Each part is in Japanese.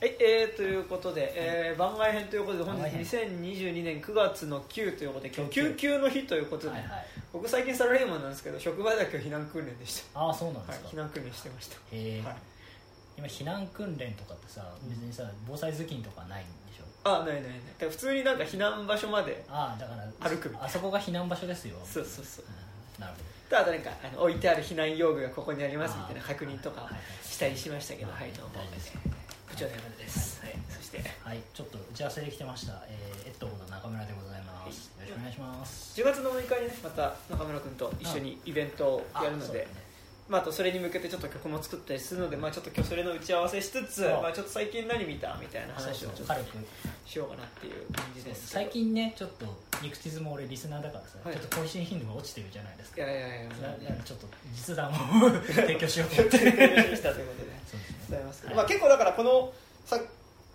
はい、えー、ということで、えー番外編ということで本日番外編。2022年9月の9ということで今日9救急の日ということで、はいはい。僕最近サラリーマンなんですけど職場では今日避難訓練でしああそうなんた、はいですか、、避難訓練してました、へえ、はい、今避難訓練とかってさ別にさ防災頭巾とかないんでしょ？あないないない。普通になんか避難場所までああだから歩くみたいな。あそこが避難場所ですよ。そうそうそうう。んなるほど。とあとなんかあの置いてある避難用具がここにありますみたいな確認とかはいはい。したりしましたけど、ははいい、どうも。です部長の山田です、はい、そしてはいちょっと打ち合わせできてましたえー、エットの中村でございます、よろしくお願いします。10月の6日にねまた中村君と一緒にイベントをやるので、まあ、あとそれに向けてちょっと曲も作ったりするので、まあ、ちょっと今日それの打ち合わせしつつ、まあ、ちょっと最近何見たみたいな話をちょっと軽くしようかなっていう感じです最近ねちょっと肉地図も俺リスナーだからさ、はい。ちょっと更新頻度が落ちてるじゃないですか。いやいやいやちょっと実談を 提供しようと思ってしたということで。ございますはい。まあ、結構だからこのさ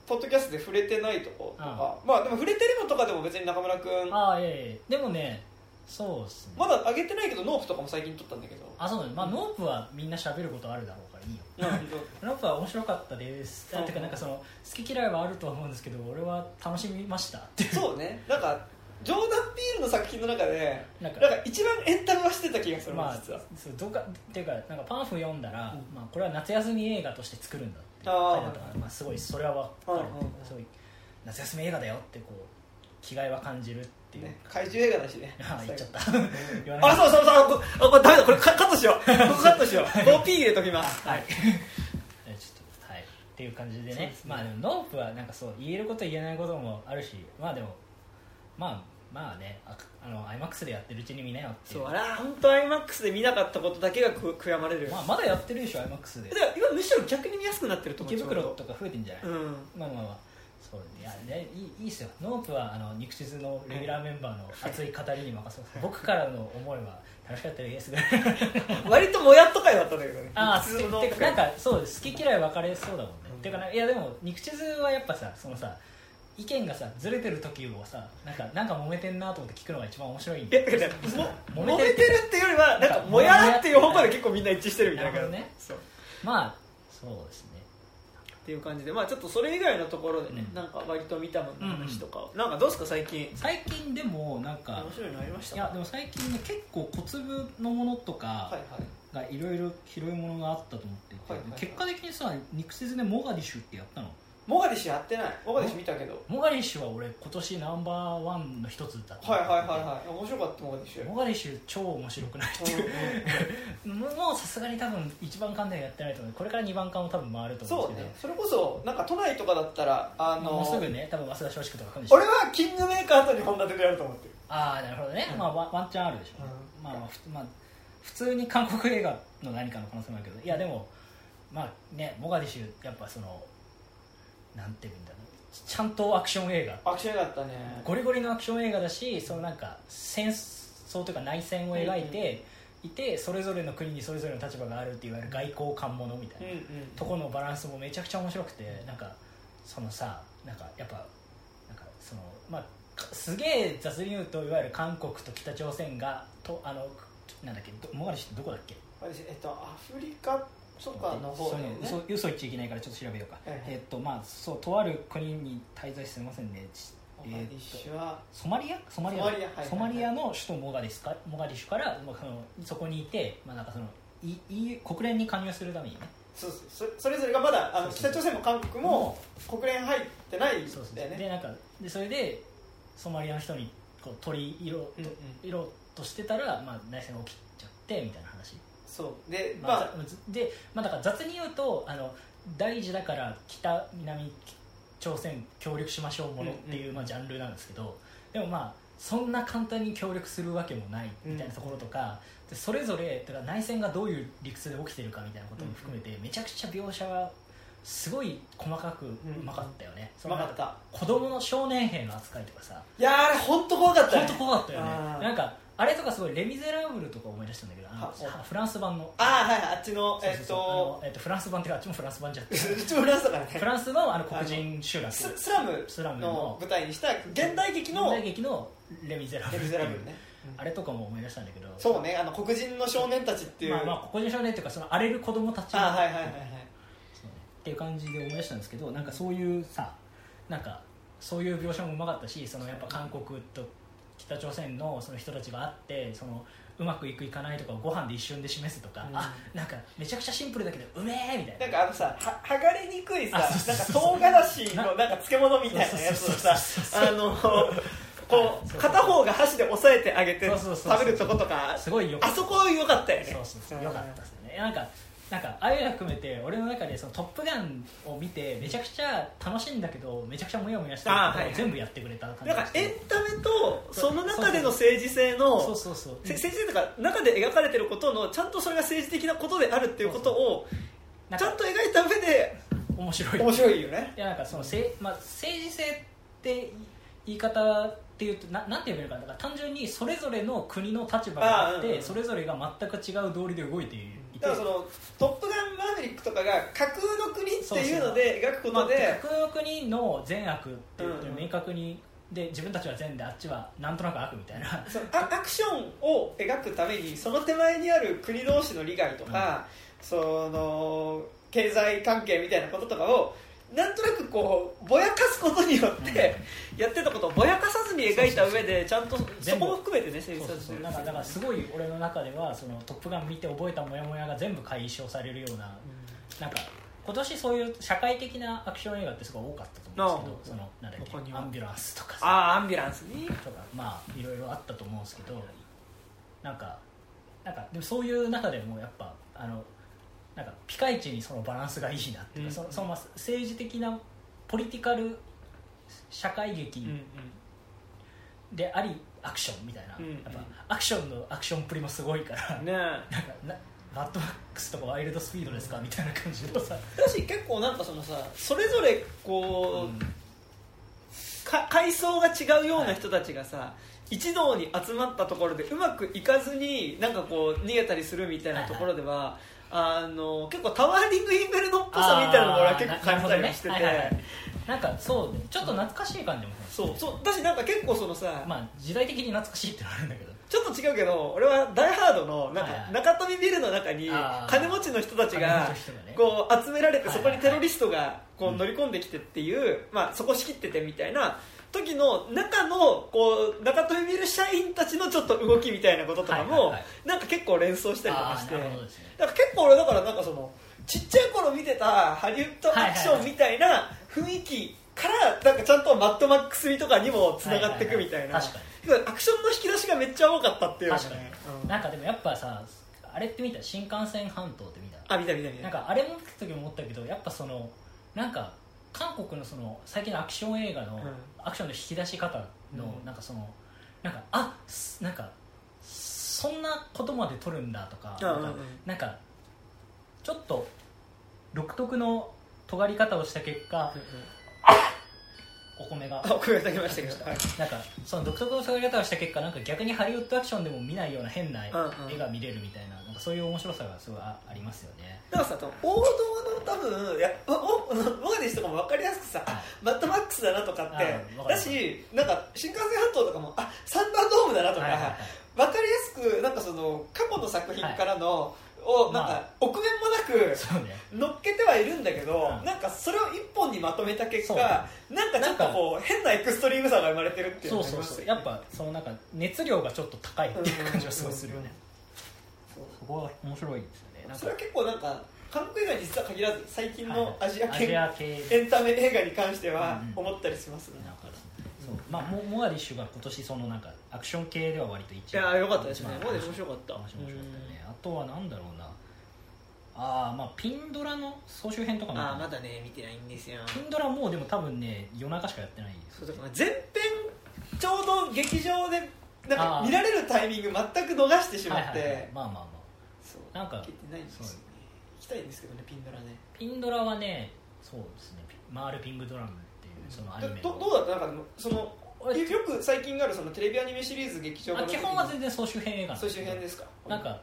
ポッドキャストで触れてないとことかまあでも触れてるのとかでも別に中村君ああいやいや。でもねそうですね。まだ上げてないけどノープとかも最近撮ったんだけど。あそうだねまあノープはみんな喋ることあるだろうからいいよ。うんノープは面白かったです。うん。てかなんかその好き嫌いはあるとは思うんですけど俺は楽しみました。ってそうね。なんかジョーダン・ピールの作品の中でなんかなんか一番エンタメはしてた気がする、まあ実は。そうどうかっていうかなんかパンフ読んだら、うん。まあ、これは夏休み映画として作るんだって書いてあー。あったからまあ、すごいそれは分かる、うんうんうん。すごい夏休み映画だよってこう気概は感じるっていう、ね、怪獣映画だしね。ああ言っちゃった。あそうそうそう。こあこれダメだ。これカカットしよう。カットしよう。こう P 入れときます。はい。えちょっとはい。っていう感じでね。ね。まあでもノープはなんかそう言えること言えないこともあるし。まあでもまあまあね。ああの IMAX でやってるうちに見なよっていう。そうあれは本当 IMAX で見なかったことだけがく悔やまれる、まあ、まだやってるでしょ IMAX で。で今むしろ逆に見やすくなってると思う池袋とか増えてんじゃない、うん。まあまあまあそういやね。いいいいっすよ。ノープはあの肉地図のレギュラーメンバーの熱い語りに任せます。僕からの思いは楽しかったです。ぐらい割ともやっと会だったんだけどね。ああてかなんかそうです。好き嫌い分かれそうだもんね、うん。てかないやでも肉地図はやっぱさそのさ意見がさずれてる時をさなんかなんか揉めてんなと思って聞くのが一番面白いんだ揉めてるって。いうよりはなんかもやらっていう方向で結構みんな一致してるみたいななね。そう。まあそうですねっていう感じでまあちょっとそれ以外のところでね、うん。なんか割と見たものの話とか、なんかどうですか最近？最近でもなんか面白いのありましたいやでも最近ね結構小粒のものとか、はいはい。がいろいろ広いものがあったと思っていて、はいはいはい。結果的にさ肉節でモガディッシュってやったの？モガディッシュやってない？モガディッシュ見たけど。モガディッシュは俺今年ナンバーワンの一つだった。はいはいはいはい面白かったモガディッシュ。モガディッシュ超面白くない。っていうもうもうさすがに多分一番館やってないと思う。これから二番館を多分回ると思そううんですけど。ね。それこそなんか都内とかだったらあのもうすぐね。多分早稲田松竹とか来るんでしょ。俺はキングメーカーと2本立てでやると思ってる。ああなるほどね、まあワンワンチャンあるでしょうね、うん。まあまあふまあ普通に韓国映画の何かの可能性もあるけど。いやでもまあねモガディッシュやっぱそのなんていうんだろう。ちゃんとアクション映画。アクション映画だったね。ゴリゴリのアクション映画だしそのなんか戦争というか内戦を描いていて、それぞれの国にそれぞれの立場があるっていわゆる外交官ものみたいな、うんうん。とこのバランスもめちゃくちゃ面白くてなんかそのさなんかやっぱなんかそのまあかすげえ雑に言うといわゆる韓国と北朝鮮がとあのなんだっけどモガディッシュってどこだっけ？えっとアフリカとかの方だよね。そう嘘嘘言っちゃいけないからちょっと調べようか、はいはいえっとまあそうとある国に滞在してませんね。ちモガディッシュは。ソマリア？ソマリア？ソマリアの首都モガディシュか？モガディッシュから、まあ、そのそこにいて、まあ、なんかそのいい国連に加入するためにね。そうそうそそれぞれがまだあの北朝鮮も韓国も国連入ってないんだよね。でなんかでそれでソマリアの人にこう取り入ろうと,、うんうん。入ろうとしてたら、まあ、内戦が起きちゃってみたいな。話、そう。でまあまあざで、まあ、だから雑に言うとあの大事だから北南朝鮮協力しましょうものっていう、うんうん。まあ、ジャンルなんですけどでもまあそんな簡単に協力するわけもないみたいなところとか、でそれぞれだから内戦がどういう理屈で起きてるかみたいなことも含めて、めちゃくちゃ描写がすごい細かくうまかったよね、うまかった。子供の少年兵の扱いとかさ。いやーあれ本当怖かったね。本当怖かったよね。なんかあれとかすごい「レ・ミゼラブル」とか思い出したんだけどフランス版の。ああはいはいあっちのえっとのえっとフランス版っていうかあっちもフランス版じゃん。フランスだからね。フランスのあの黒人集落。ススラム。スラムの。の舞台にした現代劇の。現代劇の「レ・ミゼラブレ・ル」ミゼラブルね。あれとかも思い出したんだけど。そうねあの黒人の少年たちっていう。まあまあ黒人少年っていうかその荒れる子供たちの。あはいはいはいはい。そうね。っていう感じで思い出したんですけどなんかそういうさなんかそういう描写もうまかったしそのやっぱ韓国と北朝鮮のその人たちがあってそのうまくいくいかないとかをご飯で一瞬で示すとか、うん。あなんかめちゃくちゃシンプルだけどうめえみたいな。なんかあのさは剥がれにくいさあなんか唐辛子のなんか漬物みたいなやつをさあのこう片方が箸で押さえてあげて食べるとことかすごいよあそこ良かったよね。そうそうそう。よかったですよね。なんかなんかああいうの含めて俺の中でその「トップガン」を見てめちゃくちゃ楽しいんだけどめちゃくちゃモヤモヤしてることを全部やってくれた感じなんかエンタメとその中での政治性のそうそうそう。せ政治性とか中で描かれてることのちゃんとそれが政治的なことであるっていう。ことをちゃんと描いた上で面白い。面白いよね。いやなんかそのせ、まあ、政治性って言い方っていうとななんて言えばいいのかな。だから単純にそれぞれの国の立場があってそれぞれが全く違う道理で動いていてだからその「トップガンマーヴェリック」とかが架空の国っていうので描くこまあとで、架空の国の善悪っていううんうん明確にで自分たちは善であっちはなんとなく悪みたいな。そのアアクションを描くためにその手前にある国同士の利害とか、その経済関係みたいなこととかをなんとなくこうぼやかすことによって、やってたことをぼやかさずに描いた上でちゃんとそこも含めてね成そう立させてるそうなんかだからすごい俺の中ではその「トップガン」見て覚えたモヤモヤが全部解消されるようななんか今年そういう社会的なアクション映画ってすごい多かったと思うんですけどそのなんだっアンビュランスとかあアンビュランスね。とかまあいろいろあったと思うんですけどなんかなんかでもそういう中でもやっぱあのなんかピカイチにそのバランスがいいなっていうか、うん。そのそのまあ政治的なポリティカル社会劇でありアクションみたいな、うんうん。やっぱアクションのアクションっぷりもすごいから、ねなんかなバッドマックスとかワイルドスピードですか？みたいな感じのさ、だし結構なんかそのさそれぞれこう、うん。か階層が違うような人たちがさ、一堂に集まったところでうまくいかずになんかこう逃げたりするみたいなところでは、あの結構タワーリングインフェルノっぽさみたいなのも俺は結構感じたりもしてて、なんかそうね。ちょっと懐かしい感じもね、そうそうだしなんか結構そのさ、まあ時代的に懐かしいってのはあるんだけど。ちょっと違うけど俺は「ダイ・ハード」のなんか中富ビルの中に金持ちの人たち金がこう集められてそこにテロリストがこううん。乗り込んできてっていう、まあ、そこ仕切っててみたいな時の中のこう中富ビル社員たちのちょっと動きみたいなこととかもなんか結構連想したりとかしてだから結構俺だからなんかそのちっちゃい頃見てたハリウッドアクションみたいな雰囲気からなんかちゃんとマッドマックス味とかにもつながっていくみたいな、アクションの引き出しがめっちゃ多かったっていうなんかでもやっぱさあれって見た？新幹線半島って見た？あ見た見た見た。なんかあれ持ってた時も思ったけどやっぱそのなんか韓国のその最近のアクション映画の、うん。アクションの引き出し方の、うん。なんかそのなんかあすなんかそんなことまで撮るんだとか,、なんかちょっと独特の尖り方をした結果お米があお声がけましたけど、はい、なんかその独特の尖り方をした結果なんか逆にハリウッドアクションでも見ないような変な絵が見れるみたいなかそういう面白さがすごいあありますよね。だからさ王道の多分いやおおモガディシとかも分かりやすくさ、あマッドマックスだなとかってだしなんか新幹線半島とかもあサンダードームだなとか、は分かりやすくなんかその過去の作品からの、をなんまか臆面もなく乗っけてはいるんだけど、うん。なんかそれを一本にまとめた結果なんかちょっとこう変なエクストリームさが生まれてるっていうそうそうそう。やっぱそのなんか熱量がちょっと高いっていう感じがすごいするよねこは面白いですよね。なんかそれは結構なんか韓国映画に実は限らず最近のアジアア系ジア系。エンタメ映画に関してはうん思ったりしますね、なんかそう。まあモモガディッシュが今年そのなんかアクション系では割と一いやーよかったですね。モガディッシュ面白かった。面白かったよね。あとはなんだろうな。ああまあピンドラの総集編とかも。ああまだね見てないんですよ。ピンドラもうでも多分ね夜中しかやってない。そうだから前編ちょうど劇場でなんかあー。見られるタイミング全く逃してしまって、はいはいはい。まあまあまなんか行けてないんですよ。ね行きたいんですけどねピンドラね。ピンドラはねそうですね。ピ回るピングドラムっていうそのアニメどどうだった？なんかその俺よく最近あるそのテレビアニメシリーズ劇場版基本は全然総集編映画総集編ですか？なんか、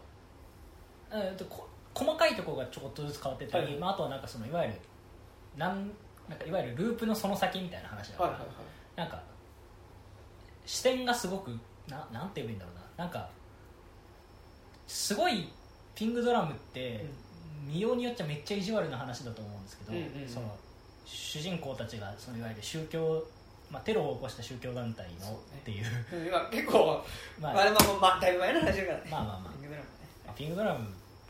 えーとこ細かいところがちょこっとずつ変わってたり、はい。まあ、あとはなんかそのいわゆるなんなんかいわゆるループのその先みたいな話だから、はいはいはい。なんか視点がすごくななんて言えばいいんだろうな。なんかすごいピングドラムって、見ようによっちゃめっちゃ意地悪な話だと思うんですけど、うんうんその主人公たちがそのいわゆる宗教、まあ、テロを起こした宗教団体のっていう。うん。今結構まあまあでもまあだいぶ前の話だからね。まあまあまあ。ピンクドラムね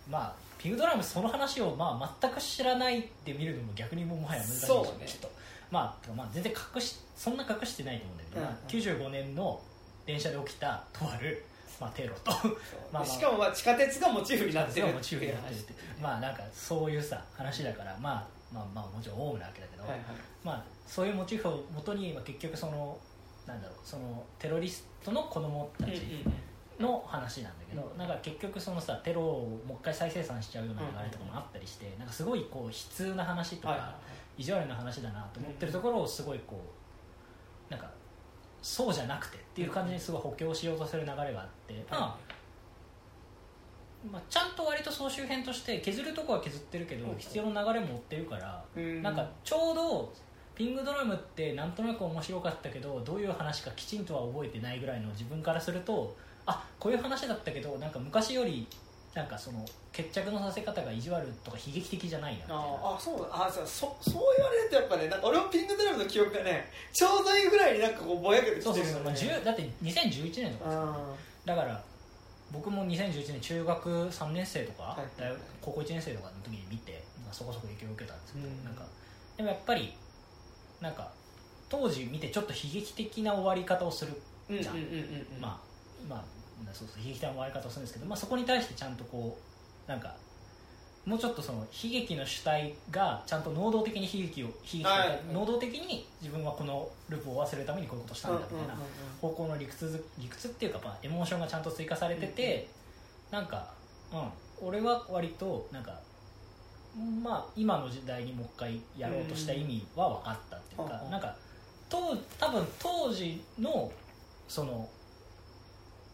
まあピングドラムまあピングドラムその話をまあ全く知らないで見るのも逆にもうもはや難しいでしょ。そうね。きっと。まあまあ全然隠しそんな隠してないと思うんだけど、うん。まあ、95年の電車で起きたとある、まあ、テロと。まあしかもまあ地下鉄がモチーフになってるモチーフになってるって。まあなんかそういうさ話だからまあまあまあもちろんオウムなわけだけど、はいはい。まあそういうモチーフをもとにまあ結局そのなんだろうそのテロリストの子供たちの話なんだけど、なんか結局そのさテロをもう一回再生産しちゃうような流れとかもあったりして、なんかすごいこう悲痛な話とか、はいはい。意地悪な話だなと思ってるところをすごいこうなんかそうじゃなくてっていう感じにすごい補強しようとする流れがあって、まあまあ、ちゃんと割と総集編として削るとこは削ってるけど、うん。必要な流れも追ってるから、うん。なんかちょうどピングドラムってなんとなく面白かったけどどういう話かきちんとは覚えてないぐらいの自分からするとあこういう話だったけどなんか昔よりなんかその決着のさせ方が意地悪とか悲劇的じゃないなああそうだ。あそうそそう言われるとやっぱねなんか俺もピンクドラムの記憶がねちょうどいいぐらいになんかこうぼやけてきてるそうそうそう、まあ、よね10だって2011年とかだから僕も2011年中学3年生とか、はい。高校1年生とかの時に見て、まあ、そこそこ影響を受けたんですけど、うん。なんかでもやっぱりなんか当時見てちょっと悲劇的な終わり方をする、じゃん。まあまあそうそう悲劇的な終わり方をするんですけど、まあ、そこに対してちゃんとこうなんかもうちょっとその悲劇の主体がちゃんと能動的に悲劇を悲劇はい。能動的に自分はこのループを終わせるためにこういうことをしたんだみたいな方向の理屈理屈っていうか、まあ、エモーションがちゃんと追加されてて、なんか、うん、俺は割となんか、まあ、今の時代にもう一回やろうとした意味は分かったっていうか、うんなんかと多分当時のその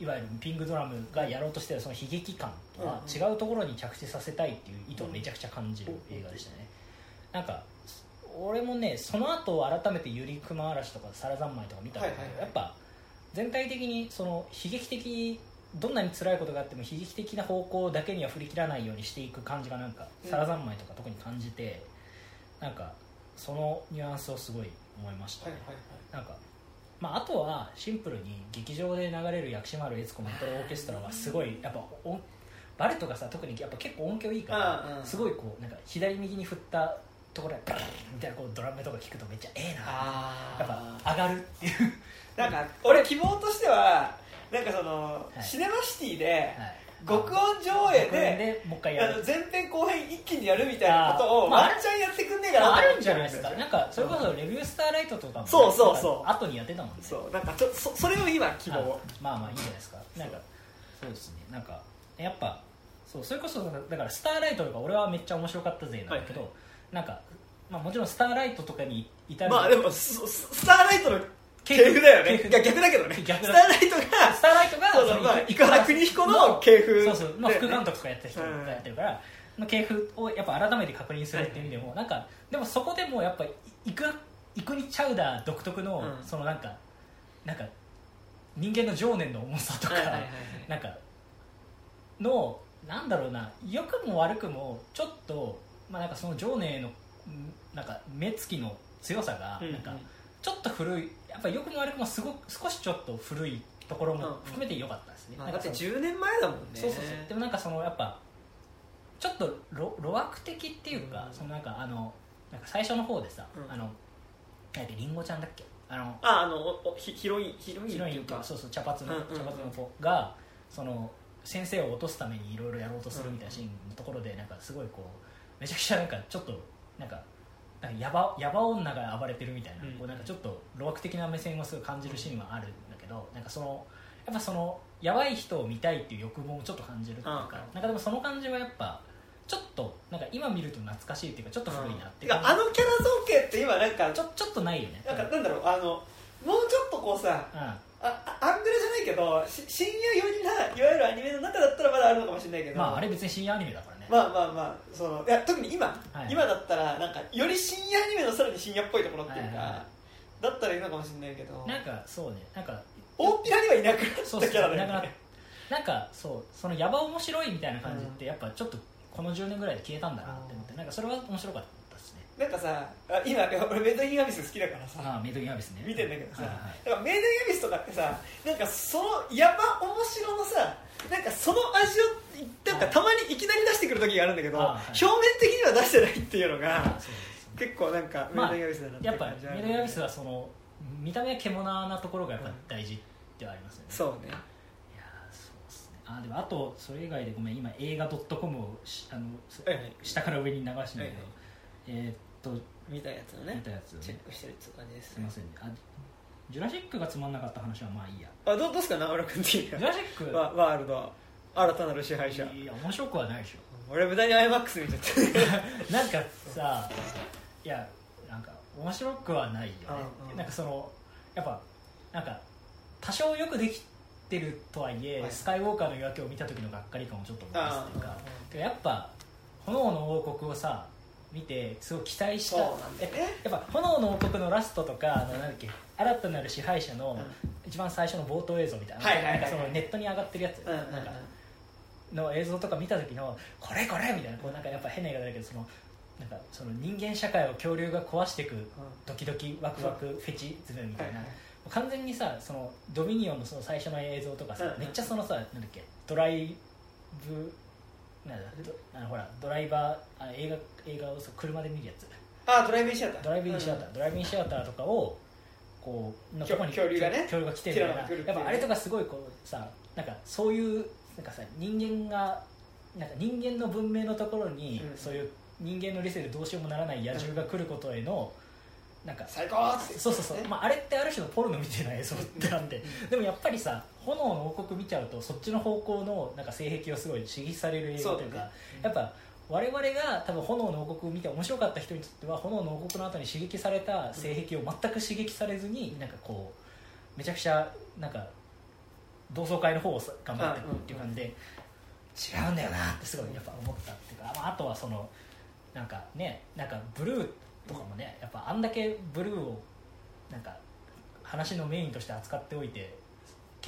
いわゆるピングドラムがやろうとしてたその悲劇感とはうん違うところに着地させたいっていう意図をめちゃくちゃ感じる映画でしたね。なんか俺もねその後改めて「ゆり熊嵐」とか「サラ三昧」とか見たんだけど、はいはいはい。やっぱ全体的にその悲劇的どんなに辛いことがあっても悲劇的な方向だけには振り切らないようにしていく感じがなんか「うん。サラ三昧」とか特に感じてなんかそのニュアンスをすごい思いましたね、はいはいはい。なんかまあ、あとはシンプルに劇場で流れる薬師丸悦子メトロオーケストラはすごいやっぱ音バレットがさ特にやっぱ結構音響いいから、すごいこうなんか左右に振ったところでバーンみたいなこうドラムとか聞くとめっちゃええな。あやっぱ上がるっていう、なんか俺希望としてはなんかその、はい。シネマシティではい、極音上映ででもう一回やる。前編後編一気にやるみたいなことをワンチャンやってくんねえかなまあ、るんじゃないですか。なんかそれこそレビュースターライトとかもね、そうそうそう。後にやってたもんね。そうなんかちょそそれを今希望。あまあまあいいじゃないですか。なんかそうですね。なんかやっぱそうそれこそだからスターライトとか俺はめっちゃ面白かったぜなんだけど、なんか、まあ、もちろんスターライトとかに至るまあでもスターライトの系系譜だよね。逆だけどね。スターライトがスターライトがそうそうまあの生原邦彦の系譜。そうそう、まあ、副監督とかやった人がやってるから、の系譜をやっぱ改めて確認するっていう意味でも、なんかでもそこでもやっぱいくいくにチャウダー独特の、うん。そのなんかなんか人間の情念の重さとか、なんかのなんだろうな良くも悪くもちょっと、まあ、なんかその情念へのんなんか目つきの強さがうん。なんかちょっと古いやっぱ良くも悪くもすごく少しちょっと古いところうんうん。も含めて良かったですね、まあだってなんかその10年前だもんね。そうそうそう。でもなんかそのやっぱちょっとろ路悪的っていうか、うん。そのなんかあのなんか最初の方でさ、うん。あのなんだっけリンゴちゃんだっけ？あのああのおおヒヒロインヒロインヒロインっていうかそうそう茶髪の、うんうんうん。茶髪の子がその先生を落とすためにいろいろやろうとするみたいなシーンのところでなんかすごいこうめちゃくちゃなんかちょっとなんかヤバヤバ女が暴れてるみたいな,、うん。こうなんかちょっと路悪的な目線をすごい感じるシーンはあるんだけどなんかそのやっぱそのやばい人を見たいっていう欲望もちょっと感じるっていうか、うん。なんかでもその感じはやっぱちょっとなんか今見ると懐かしいっていうかちょっと古いなっていう。てかあのキャラ造形って今なんかちょちょっとないよね。なんかなんだろうあのもうちょっとこうさうん。ああアングルじゃないけどし深夜寄りないわゆるアニメの中だったらまだあるのかもしれないけど。まああれ別に深夜アニメだまあまあまあそのいや特に今、はい。今だったらなんかより深夜アニメのさらに深夜っぽいところっていうか、はいはいはだったらいいのかもしれないけど。なんかそうねなんか大っぴらにはいなくなったキャラだよね。なんかそうそのヤバ面白いみたいな感じってやっぱちょっとこの10年ぐらいで消えたんだなって思ってなんかそれは面白かったですね。なんかさあ今俺メイドインアビス好きだからさ。ああメイドインアビスね。見てんだけどさ、はいはいだからメイドインアビスとかってさなんかそのやば面白のさなんかその味をなんかたまにいきなり出してくる時があるんだけど、あはい。表面的には出してないっていうのあが結構なんかメイまあドインアビスだなってやっぱメイドインアビスはその見た目は獣なところがやっぱ大事ではありますよね、そうね。いやーそうですね。あでもあとそれ以外でごめん。今映画 .com をしあのすはいはい下から上に流してんだけど、はいはいえーっと見たやつをね見たやつをね。チェックしてるって感じですすいませんね。あジュラシックがつまんなかった話はまあいいや。あどうどうすか中村君的にジュラシック？はワワールド新たなる支配者。いや面白くはないでしょ。俺無駄に IMAX 見ちゃった なんかさいやなんか面白くはないよね。なんかそのやっぱなんか多少よくできてるとはいえ、はい。スカイウォーカーの夜明けを見た時のがっかり感をちょっと思いますっていうか。やっぱ炎の王国をさ見てすごい期待した。そうなんだよね。やっぱ炎の王国のラストとかあのなんだっけ新たなる支配者の一番最初の冒頭映像みたいな,、そのネットに上がってるやつ、うんうんうん。なんかの映像とか見た時のこれこれみたいな。こうなんかやっぱ変な言い方だけどそのなんかその人間社会を恐竜が壊していくドキドキワクワクフェチズムみたいな、完全にさそのドミニオンのその最初の映像とかさ、めっちゃそのさなんだっけドライブなんだどあのほらドライバーあの映画映画をさ車で見るやつ。あドライブインシアター。ドライブインシアター、ドライブインシアターとかをこうのとこに恐竜がね恐竜が来てるみたいな。ティラノが来るっていうやっぱあれとかすごいこうさなんかそういうなんかさ人間がなんか人間の文明のところに、うん。そういう人間の理性でどうしようもならない野獣が来ることへの、なんか最高って。そうそうそう、まあ、あれってある種のポルノみたいな映像ってあって。でもやっぱりさ炎の王国見ちゃうとそっちの方向のなんか性癖をすごい刺激される映画というかそうやっぱ我々が多分炎の王国を見て面白かった人にとっては炎の王国の後に刺激された性癖を全く刺激されずになんかこうめちゃくちゃなんか同窓会の方をさ頑張っていくっていう感じで違うんだよなってすごいやっぱ思ったっていうか、まあ、あとはそのなんかねなんかブルーとかもねやっぱあんだけブルーをなんか話のメインとして扱っておいて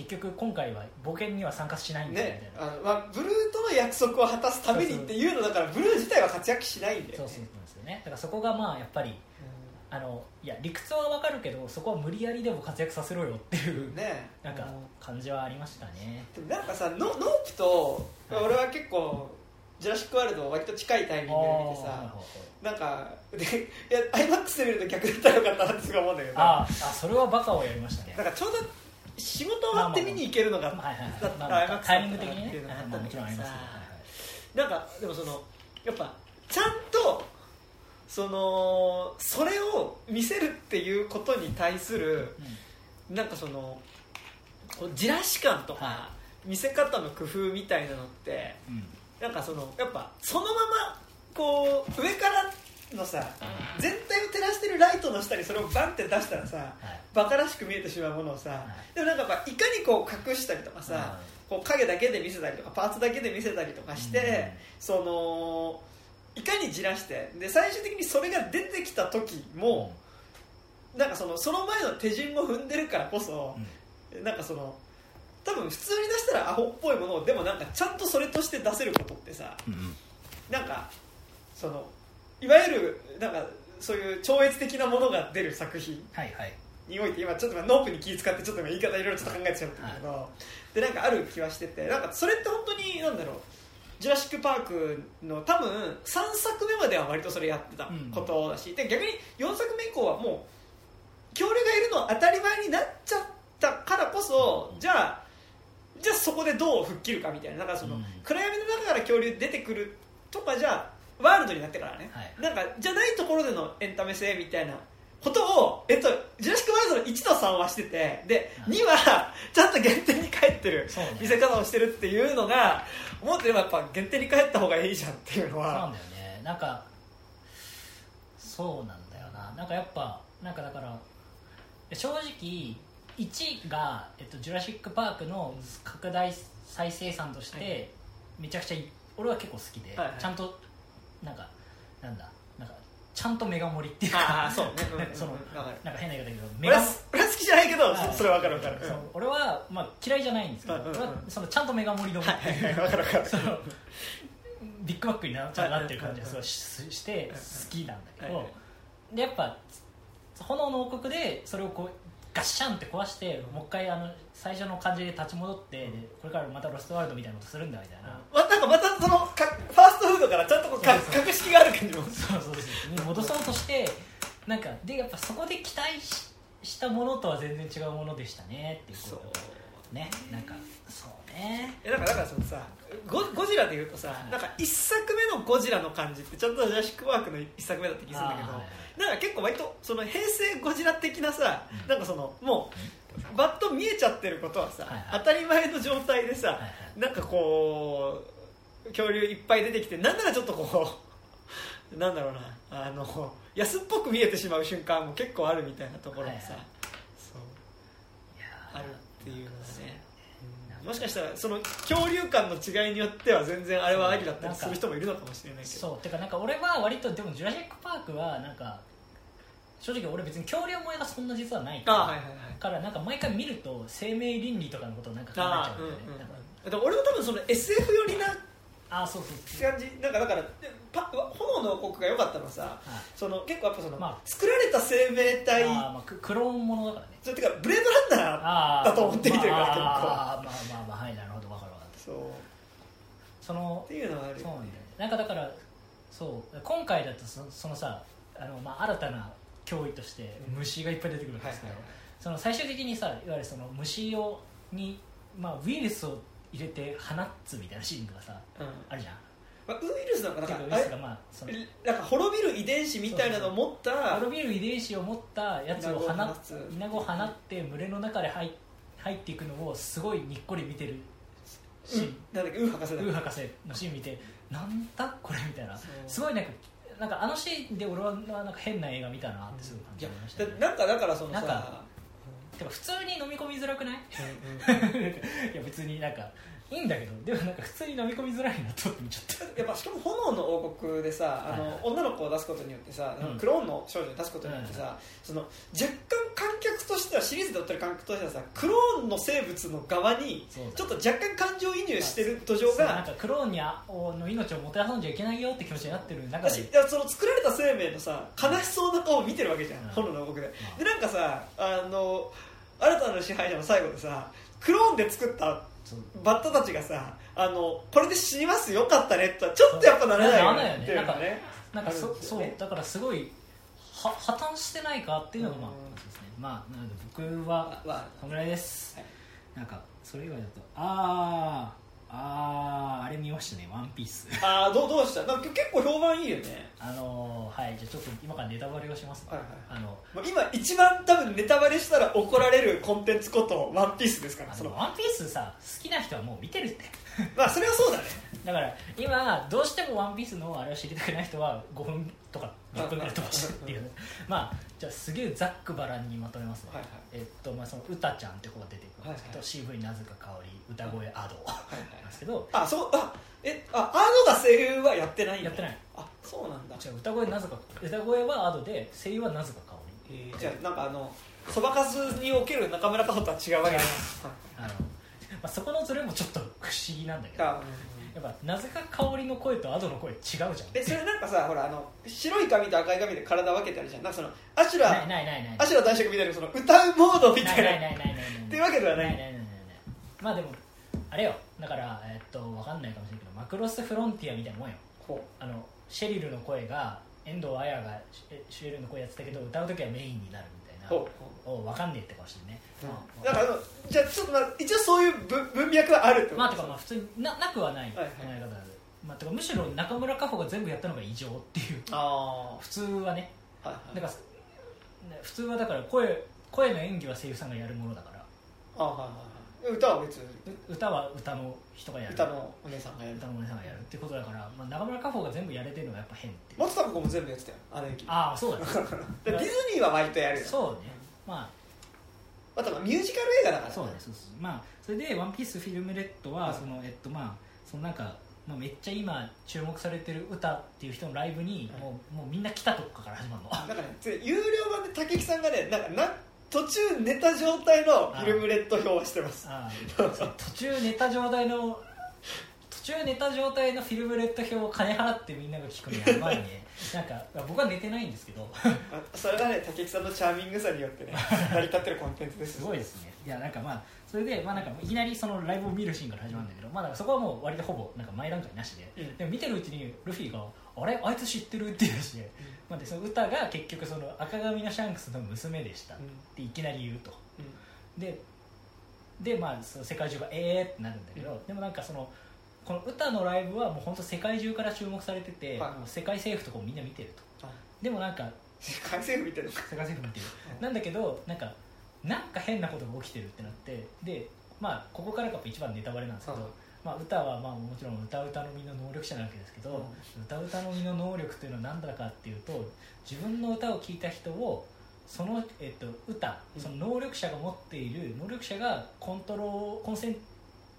結局今回は冒険には参加しないんだよみねたいな、あのまあ、ブルーとの約束を果たすためにっていうのだからブルー自体は活躍しないんだよ、ね、そうそうなんですよね。だからそこがまあやっぱりあのいや理屈はわかるけどそこは無理やりでも活躍させろよっていうね。なんか感じはありましたね。でもなんかさノノープとはい。俺は結構ジュラシック・ワールドを割と近いタイミングで見てさなんかでいや IMAX で見ると逆だったらよかったなってすごい思うんだけどあーあそれはバカをやりましたね。なんかちょうど仕事終わって見に行けるのがタイミング的にね。っていうのがあったまあもちろんありますなんかでもそのやっぱちゃんとそのそれを見せるっていうことに対するなんかそのこうじらし感とかは見せ方の工夫みたいなのってうんうん。なんかそのやっぱそのままこう上からのさ全体を照らしてるライトの下にそれをバンって出したらさはい。バカらしく見えてしまうものをさ、い。でもなんかやっぱいかにこう隠したりとかさ、こう影だけで見せたりとかパーツだけで見せたりとかして、うん。そのいかにじらしてで最終的にそれが出てきた時も、なんかそのその前の手順を踏んでるからこそう、ん。なんかその多分普通に出したらアホっぽいものをでもなんかちゃんとそれとして出せることってさうんうん。なんかそのいわゆるなんかそういう超越的なものが出る作品はいはい。において今ちょっと今ノープに気使ってちょっと今言い方いろいろちょっと考えちゃうんだけど、でなんかある気はしててなんかそれって本当になんだろうジュラシック・パークの多分3作目までは割とそれやってたことだし、で逆に4作目以降はもう恐竜がいるのは当たり前になっちゃったからこそじゃあじゃあそこでどう吹っ切るかみたいななんかその、うん。暗闇の中から恐竜出てくるとかじゃあワールドになってからね、はい。なんかじゃないところでのエンタメ性みたいなことを、えっと、ジュラシック・ワールドの1と3はしててではい。2はちゃんと原点に帰ってるね。見せ方をしてるっていうのが思ってやっぱ原点に帰った方がいいじゃんっていうのそうなんはだよね。なんかそうなんだよな。なんかやっぱなんかだから正直1が、えっと、ジュラシック・パークの拡大再生産としはてめちゃくちゃい俺は結構好きで、はいはい。ちゃんとなんかなんだなんかちゃんとメガ盛りっていうあかあそうね、うんなんかそのなんか変な言い方だけどメ俺はガ俺は好きじゃないけどはいそそれは分かる分かる、そう俺は、まあ、嫌いじゃないんですけど、うんうんうん。俺はそのちゃんとメガ盛りの、はいはいはい分かる分かる。そのビッグバックになちゃんとなってる感じがすごいしして好きなんだけど、はい。でやっぱ炎の王国でそれをこうガッシャンって壊してもう一回あの最初の感じで立ち戻ってでこれからまたロストワールドみたいなことするんだみたいな、まなんかまたそのかファーストフードからちゃんとこう格式がある感じもそうそうそう。に戻そうとしてなんかでやっぱそこで期待ししたものとは全然違うものでしたねっていう。そう。ねなんかそうね。えなんかだからそのさゴゴジラでいうとさ、はい。なんか一作目のゴジラの感じってちゃんとジュラシック・パークの一作目だった気がするんだけど、あーはいはいなんか結構割とその平成ゴジラ的なさ、うん。なんかそのもうバッと見えちゃってることはさ、はいはい。当たり前の状態でさ、はいはい。なんかこう恐竜いっぱい出てきてなんならちょっとこう なんだろうなあの安っぽく見えてしまう瞬間も結構あるみたいなところがさ、はいはい。そう。あるっていうのがね。うん。もしかしたらその恐竜感の違いによっては全然あれはありだったりする人もいるのかもしれないけど。そう。てかなんか俺は割とでも「ジュラシック・パーク」はなんか正直俺別に恐竜萌えがそんな実はないからあはいはいはい。からなんか毎回見ると生命倫理とかのことをなんか考えちあゃうんだよね俺も多分その SF 寄りなあそうそう感じ。なんかだからでパ炎の王国が良かったのはさはい。その結構やっぱその、まあ作られた生命体あーまあククローンものだからね。それてかブレードランナーだと思って見てるから結構。まあまあまあまあはいなるほど分かる分かる。そう。そのっていうのはあるそうなんだよね。なんかだからそう今回だとそそのさあの、まあ、新たな脅威として虫がいっぱい出てくるんですけど、その最終的にさいわゆるその虫をに、まあ、ウイルスを入れて放つみたいなシーンがさうん。あるじゃん。まあ、ウイルスなんかなまあそのなんか滅びる遺伝子みたいなのを持った滅びる遺伝子を持ったやつを放イナゴを放つ。イナゴを放って群れの中で入入っていくのをすごいにっこり見てるシーン、なんだっけ？ウー博士だ。ウー博士のシーン見てなんだこれ？みたいな。すごいなんかなんかあのシーンで俺はなんか変な映画見たなってすごい感じましたね。だなんかだからそのさなんかてか普通に飲み込みづらくない？うんうん。いや別になんかいいんだけどでもなんか普通に飲み込みづらいなと思っちゃった。やっぱしかも炎の王国でさあの、はい。はい女の子を出すことによってさ、うん。クローンの少女を出すことによってさ、その若干観客としてはシリーズで追ってる観客としてはさクローンの生物の側にちょっと若干感情移入してる土壌そうなんがかクローンにあの命をもてあそんじゃいけないよって気持ちになってる中で。いやその作られた生命のさ悲しそうな顔を見てるわけじゃん、うん。炎の王国で、うん。でなんかさあの新たなる支配者の最後でさクローンで作ったバッタたちがさあのこれで死にますよかったねってちょっとやっぱならないよね。っていうね。なんかそあるんですそう。だからすごいは破綻してないかっていうのがまあですね。まあなので僕はまあこのぐらいです、はい。なんかそれ以外だとあーあーあれ見ましたね「ワンピース。ああどうどうした？なんか結構評判いいよね。あのーはいじゃあちょっと今からネタバレをします。ね、はいはい。あのまあ今一番多分ネタバレしたら怒られるコンテンツことワンピースですからその。ワンピースさ好きな人はもう見てるって。まあそれはそうだね。だから今どうしても「ワンピースのあれを知りたくない人は5分とか10分ぐらい飛ばしてっていう。ねまあじゃあすげえざっくばらんにまとめますね、はいはいえっとまあそのうたちゃんって子が出てくるんですけど、はい CV なぜか香り歌声アドはいはいなんですけどあそうあえあアーノが声優はやってないんだやってない。あそうなんだ。違う歌声なぜか歌声はアドで声優はなぜか香りじゃあなんかあのそばかすにおける中村佳穂とは違うわけだ。違いあの、まあ、そこのズレもちょっと不思議なんだけどやあっぱなぜか香りの声とアドの声違うじゃん。えそれなんかさほらあの白い髪と赤い髪で体分けてあるじゃん。なんかそのアシュラないないないないアシュラ男爵みたいなその歌うモードみたいな。ないないないないっていうわけではない。ないないないないまあでもあれよ。だからえっとわかんないかもしれないけどマクロスフロンティアみたいなもんよ。ほあのシェリルの声が遠藤彩がシェリルの声やってたけど歌う時はメインになるみたいな。ほおわかんねえって顔してるね、うだからじゃあちょっとまあ一応そういう文文脈はあるってことまあてかまあ普通にななくはない考はいはい。え方で、まあ、てかむしろ中村佳穂が全部やったのが異常っていう。あ普通はね。あはいはい。だからね普通はだから声声の演技は声優さんがやるものだから。あはいはいはい。歌は別歌は歌の人がやる。歌のお姉さんがやる。歌のお姉さんがやるってことだから、まあ、中村佳穂が全部やれてるのがやっぱ変って松たか子も全部やってたよあの駅。ああそうだね。でディズニーは割とやるよ。そうね。まあとまあミュージカル映画だから。あそうだねそうそう。まあそれで「ワンピースフィルムレッドは、はいそのえっとまあそのなんか、まあ、めっちゃ今注目されてる歌っていう人のライブに、はいもうもうみんな来たとこから始まるの。なんかねつ有料版で武木さんがねなんかな途中寝た状態のフィルムレッド表をしてます。途中寝た状態の途中寝た状態のフィルムレッド表を金払ってみんなが聞くのやばいね。なんか僕は寝てないんですけど。あそれがね竹木さんのチャーミングさによってね成り立ってるコンテンツです。すごいですね。いやなんかまあそれで、まあ、なんかいきなりそのライブを見るシーンから始まるんだけど、まあ、そこはもう割とほぼなんか前段階なしで、うん。でも見てるうちにルフィが「あれ？あいつ知ってる?」って言い出して、まあ、でその歌が結局その赤髪のシャンクスの娘でした。っていきなり言うと。ででまあその世界中がえーってなるんだけど、でもなんかそのこの歌のライブはもう本当世界中から注目されてて、はい。もう世界政府とかもみんな見てると。あ。でもなんか世界政府見てる世界政府見てる。うん。なんだけどなんかなんか変なことが起きてるってなってでまあここからが一番ネタバレなんですけど、はいまあ、歌はまあもちろん歌うたのみの能力者なわけですけど、歌うたのみの能力というのは何だかっていうと自分の歌を聴いた人をその、えっと、歌うん。その能力者が持っている能力者がコントローコンセン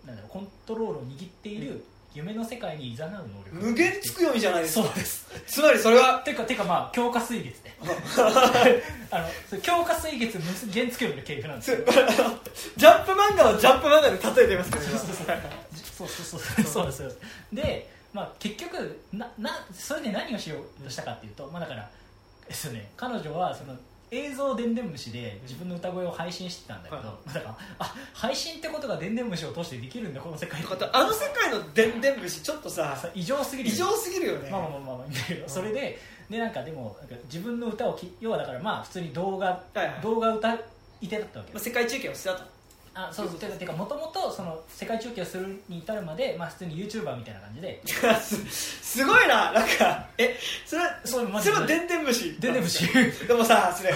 なんだろうコントロールを握っていうる夢の世界に誘う能力。無限つく読みじゃないですか。そうです。つまりそれはてかてかまあ強化水月ね あの強化水月無限つけるの系譜なんですよ。ジャンプ漫画をジャンプ漫画で例えてますけど今そうそうそうそう。ですそうです。で、まあ、結局ななそれで何をしようとしたかっていうと、まあ、だからですよね。彼女はその映像でんでん虫で自分の歌声を配信してたんだけど、だからあ配信ってことがでんでん虫を通してできるんだこの世界って。あの世界のでんでん虫ちょっとささ異常すぎる異常すぎるよね。まあまあまあまあそれででなんかでも自分の歌をき要はだからまあ普通に動画、動画歌い手だったわけよ。まあ世界中継をしたとあそうそうてかてかもともとその世界中継をするに至るまで、まあ、普通に YouTuber みたいな感じ すすごいななんかえそれはそうマジで。それはでんでん虫でんでん虫でもさそれ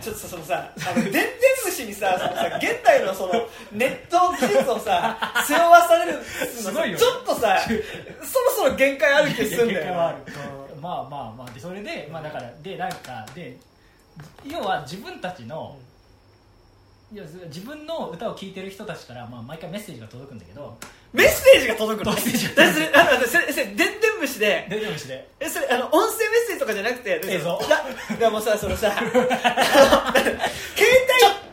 ちょっとそのさあのでんでん虫にさそのさ現代のそのネット技術をさ背負わされるのすごいよちょっとさそろそろ限界ある気すんだよいや限界はあるまあまあまあでそれで、まあ、だからでなんかで要は自分たちの、いや自分の歌を聴いてる人たちから、まあ、毎回メッセージが届くんだけど。メッセージが届くの？メッセージがだそれあのそれそれでんでん虫で。ででもしで。えそれあの音声メッセージとかじゃなくて映像。だでもさそのさ 携帯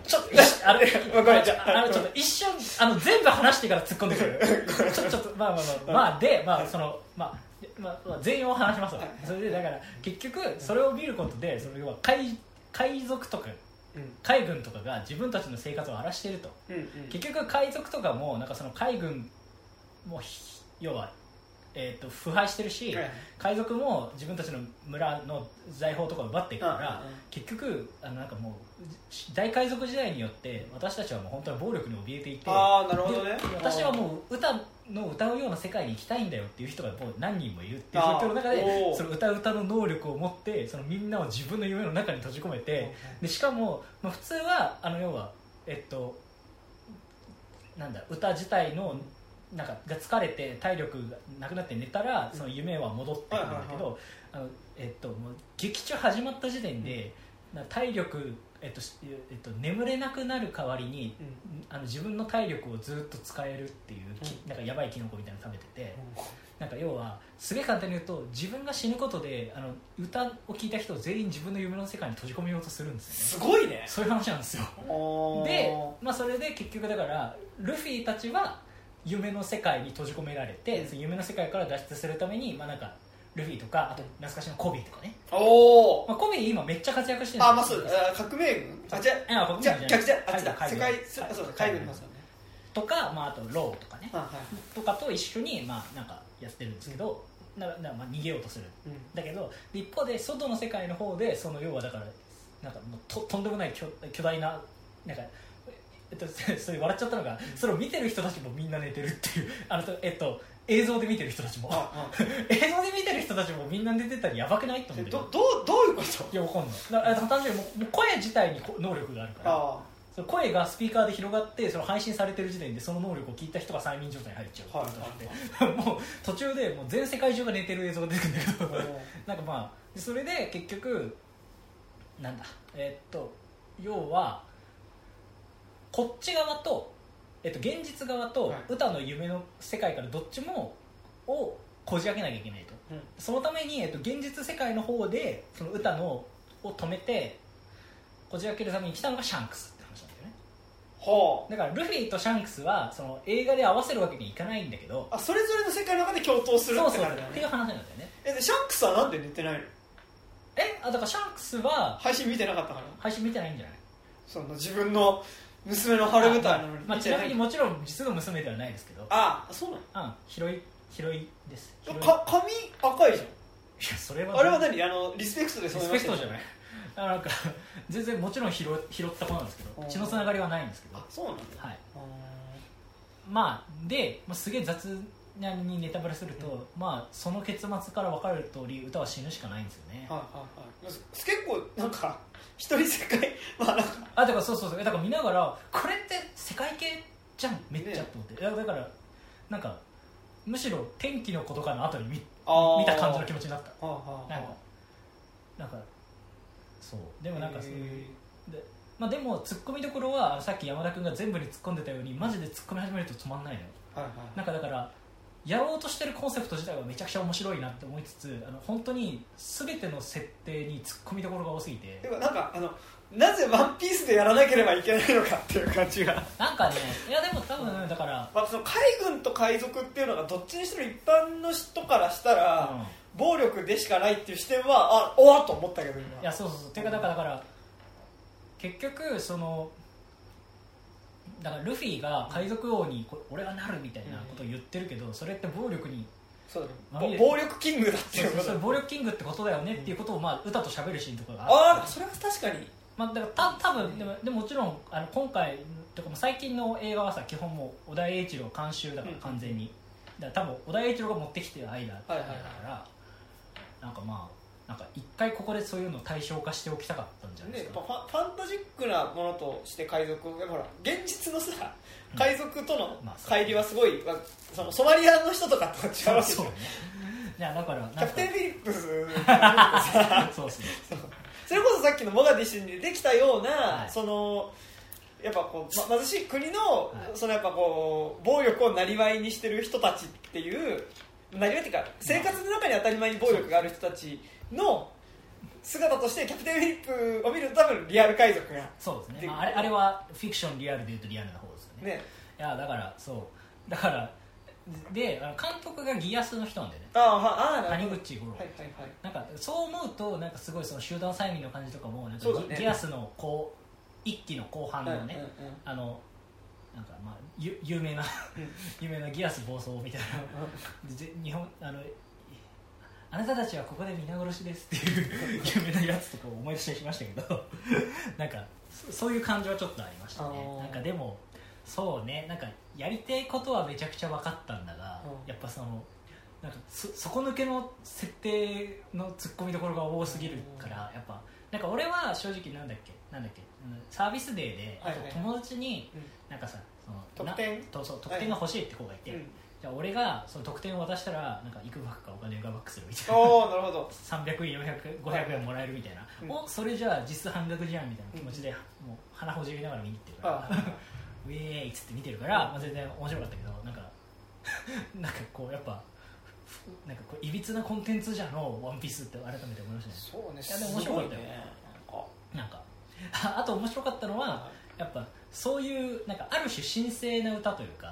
ちょっとあの ごめんじゃああのちょっと一瞬あの全部話してから突っ込んでくる。ちょちょっとまあまあまあまあでまあそのまあまあ、まあ、全容を話しますわ。はいそれでだから結局それを見ることでそれは海海賊とかうん海軍とかが自分たちの生活を荒らしていると。うんうん。結局海賊とかもなんかその海軍もひ要は、えー、と腐敗してるし、はい海賊も自分たちの村の財宝とかを奪っていくから、うんうんうん。結局あのなんかもう大海賊時代によって私たちはもう本当に暴力に怯えていてああなるほどね。で私はもう歌の歌うような世界に行きたいんだよっていう人がもう何人もいるっていう状況の中でその歌う歌の能力を持ってそのみんなを自分の夢の中に閉じ込めてでしかも、まあ、普通はあの要はえっとなんだ歌自体のなんかが疲れて体力がなくなって寝たらその夢は戻ってくるんだけどあのえっともう劇中始まった時点でな体力えっとしえっと眠れなくなる代わりにあの自分の体力をずっと使えるっていうきうなんかやばいキノコみたいなの食べてて。なんか要はすげえ簡単に言うと自分が死ぬことであの歌を聴いた人を全員自分の夢の世界に閉じ込めようとするんですよね。すごいね。そういう話なんですよ。で、まあ、それで結局だからルフィたちは夢の世界に閉じ込められて、夢の世界から脱出するために、まあ、なんかルフィとかあと懐かしのコビーとかね、おおまあ、コビー今めっちゃ活躍してるんあまあそう。革命軍。あじゃいや国民じゃじゃ逆じゃあっちだ。世界あそうだ海軍いますよね。とか、まあ、あとローとかね。あはい。とかと一緒に、まあ、なんかやってるんですけど、ななまあ、逃げようとする。うん。だけどで一方で外の世界の方でその要はだからなんかもうととんでもない巨巨大ななんかえっと、それ笑っちゃったのが、それを見てる人たちもみんな寝てるっていう。あのと、えっと、映像で見てる人たちも。映像で見てる人たちもみんな寝てたらやばくないと思えうんだけどどうどういうこと？いやわかんない。だ単純にもう声自体にこ能力があるから。あその声がスピーカーで広がってその配信されてる時点でその能力を聞いた人が催眠状態に入っちゃうってことなんで、もう途中でもう全世界中が寝てる映像が出てくるんだけどあ なんかまあそれで結局なんだ？えっと要はこっち側と、えっと、現実側とはい。歌の夢の世界からどっちもをこじ開けなきゃいけないと。うん。そのために、えっと、現実世界の方でその歌のを止めてこじ開けるために来たのがシャンクスって話なんだよね。はだからルフィとシャンクスはその映画で合わせるわけにいかないんだけどああそれぞれの世界の中で共闘するってそうっていう話なんだよね。えでシャンクスはなんで寝てないの？えあだからシャンクスは配信見てなかったから。配信見てないんじゃない？その自分の娘の晴れ舞台なのにまあ、ちなみにもちろん実の娘ではないですけど。あそうなの？うん広い広いです。か髪赤いじやそれはゃんあれは何？あのリスペクトでリスペクトじゃない。い あなんか全然もちろん拾拾った子なんですけどうん。血のつながりはないんですけど。あそうなんだ。はい。あまあで、まあ、すげえ雑なにネタバレすると、まあその結末から分かる通り歌は死ぬしかないんですよね。ーはいはいはい。結構なんか一人世界？まあなんか。あだからそうそうそう。だから見ながらこれって世界系じゃんめっちゃねと思って、いやだからなんかむしろ天気の子とかの後に見見た感じの気持ちになった。なんかなんかそう。でもなんかそういうで,、まあ、でもツッコミどころはさっき山田君が全部に突っ込んでたようにマジで突っ込み始めると止まんないのよ。はいはい。なんかだからやろうとしてるコンセプト自体はめちゃくちゃ面白いなって思いつつあの本当に全ての設定に突っ込みどころが多すぎて。てかなんかあのなぜワンピースでやらなければいけないのかっていう感じが、なんかねいやでも多分だから、まあ、その海軍と海賊っていうのがどっちにしても一般の人からしたら、うん。暴力でしかないっていう視点はあおわっと思ったけど今。いやそうそうそう。ていうかだからだから結局そのだからルフィが海賊王にこ俺がなるみたいなことを言ってるけどそれって暴力にそう暴力キングだっていうこと。暴力キングってことだよねっていうことをまあ歌と喋るシーンとかがああそれは確かに。まあ、だからた多分でもでももちろんあの今回とかも最近の映画はさ基本もう小田栄一郎監修だからうん完全に、だから多分小田栄一郎が持ってきてる愛だだから、なんかまあなんか一回ここでそういうのを対象化しておきたかったんじゃないね、ですか、やっぱファファンタジックなものとして海賊ほら現実のさ海賊とのまあそう乖離はすごい、まあそのソマリアの人とかとは違うわけじゃんそうね。いやだからキャプテン・フィリップス。さ そうですねそれこそさっきのモガディッシュに出てきたような、はい。そのやっぱこう、ま、貧しい国の,、はい。そのやっぱこう暴力をなりわいにしてる人たちっていうなりわいっていうか生活の中に当たり前に暴力がある人たちの姿としてキャプテン・フィリップを見ると多分リアル海賊がそうですでね、まあ、あれあれはフィクションリアルでいうとリアルな方ですよね。ねいやだからそう。だからであの監督がギアスの人なんだよねああ谷口五郎、はいはいはい。なんかそう思うとなんかすごいその集団催眠の感じとかもなんかそうだね。ギギアスのこう一期の後半のね、うんうんうん。あのなんかまあゆ有名な 有名なギアス暴走みたいな。で日本あのあなたたちはここで皆殺しですっていう有名なやつとかを思い出してしましたけど なんかそそういう感じはちょっとありましたね。なんかでもそうね。なんかやりたいことはめちゃくちゃ分かったんだが、うん。やっぱそのなんかそ底抜けの設定のツッコミどころが多すぎるから、やっぱなんか俺は正直なんだっけ？なんだっけ？サービスデーで、はいはい。友達にうん。なんかさその特典？なとそう特典が欲しいって子がいて、うんじゃあ俺がその特典を渡したらなんかいくばくかお金がバックするみたいな。おおなるほど。300円400 500円もらえるみたいな、うん。おそれじゃあ実質半額じゃんみたいな気持ちで、もう鼻ほじりながら見に行ってるから。あ ウェーイっつって見てるから、まあ、全然面白かったけどなんか なんかこうやっぱふなんかこういびつなコンテンツじゃの「ワンピースって改めて思いましたね。そうねいやでも面白かったよ。ね。なんか。あ あと面白かったのはやっぱそういうなんかある種神聖な歌というか、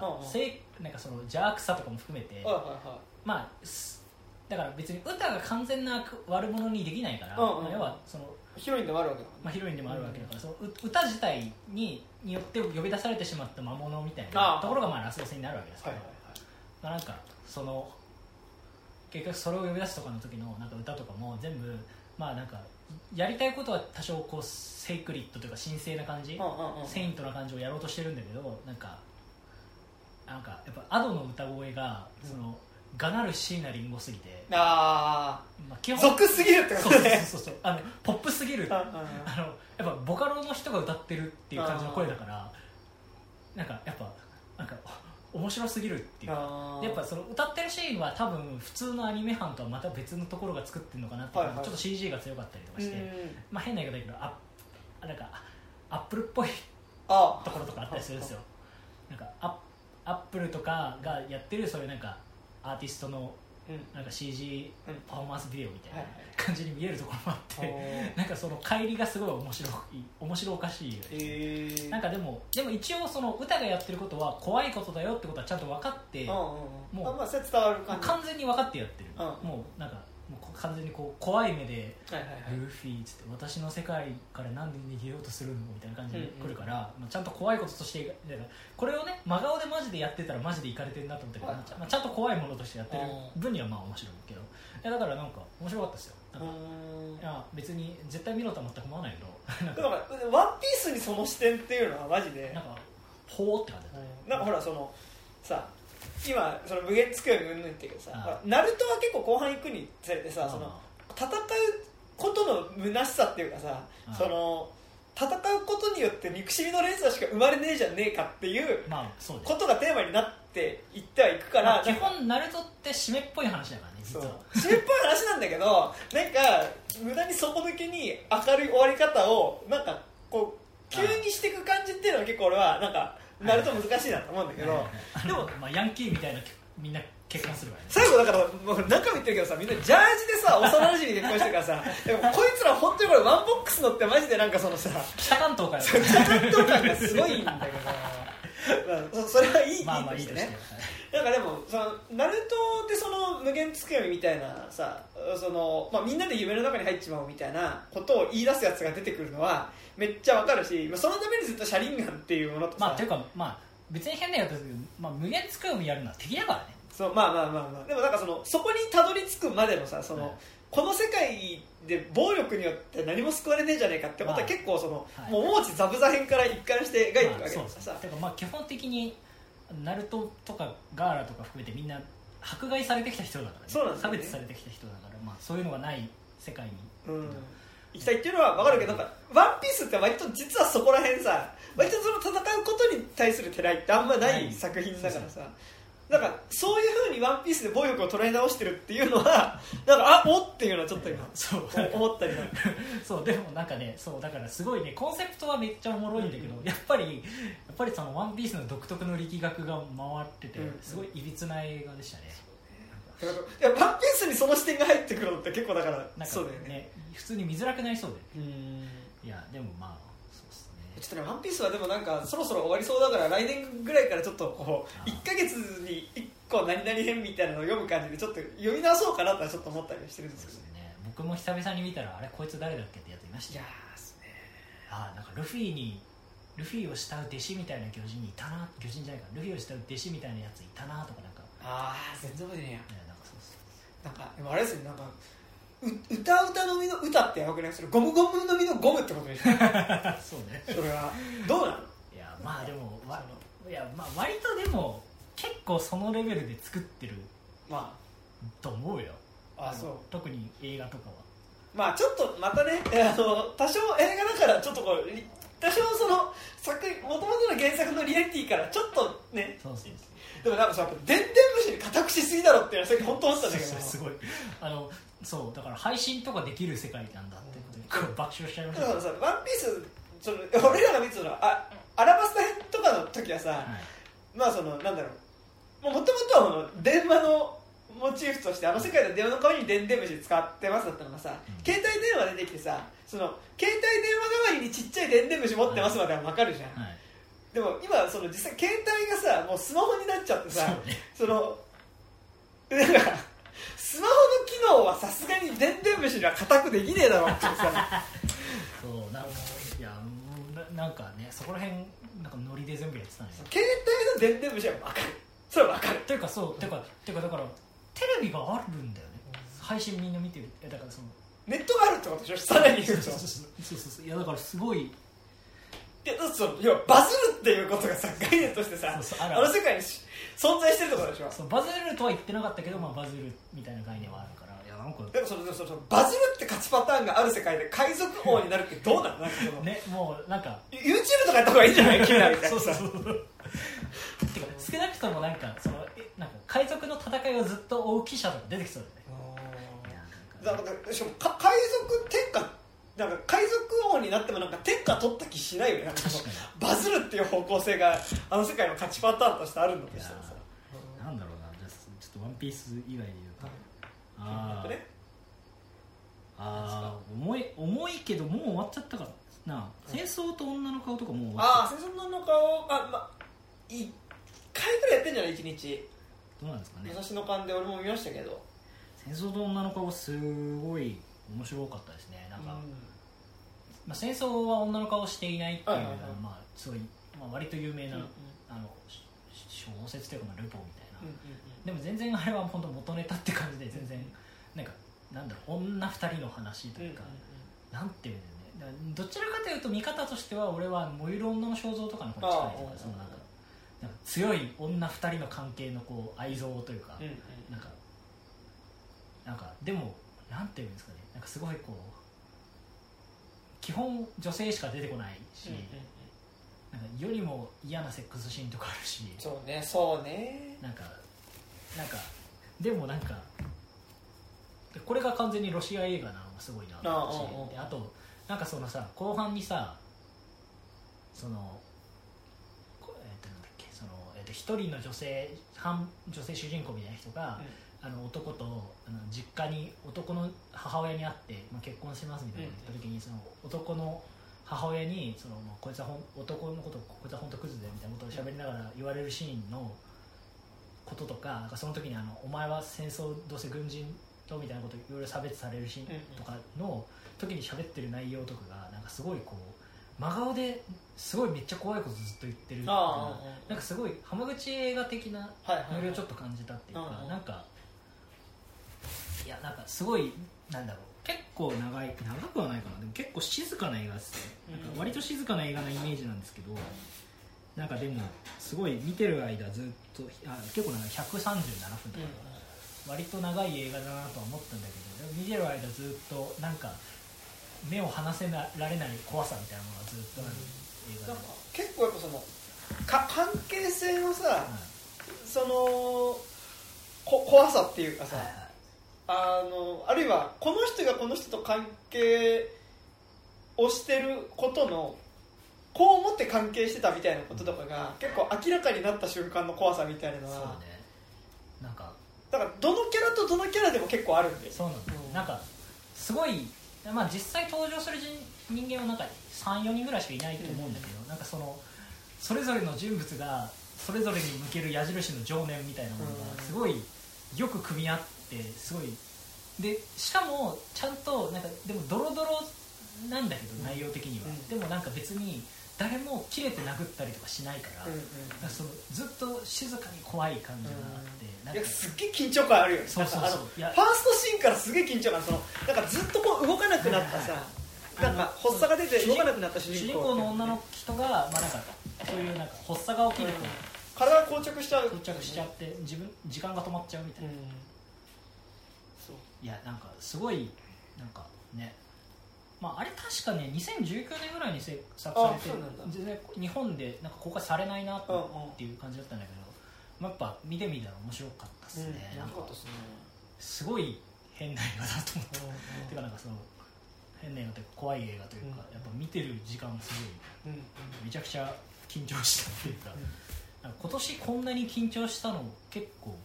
なんかその邪悪さとかも含めて、はいはいはまあすだから別に歌が完全な悪悪者にできないから、うんうん。要はその、いヒロインでもあるわけだもんねまあ、ヒロインでもあるわけだから、そのう歌自体にによって呼び出されてしまった魔物みたいなところがまあラスボスになるわけですけど、はいはい。まあ、なんかその結局それを呼び出すとかの時のなんか歌とかも全部まあなんかやりたいことは多少こうセイクリッドというか神聖な感じ、セイントな感じをやろうとしてるんだけどなんかなんかやっぱアドの歌声がその、がなる椎名林檎すぎて、あまあ、基あ俗すぎるってこそうそうとねそうそう。あのポップすぎる。あのやっぱボカロの人が歌ってるっていう感じの声だからなんかやっぱなんか面白すぎるっていうやっぱその歌ってるシーンは多分普通のアニメ班とはまた別のところが作ってるのかなっていう、はいはい。ちょっと CG が強かったりとかして、うんまあ変な言い方だけどあなんかアップルっぽいあ。ところとかあったりするんですよ。なんかアップルとかがやってるそういうなんかアーティストのうんなんか CG うん。パフォーマンスビデオみたいな感じに見えるところもあって、おなんかその帰りがすごい面白い面白おかしいへえなんかでもでも一応その歌がやってることは怖いことだよってことはちゃんと分かってもうあまあそれ伝わる感じ。完全に分かってやってる、うん。もうなんか完全にこう怖い目でルフィっつって私の世界から何で逃げようとするのみたいな感じで来るから、まあ、ちゃんと怖いこととしてこれをね真顔でマジでやってたらマジでいかれてるなと思ったけど、ちゃんと怖いものとしてやってるう分にはまあ面白いけどいやだからなんか面白かったですよ。いや別に絶対見ろとは全く思わないけど ワンピースにその視点っていうのはマジで。なんかほーって感じだった。ねなんかほらそのさ今その無限つくようんぬんっていうけどさナルトは結構後半行くにつれてさその戦うことの虚しさっていうかさその戦うことによって憎しみの連鎖しか生まれねえじゃねえかっていうまあそうですことがテーマになっていってはいくから、まあ基本ナルトって締めっぽい話だからね締めっぽい話なんだけどなんか無駄に底抜けに明るい終わり方をなんかこう急にしていく感じっていうのは結構俺はなんかなると難しいなと思うんだけどでも、まあ、ヤンキーみたいなみんな結婚するからね。最後だからもう何回も言ってるけどさみんなジャージでさ 幼馴染に結婚してるからさでもこいつら本当にこれワンボックスのってマジでなんかそのさ北関東から。ちょっと感がすごいんだけど、まあ、そそれはいい,、まあまあいいとしいいとして。てねなんかでもそのナルトでその無限つくよみみたいなさその、まあ、みんなで夢の中に入っちまおうみたいなことを言い出すやつが出てくるのはめっちゃわかるしまあそのためにずっと写輪眼っていうものとさ、まあというかまあ別に変なやつですけど、まあ、無限つくよみやるのは敵だからね。そうまあまあまあまあ。でもなんかそのそこにたどり着くまでのさその、はい。この世界で暴力によって何も救われねえじゃねえかってことはまあ結構その、はい。もう王子ザブザ編から一貫して描いていくわけだからまあまあ基本的にナルトとかガーラとか含めてみんな迫害されてきた人だからね。そうなんね。差別されてきた人だから、まあ、そういうのがない世界に。うん行きたいっていうのは分かるけどなんかワンピースって割と実はそこら辺さ割とその戦うことに対するてらいってあんまなない。い作品だからさ。だからそういうふうにワンピースで暴力を捉え直してるっていうのはなんかあおっていうのはちょっと今そう。思ったりな そうでもなんかねそうだからすごいねコンセプトはめっちゃおもろいんだけど、やっぱりやっぱりその「ワンピースの独特の力学が回ってて、うん。すごいいびつな映画でしたねいやワンピースにその視点が入ってくるのって結構だからなんかそうだよね。普通に見づらくなりそうでうん。いやでもまあそうっすね。ちょっとね、ワンピースはでもなんかそろそろ終わりそうだから来年ぐらいからちょっとこうあー。1か月に1個何々編みたいなのを読む感じでちょっと読み直そうかなとはちょっと思ったりはしてるんですけどね。ね。僕も久々に見たらあれこいつ誰だっけってやついましたよいやーですね。あーなんかルフィにルフィを慕う弟子みたいな魚人にいたな魚人じゃないかルフィを慕う弟子みたいなやついたなとかなんか、ああ全然覚えてねえや。ね、なんかでもあれですねなんかう歌歌のみの歌ってやばくないそれゴムゴムのみのゴムってことでしょ？そうね。それはどうなの？いやまあでもわいやまあ割とでも結構そのレベルで作ってるまと思うよ。ああそう。特に映画とかは。まあちょっとまたねえあの多少映画だからちょっとこうり多少その作もともとの原作のリアリティからちょっとねそうそうでもなんかさでんでん虫に固くしすぎだろってさっき本当思ったんだけど。すごい。あのそうだから配信とかできる世界なんだってことで、爆笑しちゃいましただからさ「ワンピースその俺らが見てたのはあアラバスタ編とかの時はさ、はい。まあそのなんだろうもともとは電話のモチーフとしてあの世界で電話の代わりにでんでん虫使ってますだったのがさ、うん。携帯電話出てきてさその携帯電話代わりにちっちゃいでんでん虫持ってますまでは分かるじゃん、はいでも今その実際携帯がさもうスマホになっちゃってさそうね。そのなんかスマホの機能はさすがにでんでん虫には固くできねえだろってさ。そうなんかいやもうななんかねそこら辺なんかノリで全部やってたんですよ携帯のでんでん虫は分かる。それは分かる。というかそうていうかていうかだからテレビがあるんだよね。配信みんな見てる。えだからそのネットがあるってことでしょ？さらに言うと。そうそうそうそう。いやだからすごいいやだってその要はバズるっていうことがさ概念としてさあの世界にし存在してるってことでしょ。そうバズるとは言ってなかったけど、まあ、バズるみたいな概念はあるから。いやなんかでもそのそのそのバズるって勝ちパターンがある世界で海賊王になるってどうなのねもうなんか YouTube とかやった方がいいんじゃない？君らみたいそうそうそう てか少なくともなんかそのえなんか海賊の戦いをずっと追う記者とか出てきそうだよね。だからしかもか海賊天下なんか海賊王になってもなんか天下取った気しないよね。なんかバズるっていう方向性があの世界の勝ちパターンとしてあるんだしたらさなんだろうな。じゃあちょっと「ワンピース以外で言うとあー。ね。あー。重い重いけどもう終わっちゃったからな。戦争と女の顔とかもう終わっちゃああ戦争の顔。あま1回ぐらいやってんじゃない？1日。どうなんですかね。武蔵野館で俺も見ましたけど。戦争と女の顔すごい面白かったですね。なんか、まあ、戦争は女の顔をしていないっていうのは、まあすごい、まあ、割と有名な、あのし小説というかまあルポみたいな、でも全然あれは本当元ネタって感じで全然なんかなんだろう女二人の話とうんいうか、なんていうんだよね。どちらかというと見方としては俺は燃ゆる女の肖像とかの方に近いとかそのなんかなんか強い女二人の関係のこう愛憎というか、うなんかなんかでもなんていうんですかねなんかすごいこう基本女性しか出てこないし、うんうんうん。なんか世にも嫌なセックスシーンとかあるしそうねそうね。なんかなんかでもなんかでこれが完全にロシア映画なのがすごいなと思うしあとなんかそのさ後半にさそのこえっ、となんだっけその、えー、と一人の女性半女性主人公みたいな人が、あの男とあの実家に男の母親に会って、まあ、結婚しますみたいなこと言った時に、その男の母親にその、まあ、こいつはほん男のことこいつは本当クズでみたいなことを喋りながら言われるシーンのこととかなんかその時にあの「お前は戦争どうせ軍人と」みたいなこといろいろ差別されるシーンとかの時に喋ってる内容とかがなんかすごいこう真顔ですごいめっちゃ怖いことずっと言ってるっていうなんかすごい浜口映画的なノリをちょっと感じたっていうか、なんかいやなんかすごいなんだろう。結構長い長くはないかな。でも結構静かな映画ですね、うん。なんか割と静かな映画なイメージなんですけどなんかでもすごい見てる間ずっとあ結構なんか137分とか、割と長い映画だなとは思ったんだけどでも見てる間ずっとなんか目を離せられない怖さみたいなものがずっとある映画で。なんか、結構やっぱそのか関係性のさ、はいそのこ怖さっていうかさ、はいはいあのあるいはこの人がこの人と関係をしてることのこう思って関係してたみたいなこととかが結構明らかになった瞬間の怖さみたいなのそうはね。なんかだからどのキャラとどのキャラでも結構あるんで。そうなんだ、うんなんかすごい、まあ、実際登場する人人間はなんか34人ぐらいしかいないと思うんだけど、なんかそのそれぞれの人物がそれぞれに向ける矢印の情念みたいなものうん。がすごいよく組み合ってすごい。でしかもちゃんとなんかでもドロドロなんだけど、うん。内容的には、うん。でもなんか別に誰も切れて殴ったりとかしないから,、うんうんなんかそのずっと静かに怖い感じがあって、なんか。いやすっげえ緊張感あるよね。そうそうそう。ファーストシーンからすげえ緊張感そのなんかずっとこう動かなくなったさ。なんか発作が出て動かなくなった主人公。主人公の女の人が、まあ、なんかそういうなんか発作が起きると。体が硬直しちゃう。到着しちゃって自分時間が止まっちゃうみたいな、いやなんかすごいなんかね。まああれ確かね2019年ぐらいに制作されて全然日本でなんか公開されないなっうんうん。ていう感じだったんだけど、まあ、やっぱ見てみたら面白かったですね、うんなんかすごい変な映画だと思った、うんてかなんかその変な映画というか怖い映画というか、うん。やっぱ見てる時間すごい。うんめちゃくちゃ緊張したっていうか,、今年こんなに緊張したの結構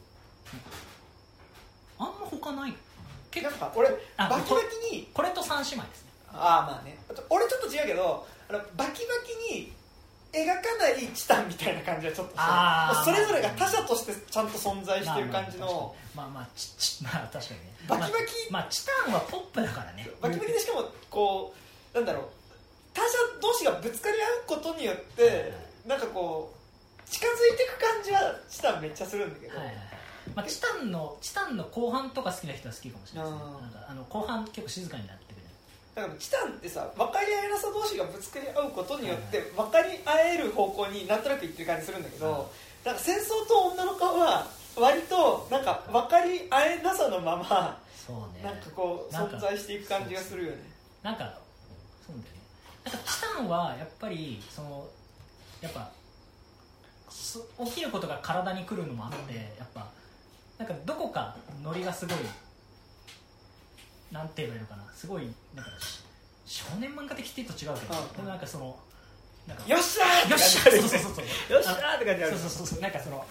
あんま他ない結構なんか俺あバキバキにこれと三姉妹ですね。ああまあね。俺ちょっと違うけどあのバキバキに描かないチタンみたいな感じはちょっとあそれぞれが他者としてちゃんと存在してる感じの。まあまあちちまあ確かにね。バキバキまあ、まあチタンはポップだからね。バキバキでしかもこうなんだろう。他者同士がぶつかり合うことによって、はいはいなんかこう近づいていく感じはチタンめっちゃするんだけど、はいはいはいまあ、チタンのチタンの後半とか好きな人は好きかもしれないですね。なんかあの後半結構静かになってくる。だからチタンってさ分かり合えなさ同士がぶつかり合うことによって分かり合える方向になんとなくいってる感じするんだけど、はい。なんか戦争と女の顔は割となんか分かり合えなさのままそうね。なんかこう存在していく感じがするよね。なんかそうだよね。なんかチタンはやっぱりそのやっぱそ起きることが体に来るのもあってやっぱなんかどこかノリがすごいなんて言えばいいのかな。すごいなんかし少年漫画的って言うと違うけど、うんでもなんかそのなんかよっしゃーよっしゃ感じそうそうそうそうよっしゃーって感じある。そうそうそうなんかその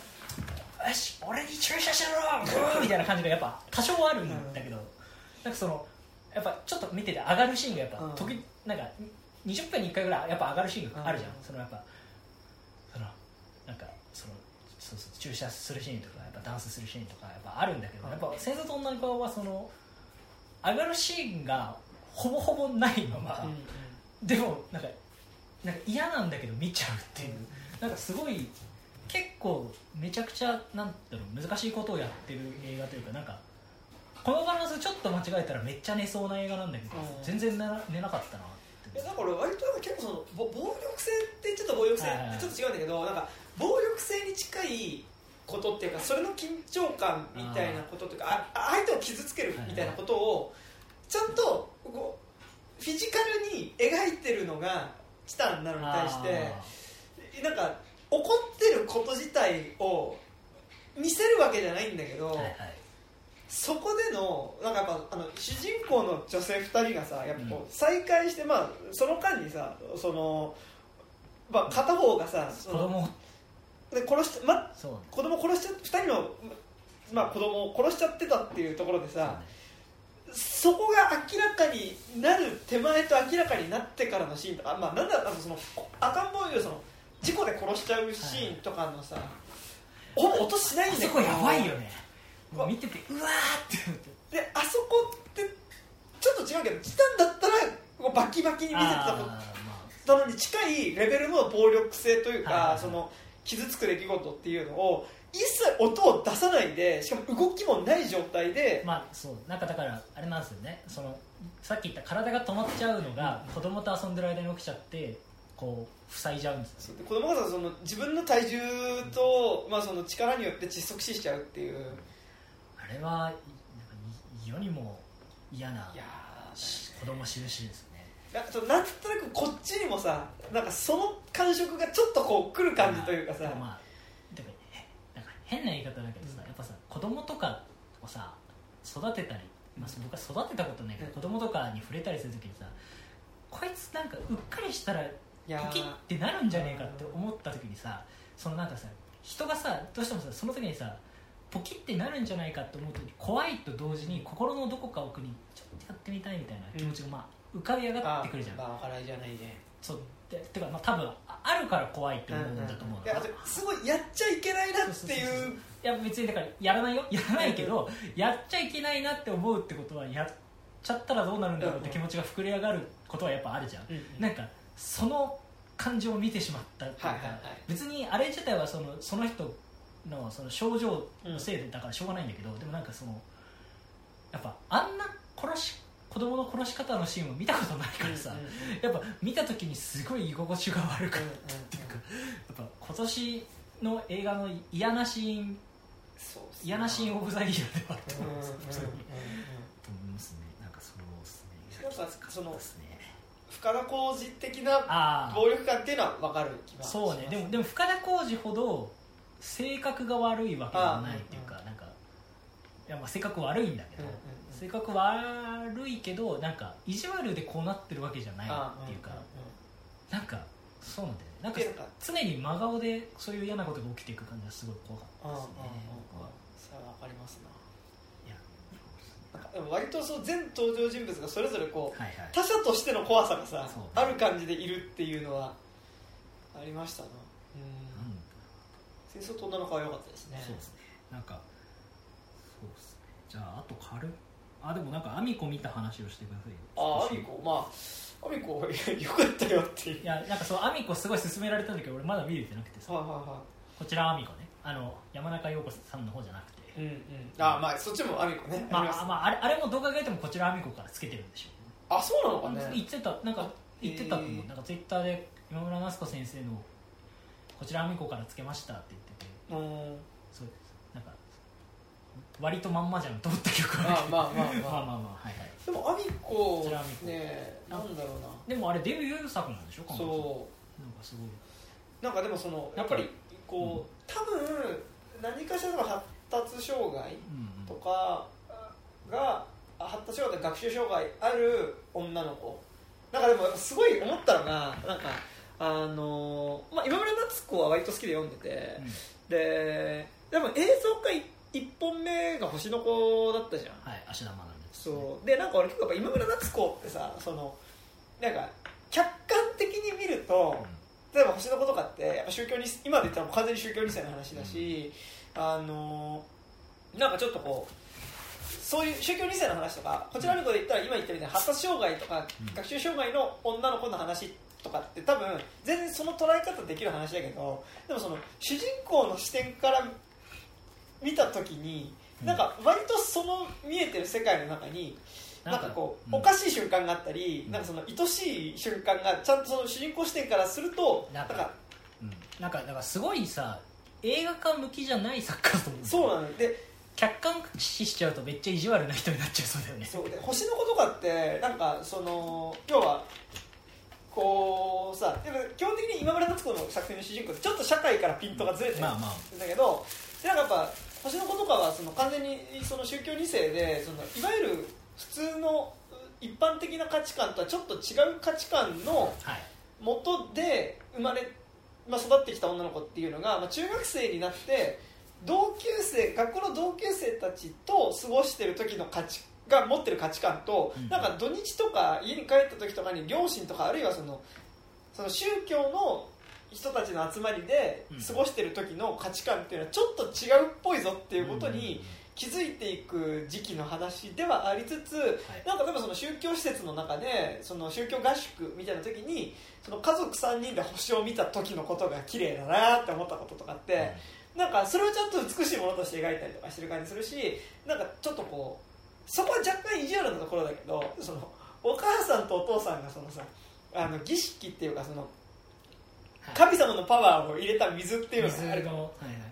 あよし俺に注射しろみたいな感じがやっぱ多少あるんだけど、なんかそのやっぱちょっと見てて上がるシーンがやっぱ、うん。時なんか20分に1回ぐらいやっぱ上がるシーンがあるじゃん、うん。そのやっぱそのなんかそうそう注射するシーンとかやっぱダンスするシーンとかやっぱあるんだけど、うんやっぱ戦争と女の子はその上がるシーンがほぼほぼないまま、でもなんかなんか嫌なんだけど見ちゃうっていう、なんかすごい結構めちゃくちゃなんだろう難しいことをやってる映画というかなんかこのバランスちょっと間違えたらめっちゃ寝そうな映画なんだけど、うん。全然寝な寝なかったなって。えだから割となんか結構そのぼ暴力性ってちょっと暴力性ちょっと違うんだけど、なんか暴力性に近いことっていうかそれの緊張感みたいなことというかあ相手を傷つけるみたいなことをちゃんとこうフィジカルに描いてるのがチタンなのに対してなんか怒ってること自体を見せるわけじゃないんだけど、はいはい。そこでのなんかやっぱあの主人公の女性2人がさやっぱ再会して、まあ、その間にさその、まあ、片方がさ子供で殺しま、子供殺しちゃ2人の、まあ、子供を殺しちゃってたっていうところでさそこが明らかになる手前と明らかになってからのシーンとか、まあ、なんだろうその赤ん坊をその事故で殺しちゃうシーンとかのさ、ほぼ音しないんだけど。あそこやばいよね。見ててうわーって思って。であそこってちょっと違うけどチタンだったらこうバキバキに見せてたのに近いレベルの暴力性というか、はいはいはい。その傷つく出来事っていうのを一切音を出さないでしかも動きもない状態で、まあそうなんかだからあれなんですよね。そのさっき言った体が止まっちゃうのが子供と遊んでる間に起きちゃってこう塞いじゃうんですよ。そう。で子供がさその自分の体重と、まあ、その力によって窒息死しちゃうっていう。あれはなんか世にも嫌ないや子供死ぬシーンですよねなんとなくこっちにもさなんかその感触がちょっとこう来る感じというかさ、まあまあだからへなんか変な言い方だけどさ、やっぱさ子供とかをさ育てたり、まあ、僕は育てたことないけど、うん。子供とかに触れたりするときにさこいつなんかうっかりしたらポキってなるんじゃねえかって思った時にさそのなんかさ人がさどうしてもさその時にさポキってなるんじゃないかって思う時怖いと同時に心のどこか奥にちょっとやってみたいみたいな気持ちがまあ浮かび上がってくるじゃん、まあ笑いじゃないね。そうでてかまあ多分ああるから怖いって思うんだと思うのいやすごいやっちゃいけないなっていそう。ういや別にだからやらないよ。やらないけどやっちゃいけないなって思うってことはやっちゃったらどうなるんだろうって気持ちが膨れ上がることはやっぱあるじゃん、うん。なんかその感情を見てしまったっていうか、はいはいはい。別にあれ自体はそのその人のその症状のせいでだからしょうがないんだけど、でもなんかそのやっぱあんな殺し子供の殺し方のシーンを見たことないからさ、やっぱ見た時にすごい居心地が悪かったっていうか、やっぱ今年の映画の嫌なシーン嫌なシーンオブザイヤーではあると思います、ね。なんかそうですね。やっぱその深田浩二的な暴力感っていうのは分かる気がそうね。でもでも深田浩二ほど性格が悪いわけではないっていうかなんかいやまあ性格悪いんだけど、性格悪いけどなんか意地悪でこうなってるわけじゃないっていうか、なんかそうなんだよね。なんか常に真顔でそういう嫌なことが起きていく感じがすごい怖かったですね。僕はそれは分かりますいやなでも割とそう全登場人物がそれぞれこうはいはい。他者としての怖さがさある感じでいるっていうのはありましたな。うん。うん。戦争と女の子は良かったですね。そうですね。なんかそうですね。じゃああと軽いあでもなんかアミコ見た話をしてくださいああアミコ。まあアミコ 良かったよって。いういやなんかそうアミコすごい勧められたんだけど俺まだ見れてなくてさ。はいはこちらアミコね。あの山中陽子さんの方じゃなくて。うんうん。あまあそっちもアミコね。まあ、まあ、あれあれも動画がいてもこちらアミコからつけてるんでしょ。あそうなのかね。言ってたなんか言ってたと思う、なんかツイッターで今村夏子先生のこちらアミコからつけましたって言ってて。うん。そう割とまんまじゃんと思った曲まあまあまあまあ。まあまあまあはいはい。でもアミコこちらアミコ。ねなんだろうな。でもあれデビュー作なんでしょ今回そう。なんかすごい。なんかでもそのやっぱり。こう多分何かしらの発達障害うんうん。とかが発達障害学習障害ある女の子。なんかでもすごい思ったのがなんかあの、まあ、今村夏子は割と好きで読んでて、ででも映像化1本目が星の子だったじゃん。はい芦田愛菜そう。でなんか俺結構やっぱ今村夏子ってさそのなんか客観的に見ると、例えば星の子とかってやっぱ宗教に今で言ったら完全に宗教2世の話だし、あのなんかちょっとこうそういう宗教2世の話とかこちらの子で言ったら今言ったみたいな発達障害とか、うん。学習障害の女の子の話とかって多分全然その捉え方できる話だけどでもその主人公の視点から見た時にうん。なんか割とその見えてる世界の中になんかこう、うん。おかしい瞬間があったり、うん。なんかその愛しい瞬間がちゃんとその主人公視点からするとなかなんんかうん。なんかすごいさ映画化向きじゃない作家だと思うそうなので客観視しちゃうとめっちゃ意地悪な人になっちゃいそうだよね。そう。で星の子とかってなんかその要はこうさでも基本的に今村夏子の作品の主人公ってちょっと社会からピントがずれてるまあまんだけど、でなんかやっぱ星の子とかはその完全にその宗教2世でそのいわゆる普通の一般的な価値観とはちょっと違う価値観のあはい。元で生まれ、まあ、育ってきた女の子っていうのが、まあ、中学生になって同級生学校の同級生たちと過ごしてる時の価値が持ってる価値観と、うん。なんか土日とか家に帰った時とかに両親とかあるいはそのその宗教の人たちの集まりでうん。過ごしてる時の価値観っていうのはちょっと違うっぽいぞっていうことに気づいていく時期の話ではありつつ、なんか例えばその宗教施設の中でその宗教合宿みたいな時にその家族3人で星を見た時のことが綺麗だなって思ったこととかって、なんかそれをちゃんと美しいものとして描いたりとかしてる感じするしなんかちょっとこうそこは若干意地悪なところだけどそのお母さんとお父さんがそのさあの儀式っていうかそのはい神様のパワーを入れた水っていうの水がある。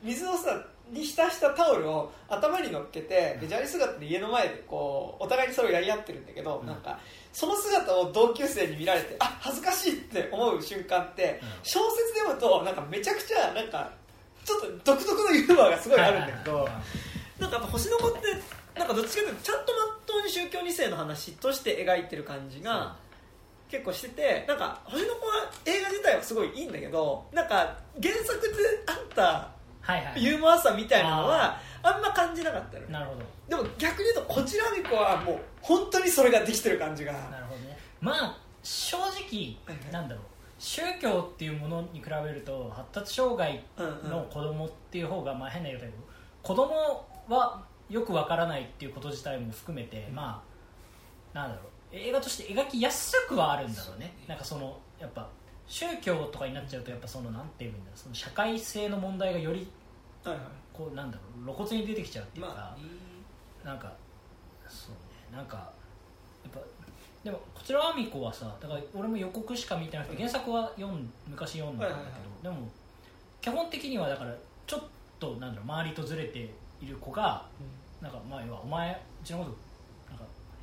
水。をさに浸したタオルを頭に乗っけてで砂利姿で家の前でこうお互いにそれをやり合ってるんだけど、うん。なんかその姿を同級生に見られてあ恥ずかしいって思う瞬間って、うん。小説で読むとなんかめちゃくちゃなんかちょっと独特のユーモアがすごいあるんだけど、なんかやっぱ星の子ってなんかどっちかというとちゃんとまっとうに宗教2世の話として描いてる感じが結構しててなんか星の子は映画自体はすごいいいんだけどなんか原作であったはいはい。ユーモアさみたいなのはあんま感じなかったのなるほど。でも逆に言うとこちらみこはもう本当にそれができてる感じが。なるほどね。まあ正直なんだろう。宗教っていうものに比べると発達障害うんの子供っていう方がまあ変な言い方だけど子供はよくわからないっていうこと自体も含めてまあなんだろう映画として描きやすくはあるんだろうね。なんかそのやっぱ宗教とかになっちゃうとやっぱそのなんていうんだろうその社会性の問題がよりこうなんだろう露骨に出てきちゃうっていうか、まあなんかそうね。なんかやっぱでもこちらあみこはさだから俺も予告しか見てなくて原作は読ん昔読んだんだけど、でも基本的にはだからちょっとなんだろう周りとずれている子がなんかまあ要はお前うちのこと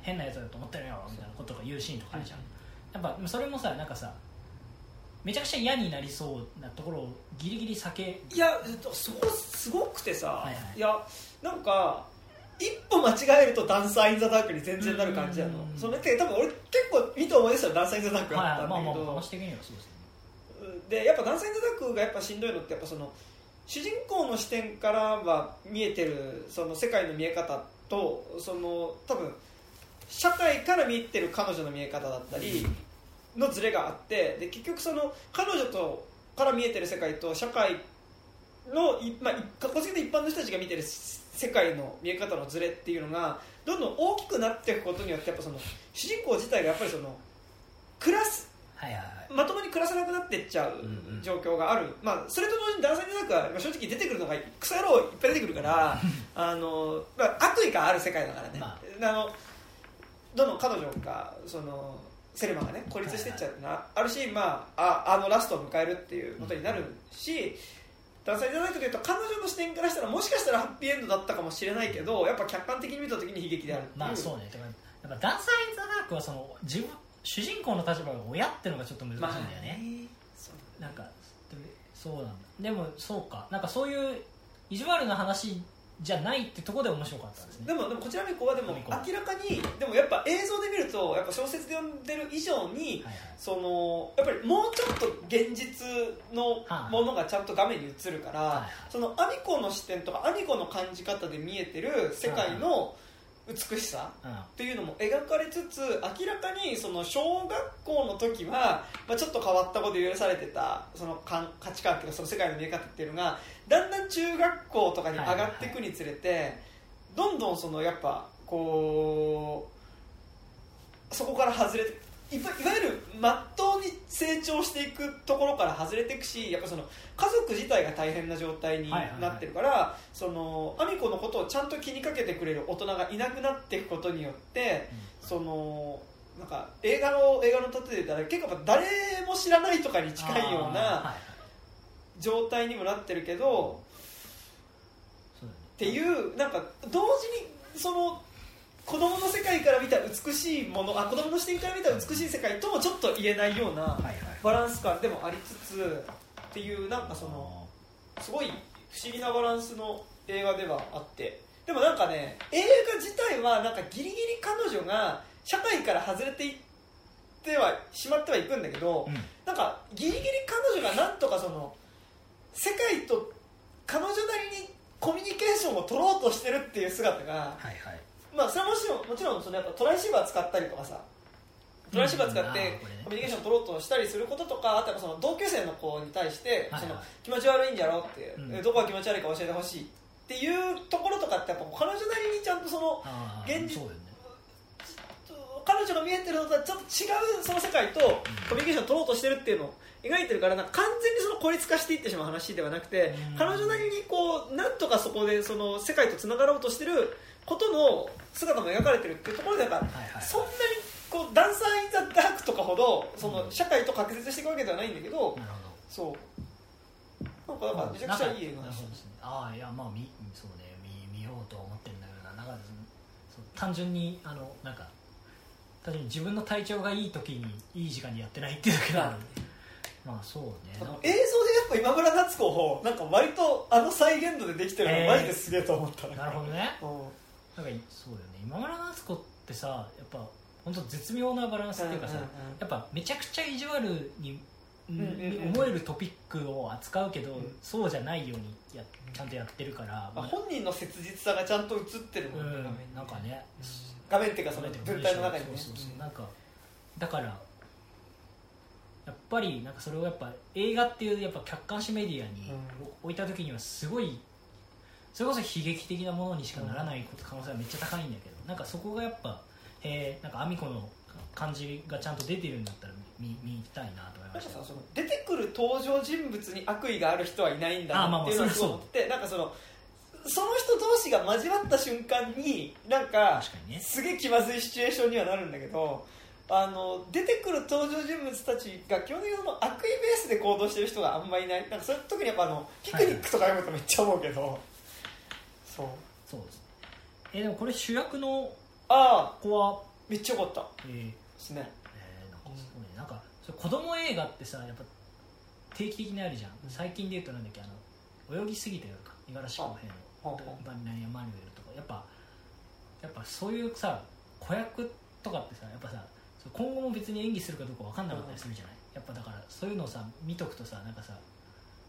変なやつだと思ってるやろみたいなことが言うシーンとかあるじゃん、やっぱそれもさなんかさめちゃくちゃ嫌になりそうなところをギリギリ避けいやえっとそこすごくてさ、はいはい。やなんか一歩間違えるとダンサー・イン・ザ・ダークに全然なる感じなの。うん。それって多分俺結構見て思い出したらダンサー・イン・ザ・ダークはいあったんだけまあまあど、話的にはそうですねでやっぱダンサー・イン・ザ・ダークがやっぱしんどいのってやっぱその主人公の視点からは見えてるその世界の見え方とその多分社会から見えてる彼女の見え方だったりのズレがあってで結局その彼女とから見えてる世界と社会のいまあ、い格好つけて一般の人たちが見てる世界の見え方のズレっていうのがどんどん大きくなっていくことによってやっぱその主人公自体がやっぱりその暮らすはいはいはい。まともに暮らせなくなっていっちゃううんうん。状況がある、まあ、それと同時に男性になんか正直出てくるのがクソ野郎いっぱい出てくるから あの、まあ、悪意がある世界だからね、まあのどんどん彼女がそのセレマがね孤立していっちゃうっていはあるし、まあ、ああのラストを迎えるっていうことになるし、男性じゃないかというと彼女の視点からしたらもしかしたらハッピーエンドだったかもしれないけどやっぱ客観的に見た時に悲劇であるまあそうね。だからやっぱダンサー・イン・ザ・ダークはその自分主人公の立場が親っていうのがちょっと難しいんだよね、そうなんかでそうなんだ。でもそうか。なんかそういう意地悪な話じゃないってところで面白かったんですね。でもでもこちらみこはでも明らかにでもやっぱ映像で見るとやっぱ小説で読んでる以上にはいはい。そのやっぱりもうちょっと現実のものがちゃんと画面に映るから、はいはい。そのアミコの視点とかアミコの感じ方で見えてる世界の美しさうん。っていうのも描かれつつ明らかにその小学校の時は、まあ、ちょっと変わったこと許されてたその価値観っていうかその世界の見え方っていうのがだんだん中学校とかに上がっていくにつれて、どんどんそのやっぱこうそこから外れていわゆるまっとうに成長していくところから外れていくしやっぱその家族自体が大変な状態になってるから、そのアミコのことをちゃんと気にかけてくれる大人がいなくなっていくことによってそのなんか映画の映画の例えで言ったら結構やっぱ誰も知らないとかに近いようなあ状態にもなってるけどーはいっていうなんか同時にその子供の世界から見た美しいものあ子供の視点から見た美しい世界ともちょっと言えないようなバランス感でもありつつっていうなんかそのすごい不思議なバランスの映画ではあって。でもなんかね映画自体はなんかギリギリ彼女が社会から外れていってはしまってはいくんだけど、うん。なんかギリギリ彼女がなんとかその世界と彼女なりにコミュニケーションを取ろうとしてるっていう姿がはいはいまあそれはもちろんもちろんそのやっぱトライシーバー使ったりとかさ。トライシーバー使ってコミュニケーション取ろうとしたりすることとかあとはその同級生の子に対してその気持ち悪いんじゃろって、う。ん。えどこが気持ち悪いか教えてほしいっていうところとかってやっぱ彼女なりにちゃんとその現実彼女が見えてるのとはちょっと違うその世界とコミュニケーションを取ろうとしてるっていうのを描いてるからなん。か完全にその孤立化していってしまう話ではなくてうん彼女なりにこうなんとかそこでその世界とつながろうとしてることの姿も描かれてるっていうところでなんかはいはいそんなにこうダンサー・イン・ザ・ダークとかほどそのうん。社会と隔絶していくわけではないんだけどなるほそう。なんかなんかめちゃくちゃいい映画なでしねああいやまあみそうね見見ようとは思ってるんだけどななんか単純にあのなんか単純に自分の体調がいい時にいい時間にやってないっていうだけなので。まあそうね。映像でやっぱ今村夏子をなんか割とあの再現度でできてるのマジですげえと思った。なるほどね。うんなんかそうだよね。今村夏子ってさやっぱ本当絶妙なバランスっていうかさ、うんうんうん。やっぱめちゃくちゃ意地悪に、んうんうん。思えるトピックを扱うけど、うん。そうじゃないようにやちゃんとやってるから、まあ、本人の切実さがちゃんと映ってるもんね、うん画面になんかね、画面っていうかその文体の中にね。そうそうそう。なんかだからやっぱりなんかそれをやっぱ映画っていうやっぱ客観視メディアにうん。置いた時にはすごいそれこそ悲劇的なものにしかならない可能性はめっちゃ高いんだけどなんかそこがやっぱへえなんかアミコの感じがちゃんと出てるんだったら見見たいなと思いました。出てくる登場人物に悪意がある人はいないんだなっていうのっててなんかそのその人同士が交わった瞬間になんかすげえ気まずいシチュエーションにはなるんだけどあの出てくる登場人物たちが基本的に悪意ベースで行動してる人があんまりいない。なんかそれ特にやっぱあのピクニックとか読むとめっちゃ思うけど、そう。そうですね。えでもこれ主役のああ。子は？めっちゃよかった。でえー。すね。えーなんかすごいね。なんかそれ子供映画ってさやっぱ定期的にあるじゃん、最近で言うとなんだっけあの泳ぎすぎてるか。五十嵐浩平のバニラニアマニュエルとか。やっぱやっぱそういうさ子役とかってさやっぱさ今後も別に演技するかどうか分かんなかったりするじゃない、やっぱだからそういうのをさ見とくとさなんかさ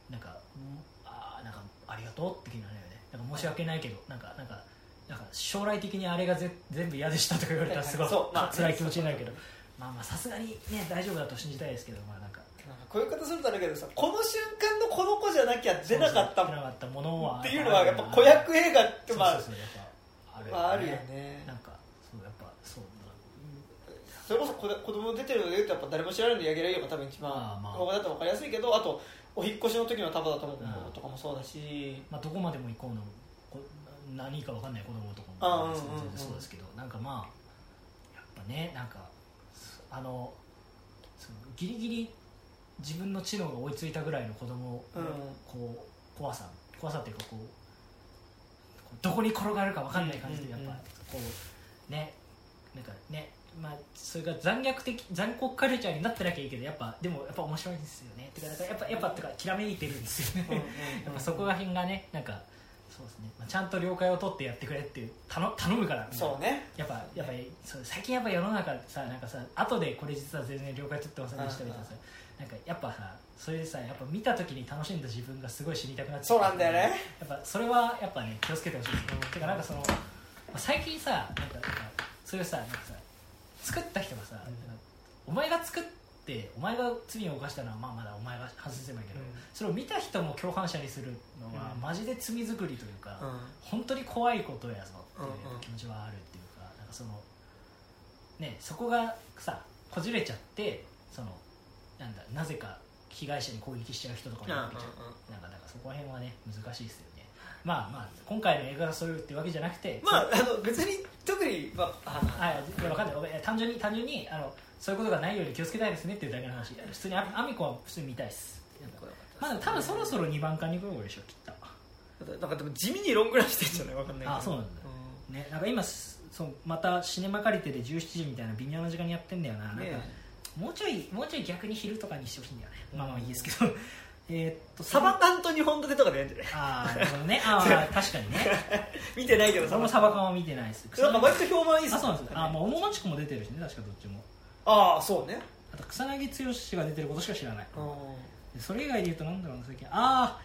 なんかうんあーなんかありがとうって気になるよねなんか申し訳ないけどなんかなんかなんか将来的にあれがぜ全部嫌でしたとか言われたらすごい辛い気持ちになるけどまあまあさすがにね大丈夫だと信じたいですけどまあなんか。なんかこういう方するとあれだけどさこの瞬間のこの子じゃなきゃ出なかった出なかったものはっていうのはやっぱ子役映画ってまああるよね。なんかそうやっぱそうそれこそ子子供出てるので言うとやっぱ誰も知らないので柳楽優が多分一番ああまあ。他だと分かりやすいけどあとお引っ越しの時の田畑智子うんとかもそうだし、まあ、どこまでも行こうのこ何か分かんない子供とかも全然そうですけど。なんかまあやっぱねなんかあのそのギリギリ自分の知能が追いついたぐらいの子供のうん。こう怖さ怖さっていうかこうどこに転がるか分かんない感じでやっぱうんうんうん。こうねなんかねまあそれが残虐的残酷カルチャーになってなきゃいいけどやっぱでもやっぱ面白いんですよね。てかやっぱやっぱてかきらめいてるんですよね。そこら辺がねなんかそうですね、まあ、ちゃんと了解を取ってやってくれっていう頼頼むからそうね。やっぱやっぱりそう最近やっぱ世の中さなんかさ後でこれ実は全然了解取ってませんでしたみたいなさ。なんかやっぱさそれでさやっぱ見た時に楽しんだ自分がすごい知りたくなっちゃそうなんだよね。やっぱそれはやっぱね気をつけてほしいです、うんてかなんかそのまあ最近さなんかなんかそういうさなんかさ作った人がさ、お前が作ってお前が罪を犯したのはまあまだお前が反省すればいいけど、うん。それを見た人も共犯者にするのは、うん。マジで罪作りというか、うん。本当に怖いことやぞっていう気持ちはあるっていうかなんかそのねそこがさこじれちゃってそのなんだなぜか被害者に攻撃しちゃう人とかもいるわけじゃん。なんかだからそこら辺はね難しいですよねまあまあ今回の映画がそういうってわけじゃなくてまああの別に特にまああはい、いやわかんない。ごめん単純に単純にあのそういうことがないように気をつけたいですねっていうだけの話普通にアアミコは普通に見たいです。まあ多分そろそろ2番か2分ぐらいでしょきっと。なんかでも地味にロングランしてんじゃない？わかんないけど。あそうなんだ。ねなんか今すそうまたシネマ借りてで17時みたいな微妙な時間にやってんだよな。なんかねもうちょいもうちょい逆に昼とかにしてほしいんだよね、うん。まあまあいいですけどえーっとサバ缶と日本立てとかでやるんじゃない？ああなるほどね。ああ 確かにね。見てないけどそれもサバ缶は見てないです。なんか割と評判いいっすあそうなんです。よあもう桃町子も出てるしね確かどっちも。ああそうね。あと草彅剛が出てることしか知らない。それ以外で言うとなんだろうな最近ああ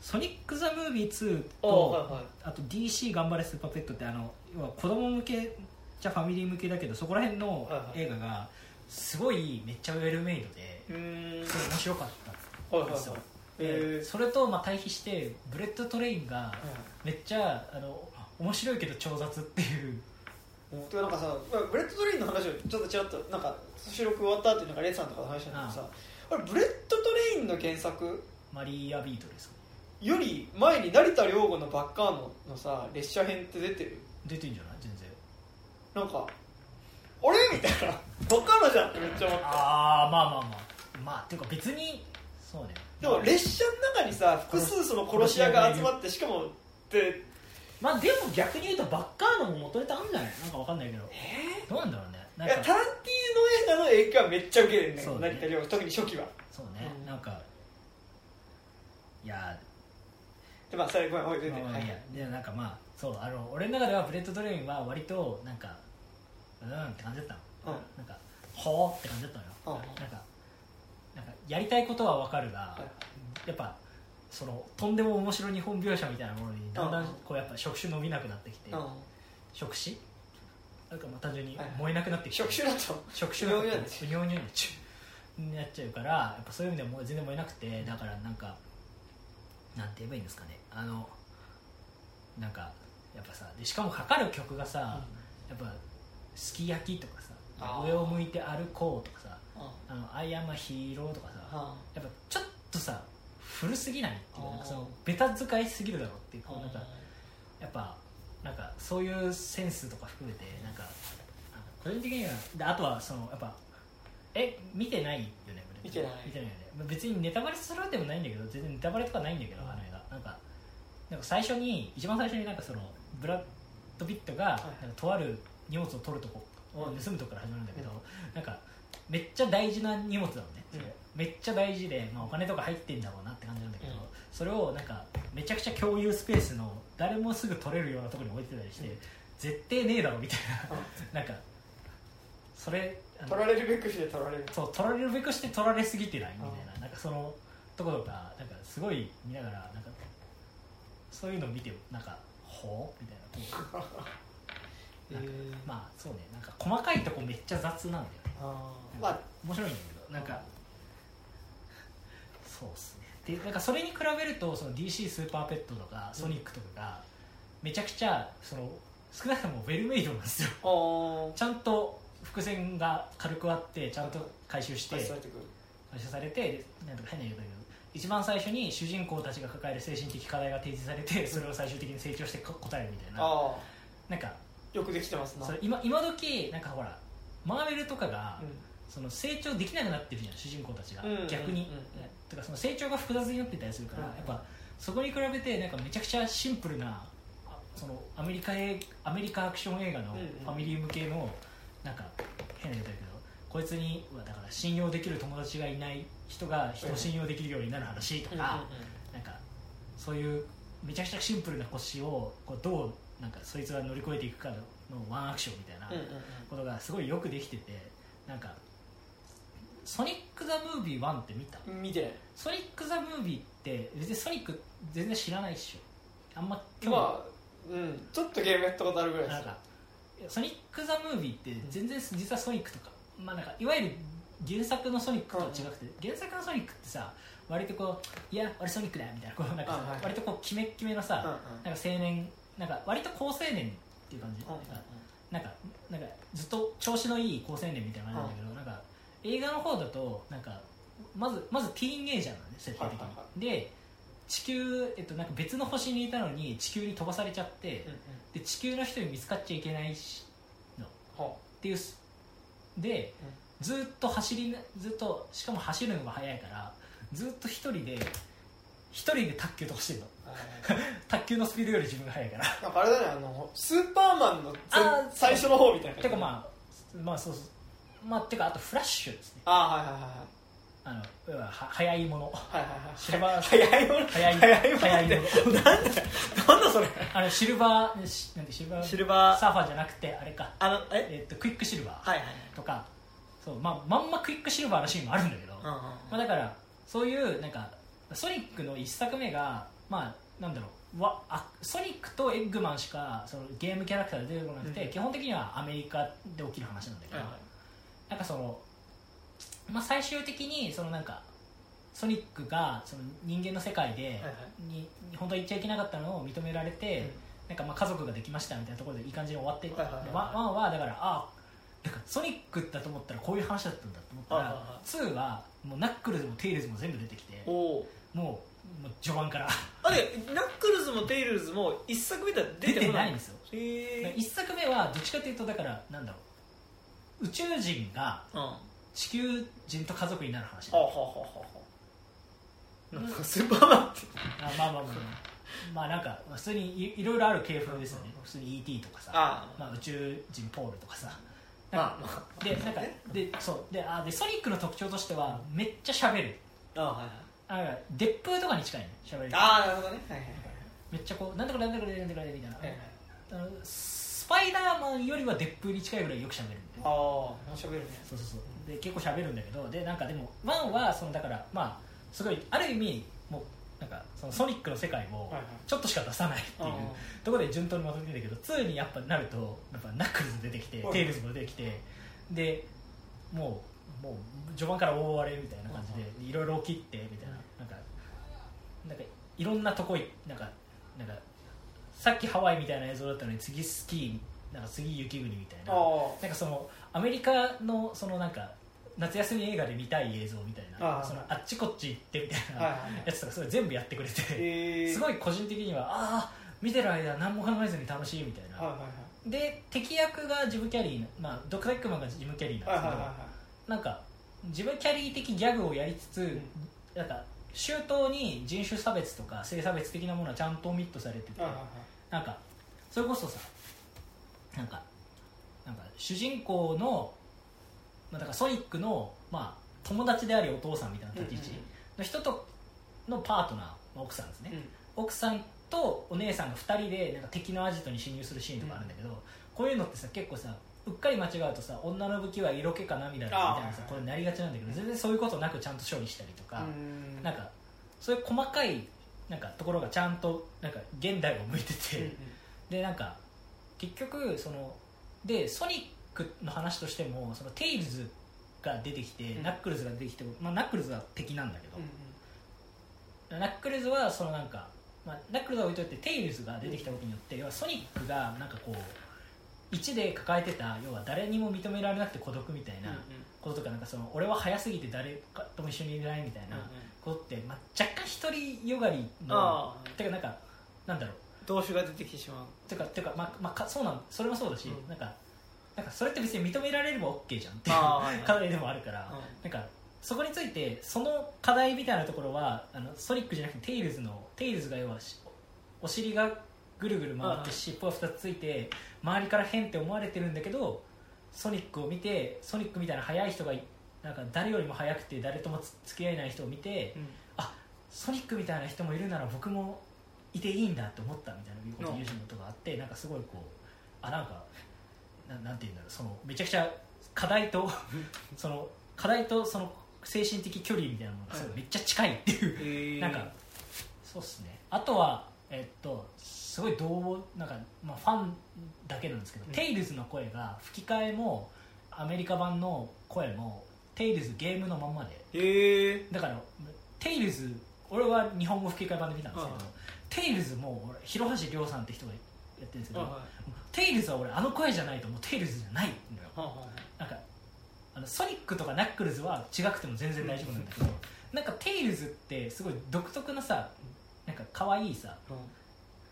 ソニック・ザ・ムービー2あと、はいはい。あと DC 頑張れスーパーペットってあの要は子供向けじゃファミリー向けだけどそこら辺の映画がすごいめっちゃウェルメイドで面白かったんですよ。へでーそれとまあ対比してブレッドトレインがめっちゃあの面白いけど超雑っていう。うん。てかなんかさまあブレッドトレインの話をちょっとちらっとなんか収録終わったっていうのがレイさんとかの話なんだけどさあれブレッドトレインの原作？マリアビートルですか？より前に成田良悟のバッカーノのさ列車編って出てる？出てんじゃない？全然。なんかあれ？みたいな。バッカーノじゃんってめっちゃ思ってああまあまあまあ。まあっていうか別にそうね。でも列車の中にさ複数その殺し屋が集まってしかもでまあでも逆に言うとバッカーノも元ネタあるんじゃない？なんかわかんないけど。えどうなんだろうね。なんかタランティーノ映画の影響はめっちゃ受けるねそうね。成田特に初期は。そうね、うん。なんかいやでまあそれごめんおいー、出てまあまあいい。や。でなんかまあそうあの俺の中ではブレッドトレインは割となんかうんって感じだったの、うん。なんかほーって感じだったのよ、うん。なんかやりたいことはわかるが、はい。やっぱそのとんでも面白日本描写みたいなものにだんだんうん。こうやっぱ触手伸びなくなってきて、うん。触手なんかまあ単純にはい。燃えなくなってきて、触手だと？触手がうにょうにょになっちゃうからやっぱそういう意味ではもう全然燃えなくてだからなんかなんて言えばいいんですかね。あのなんかやっぱさでしかもかかる曲がさ、やっぱ「すき焼き」とかさあー「上を向いて歩こう」とかさうんうん「あのアイアンマヒーロー」とかさあやっぱちょっとさ古すぎないっていうかそのベタ使いすぎるだろうっていうこうなんかあやっぱなんかそういうセンスとか含めてなんかあ個人的にはであとはそのやっぱえ見てないよね見てない。見てないよね。まあ別にネタバレするわけでもないんだけど全然ネタバレとかないんだけど、うん。あの映画なんかなんか最初に一番最初になんかそのブラッド・ピットがなんかとある荷物を取るとこを盗むとこから始まるんだけど、なんかめっちゃ大事な荷物なのね、それ。めっちゃ大事で、まあ、お金とか入ってんだろうなって感じなんだけど、うん。それをなんかめちゃくちゃ共有スペースの誰もすぐ取れるようなところに置いてたりして、うん。絶対ねえだろみたいな。なんかそれ取られるべくして取られる。そう取られるべくして取られすぎてないみたいな,、なんかそのところがなんかすごい見ながらなんかそういうのを見てなんかほうみたいなこう なんかまあそうね。なんか細かいとこめっちゃ雑なんだよねまあ面白いんだけど。なんか。そうっすね。でなんかそれに比べるとその DC スーパーペットとかソニックとかがめちゃくちゃその少なくともウェルメイドなんですよ。ちゃんと伏線が軽くあってちゃんと回収して回収されてなんとか変な言うだけど一番最初に主人公たちが抱える精神的課題が提示されてそれを最終的に成長してこ答えるみたいな。なんかよくできてますな。今今時なんかほらマーベルとかが、うんその成長できなくなってるじゃん主人公たちが、うん逆に、うんうん。てかその成長が複雑になってたりするから、うんやっぱそこに比べてなんかめちゃくちゃシンプルなあそのアメリカ映アメリカアクション映画のファミリー向けのなんか変な言うだけどこいつにうわだから信用できる友達がいない人が人を信用できるようになる話とか、なんかそういうめちゃくちゃシンプルな腰をこうどうなんかそいつが乗り越えていくかのワンアクションみたいなことがすごいよくできててなんか「ソニック・ザ・ムービー1」って見た？うん見てない。ソニック・ザ・ムービーって別にソニック全然知らないっしょ。あんま興味まあうん。ちょっとゲームやったことあるぐらいです。なんかソニック・ザ・ムービーって全然実はソニックとか,、まあ、なんかいわゆる原作のソニックとは違くて、原作のソニックってさ割とこう「いや俺ソニックだよ」みたいなこうなんかはいはい割とこうキメッキメのさ、うんうん。なんか青年なんか割と高青年っていう感じ、うんうんなんかなんかずっと調子のいい高青年みたいな感じなんだけど、なんか映画の方だとなんかまずまずティーンエイジャーなんで設定的に、はいはいはで地球、えっと、なんか別の星にいたのに地球に飛ばされちゃって、うんうん。で地球の人に見つかっちゃいけないしの。っほていうすで、ずっと走りなずっとしかも走るのが速いからずっと一人で一人で卓球とかしてるの。う 卓球のスピードより自分が速いから。なんかあれだねあのスーパーマンの最初の方みたいなてかまあまあそうそうまあてかあとフラッシュですね。ああはいはいはいあの要はは速いもの。はいはいはい。はいシルバー早いもの？速い早いもの？速いもの。なんだなんだそれ？あのシルバーシルバー？シルバー？サーファーじゃなくてあれか。あのえ？えっとクイックシルバー。はいはいとか。そう、まあ、まんまクイックシルバーのシーンもあるんだけど、うんうん。まあ、だからそういうなんかソニックの一作目がまあなんだろう。わあソニックとエッグマンしかそのゲームキャラクターで出てこなくて、うん。基本的にはアメリカで起きる話なんだけど、はいはいなんかその、まあ、最終的にそのなんかソニックがその人間の世界で、はいはい。に本当は行っちゃいけなかったのを認められて、なんかまあ家族ができましたみたいなところでいい感じに終わって、はいはいはいでワンはだからあなんかソニックだと思ったらこういう話だったんだと思ったら、はいはいは2はもうナックルズもテイルズも全部出てきてもうもう序盤から。あれナックルズもテイルズも一作目では出出てこないんですよ。へえ1作目はどっちかというとだからなんだろう宇宙人が地球人と家族になる話あはあはあはあなんかスーパーマンってあまあまあまあまあ。まあなんか普通にいいろいろある系譜ですよね。普通に ET とかさ。あまあ、宇宙人ポールとかさ。でなんかでそう。であでソニックの特徴としてはめっちゃ喋る。あはいはい。あだからデップとかに近いね喋りああなるほどね。はいはいめっちゃこうなんとかなんとかなんとかみたいな、はいはい。スパイダーマンよりはデップに近いぐらいよく喋るああ喋るね。そうそうそう。で結構喋るんだけどでなんかでもワンはそのだからまあすごいある意味もうなんかそのソニックの世界をはいはい。ちょっとしか出さないっていうあところで順当にまとめてんだけど2にやっぱなるとやっぱナックルズ出てきてはい。テイルズも出てきてでもうもう序盤から大荒れみたいな感じでいろいろ起きてみたいななんかなんかいろんなとこいなんかなんかさっきハワイみたいな映像だったのに次スキーなんか次雪国みたいなあなんかそのアメリカのそのなんか夏休み映画で見たい映像みたいなあー。そのあっちこっち行ってみたいはいなやつとかそれ全部やってくれて、すごい個人的にはああ見てる間何も考えずに楽しいみたいな、で敵役がジム・キャリーの、まあ、ドクター・エッグマンがジム・キャリーなんですけど、なんかジム・キャリー的ギャグをやりつつ、なんか周到に人種差別とか性差別的なものはちゃんとオミットされてて、なんかそれこそさなんかなんか主人公の、まあ、だからソニックの、まあ、友達でありお父さんみたいな立ち位置の人とのパートナー、まあ、奥さんですね、奥さんとお姉さんが2人でなんか敵のアジトに侵入するシーンとかあるんだけど、こういうのってさ結構さうっかり間違うとさ女の武器は色気か涙だみたいなさこれなりがちなんだけど全然そういうことなくちゃんと処理したりとか、うん。なんかそういう細かいなんかところがちゃんとなんか現代を向いてて、うんうん。でなんか結局そのでソニックの話としてもそのテイルズが出てきて、うん。ナックルズが出てきて、まあ、ナックルズは敵なんだけど、うんナックルズはそのなんか、まあ、ナックルズは置いといてテイルズが出てきたことによって、要はソニックがなんかこう1で抱えてた要は誰にも認められなくて孤独みたいなこととかなんかその俺は早すぎて誰かとも一緒にいれないみたいなことって、まあ、若干独りよがりのてかなんかなんだろう動詞が出てきてしまう。てかてかまあまあかそうなんそれもそうだし、うん。なんかなんかそれって別に認められれば OK じゃんっていう 課題でもあるから、うん。なんかそこについてその課題みたいなところはあのソニックじゃなくてテイルズのテイルズが要はしお尻がぐるぐる回ってうん尻尾が2つついて周りから変って思われてるんだけどソニックを見てソニックみたいな速い人がいなんか誰よりも速くて誰ともつ付き合えない人を見て、あソニックみたいな人もいるなら僕もいていいんだって思ったみたいなことを言うのとかあってなんかすごいこうあなんかななんていうんだろうそのめちゃくちゃ課題と その課題とその精神的距離みたいなものがすごいめっちゃ近いっていう、へえなんかそうっすね。あとはえっとすごい同なんか、まあ、ファンだけなんですけど、うん。テイルズの声が吹き替えもアメリカ版の声もテイルズゲームのまんまで。だからテイルズ俺は日本語吹き替え版で見たんですけど、うんテイルズも俺広橋亮さんって人がやってるんですけど、はテイルズは俺あの声じゃないともうテイルズじゃないのよ。いはなんかあのソニックとかナックルズは違くても全然大丈夫なんだけど、なんかテイルズってすごい独特なさなんか可愛いさいは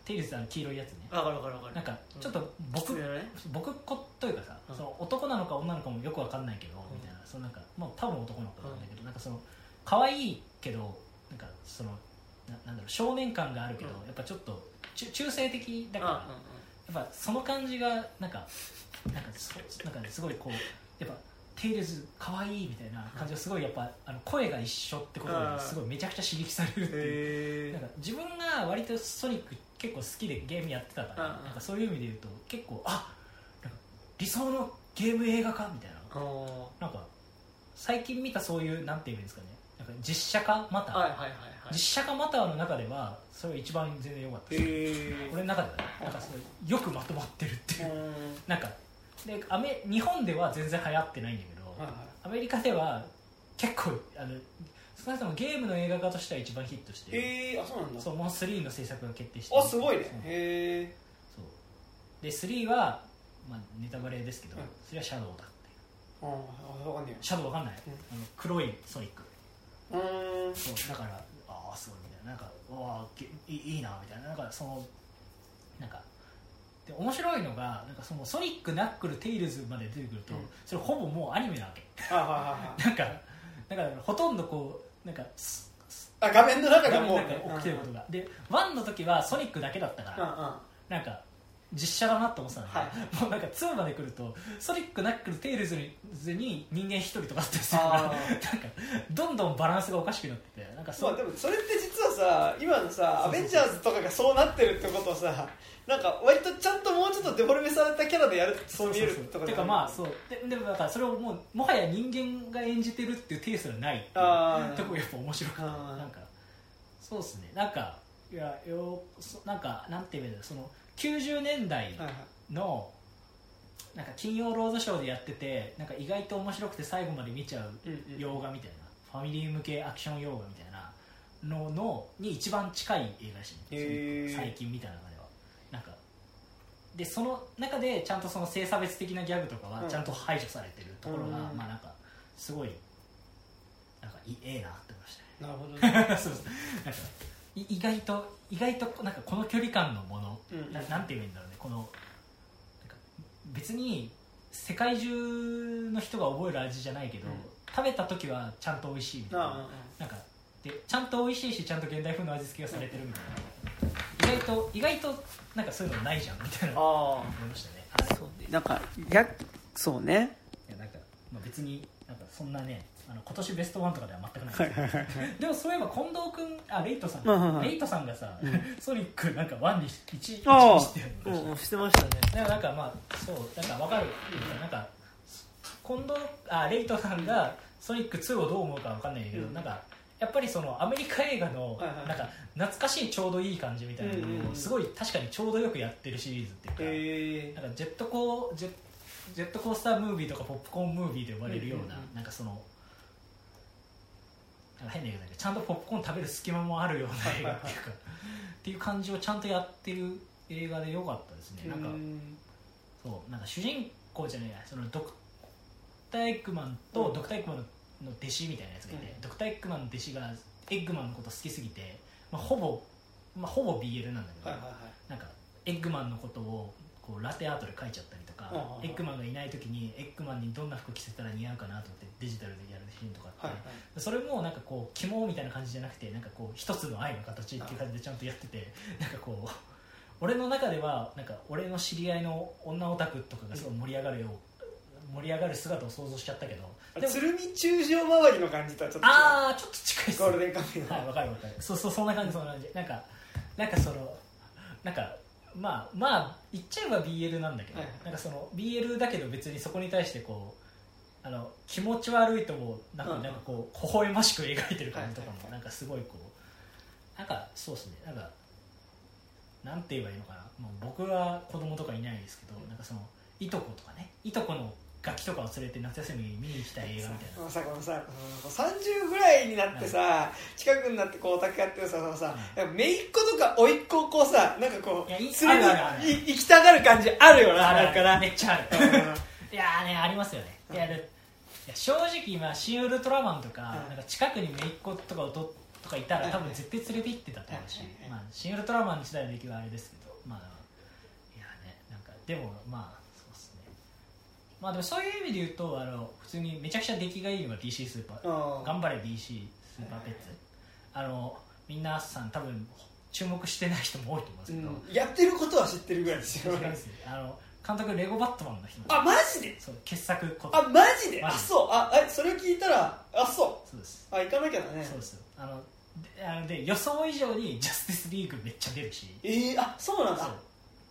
テイルズは黄色いやつね。いわかるわかるわかる。なんかちょっと僕、きつめのね。僕っ子というかさ、うん。その男なのか女の子もよくわかんないけど、ん。みたいな。そのなんかもう多分男の子なんだけど、なんかその可愛いけどなんかそのななんだろう少年感があるけど、うん。やっぱちょっと中中性的だうんから、やっぱその感じがなんかなんかそなんかねすごいこうやっぱテイルズ可愛いみたいな感じがすごいやっぱあの声が一緒ってことうん。ですごいめちゃくちゃ刺激される。っていう。なんか自分が割とソニック結構好きでゲームやってたから、うんうん。なんかそういう意味で言うと結構あなんか理想のゲーム映画化みたいな。あー。なんか最近見たそういうなんていうんですかね。なんか実写化マター、はいはいはいはい実写化マターの中ではそれが一番全然良かったです。俺の中ではね。なんかすごいよくまとまってるっていう。うん。なんかでアメ日本では全然流行ってないんだけど、はいはい。アメリカでは結構あの少なくともゲームの映画化としては一番ヒットしてへえあそうなんだ。そうもう3の制作が決定してあすごいね。へえで3は、まあ、ネタバレですけど、うん。それはシャドウだってああ分かんねシャドウわかんない、うん。あの黒いソニック。うん。そうだからななんかうわあけいいなみたいな。なんかそのなんかで面白いのがなんかそのソニックナックルテイルズまで出てくると、うん。それほぼもうアニメなわけ。なんかだからほとんどこうなんかすあ画面の中画がもう起きてることが。で1の時はソニックだけだったから、うんうん。なんか実写だなと思ってたんだけど、はもうなんか2まで来るとソニックナックルテイルズに人間一人とかあったりするからあなんかどんどんバランスがおかしくなっててなんかそう、まあでもそれって実はさ今のさアベンジャーズとかがそうなってるってことをさなんか割とちゃんともうちょっとデフォルメされたキャラでやるとそう見えるとかてかまあそう。ででもだからそれをもうもはや人間が演じてるっていうテイストがないっていうとこやっぱ面白くてあー。なんかそうですね。なんかいやよそなんかなんていうんだろう。その90年代のなんか金曜ロードショーでやっててなんか意外と面白くて最後まで見ちゃう洋画みたいな。ファミリー向けアクション洋画みたいな。ののに一番近い映画らしい。最近見た中では。なんかでその中でちゃんとその性差別的なギャグとかはうん。ちゃんと排除されてるところが、うん。まあなんかすごいなんかいいええなって思いましたね。なるほどね。そうですなんかい意外と意外となんかこの距離感のもの、うんななんて言うんだろうね。このなんか別に世界中の人が覚える味じゃないけど、うん。食べた時はちゃんと美味しいみたいな,、ああなんかでちゃんと美味しいしちゃんと現代風の味付けがされてるみたいな。意外と意外となんかそういうのないじゃんみたいな。思あ。いましたね。そうね。なんかやそうね。いやなんか、まあ、別になんかそんなねあの今年ベストワンとかでは全くないんです。けどでもそういえば近藤君あレイトさん、はいはいはいレイトさんがさ、うん。ソニックなんかワンに1位ああしてるのうんしてましたね。でもなんかまあそうなんかわかる。なんか近藤あレイトさんがソニック2をどう思うかわかんないけど、うん。なんかやっぱりそのアメリカ映画のなんか懐かしいちょうどいい感じみたいなのをすごい確かにちょうどよくやってるシリーズっていうか、なんかジェットコージェジェットコースタームービーとかポップコーンムービーと呼ばれるような、なんかそのなんか変な言うけどちゃんとポップコーン食べる隙間もあるような映画っていうか っていう感じをちゃんとやってる映画でよかったですね。なんかそうなんか主人公じゃないやそのドクターエッグマンとうん。ドクターエッグマンの弟子みたいなやつがいて、うん。ドクターエッグマンの弟子がエッグマンのこと好きすぎて、まあ、ほぼ、まあ、ほぼ BL なんだけど、はいはいはい。なんかエッグマンのことをこうラテアートで書いちゃったりとか、エッグマンがいない時にエッグマンにどんな服着せたら似合うかなと思ってデジタルでやるシーンとかあって、はいはい。それもなんかこう肝みたいな感じじゃなくてなんかこう一つの愛の形っていう感じでちゃんとやってて なんかこう俺の中ではなんか俺の知り合いの女オタクとかがすごい盛り上がるよう盛り上がる姿を想像しちゃったけど鶴見中将周りの感じとはちょっとああちょっと近いっすゴールデンカムイの。はいわかるわかる。そうそうそんな感じそんな感じ。なんかなんかそのなんかまあまあ言っちゃえば BL なんだけど、はいはい。なんかその BL だけど別にそこに対してこうあの気持ち悪いともなく、うん。なんかこう微笑ましく描いてる感じとかもなんかすごいこうなんかそうですねなんかなんて言えばいいのかな。もう僕は子供とかいないですけどなんかそのいとことかねいとこのガキとかを連れて夏休みに見に行きたい映画みたいな。さこのさこの30ぐらいになってさ、近くになってこうオタクやってるさそのさ、姪っ子とか甥っ子をこうさなんかこう連れてい行きたがる感じあるよなかな。めっちゃある。うん。いやーねありますよね。いやでいや正直今新ウルトラマンとか,、うん。なんか近くに姪っ子とか弟とかいたらはい多分絶対連れて行ってたと思うし、まあ、新ウルトラマン自体の出来はあれですけどまあいやねなんかでもまあまあでもそういう意味で言うとあの普通にめちゃくちゃ出来がいいのが DC スーパー。うん頑張れ DC スーパーペッツあの皆さん多分注目してない人も多いと思うんですけど、うん。やってることは知ってるぐらいですよ違うんですよ。あの監督レゴバットマンの人。あマジで？そう傑作あマジで？マジで。あそう。あえそれ聞いたらあそそうです。うあ行かなきゃだね。そうですよ。あのであので予想以上にジャスティスリーグめっちゃ出るし。えー、あそうなんだ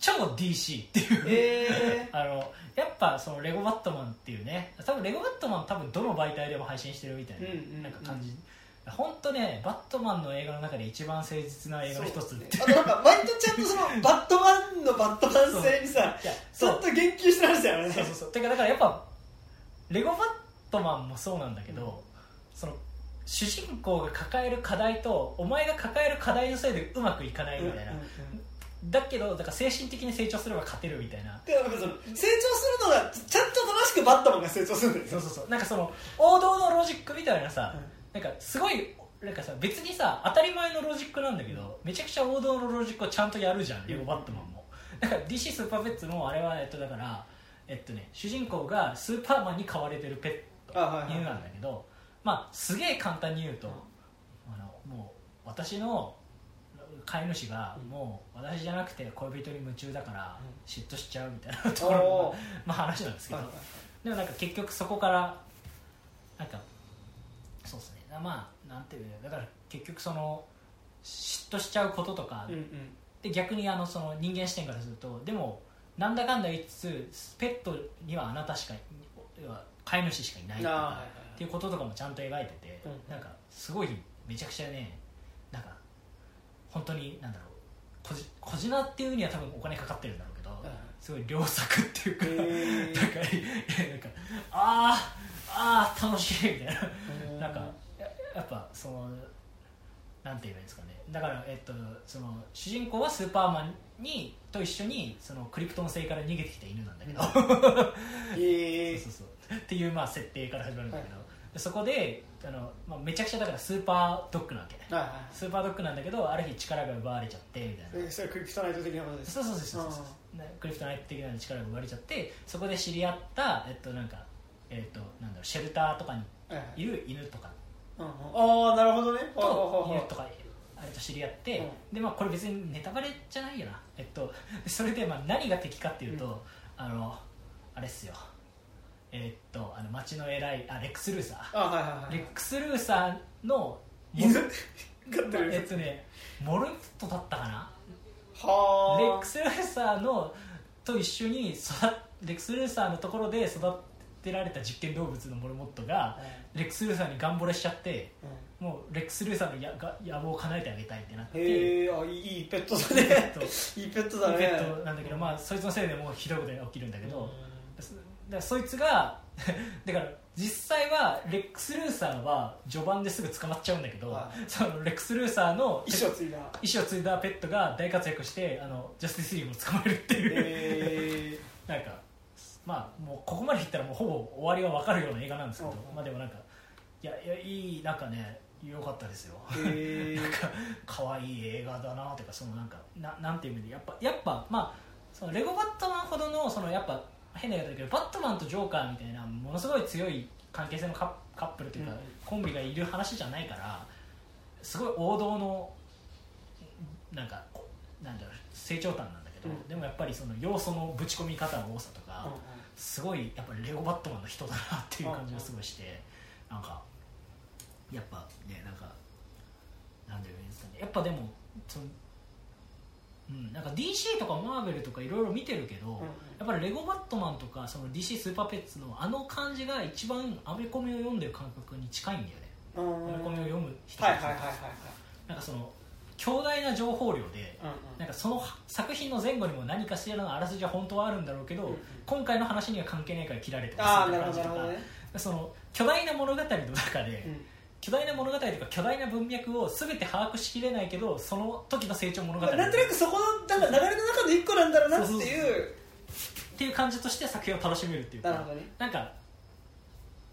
超 DC っていう、えあのやっぱそのレゴバットマンっていうね。多分レゴバットマン多分どの媒体でも配信してるみたいな,、うんうんうん。なんか感じ。本当ねバットマンの映画の中で一番誠実な映画の一つね。あとなんか毎日ちゃんとそ のバットマンのバットマン性にさちょっと言及してましたよね。そうそうそう。てかだからやっぱレゴバットマンもそうなんだけど、その主人公が抱える課題とお前が抱える課題のせいでうまくいかないみたいな、うんうんうんだけどだから精神的に成長すれば勝てるみたいな。でなんかその成長するのがちゃんと正しくバットマンが成長するんだよ。ねそうそうそう。なんかその王道のロジックみたいなさ、なんかすごいなんかさ別にさ当たり前のロジックなんだけどめちゃくちゃ王道のロジックをちゃんとやるじゃんレゴバットマンも。だから DC スーパーペッツもあれはえっとだからえっとね主人公がスーパーマンに飼われてるペットあはいはい。犬なんだけどまあすげえ簡単に言うと、あのもう私の飼い主がもう私じゃなくて恋人に夢中だから嫉妬しちゃうみたいなところのおー。まあ話なんですけど、でもなんか結局そこからなんかそうですね。まあなんていうのだから結局その嫉妬しちゃうこととか、で逆にあのその人間視点からするとでもなんだかんだ言いつつペットにはあなたしか要は飼い主しかいないとか、っていうこととかもちゃんと描いてて、うん。なんかすごいめちゃくちゃね本当になんだろうこじこじなっていうには多分お金かかってるんだろうけど、はいはいすごい良作っていうか、へー。なんかなんかあーあー楽しいみたいな。なんかややっぱそのなんて言えばいいんですかね。だから、えっと、その主人公はスーパーマンにと一緒にそのクリプトン星から逃げてきた犬なんだけど、へえ そうそうそう。っていうまあ設定から始まるんだけど、はでそこであの、まあ、めちゃくちゃだからスーパードッグなわけ。はいはスーパードッグなんだけどある日力が奪われちゃってみたいな。それクリプトナイト的なことです。そうそうそうそうクリプトナイト的な力が奪われちゃってそこで知り合ったえっとなんかえっとなんだろうシェルターとかにはいはい。いる犬とか。うんうん。ああなるほどね。と犬とかあれと知り合って、でまあこれ別にネタバレじゃないよな。えっとそれでまあ何が敵かっていうと、あのあれっすよえっとあの町の偉いあレックス・ルーサー。あはいはいはいレックス・ルーサーの犬？えっとねモルモットだったかな？はあ。レックス・ルーサーのと一緒に育っレックス・ルーサーのところで育てられた実験動物のモルモットがレックス・ルーサーにガンボレしちゃってもうレックス・ルーサーのやが野望を叶えてあげたいってなって。へえあいいいいペットだペねいいペットだね。ペットなんだけど、まあ、そいつのせいでもうひどいことが起きるんだけど、そだからそいつが だから実際はレックス・ルーサーは序盤ですぐ捕まっちゃうんだけど、はい。そのレックス・ルーサーの衣装ついた。意思を継いだペットが大活躍してあのジャスティスリーグを捕まえるっていう、へえ なんかまあもうここまでいったらもうほぼ終わりは分かるような映画なんですけど、うん。まあでもなんかいやいやいいなんかね良かったですよ。へえ なんか可愛い映画だなとかそのなんかななんていう意味でやっぱやっぱまあそのレゴバットマンほどのそのやっぱ変な言い方だけどバットマンとジョーカーみたいなものすごい強い関係性のカップルというか、うん。コンビがいる話じゃないからすごい王道のなんかこなんだろう成長感なんだけど、うん。でもやっぱりその要素のぶち込み方の多さとか、すごいやっぱりレゴバットマンの人だなっていう感じがすごいして、なんかやっぱねなんかなんていうんですかねやっぱでもそのうん、なんか DC とかマーベルとかいろいろ見てるけど、うんやっぱりレゴバットマンとかその DC スーパーペッツのあの感じが一番アメコミを読んでる感覚に近いんだよね、うん。アメコミを読む人はいたちなんかその強大な情報量ではいなんかその作品の前後にも何かしらのあらすじは本当はあるんだろうけど、うんうん。今回の話には関係ないから切られてああみたないな感じとかどね。その巨大な物語の中で、うん巨大な物語とか巨大な文脈を全て把握しきれないけどその時の成長物語まあなんとなくそこのなんか流れの中の一個なんだろうなっていう。っていう感じとして作品を楽しめるっていうかなるほどね。なんか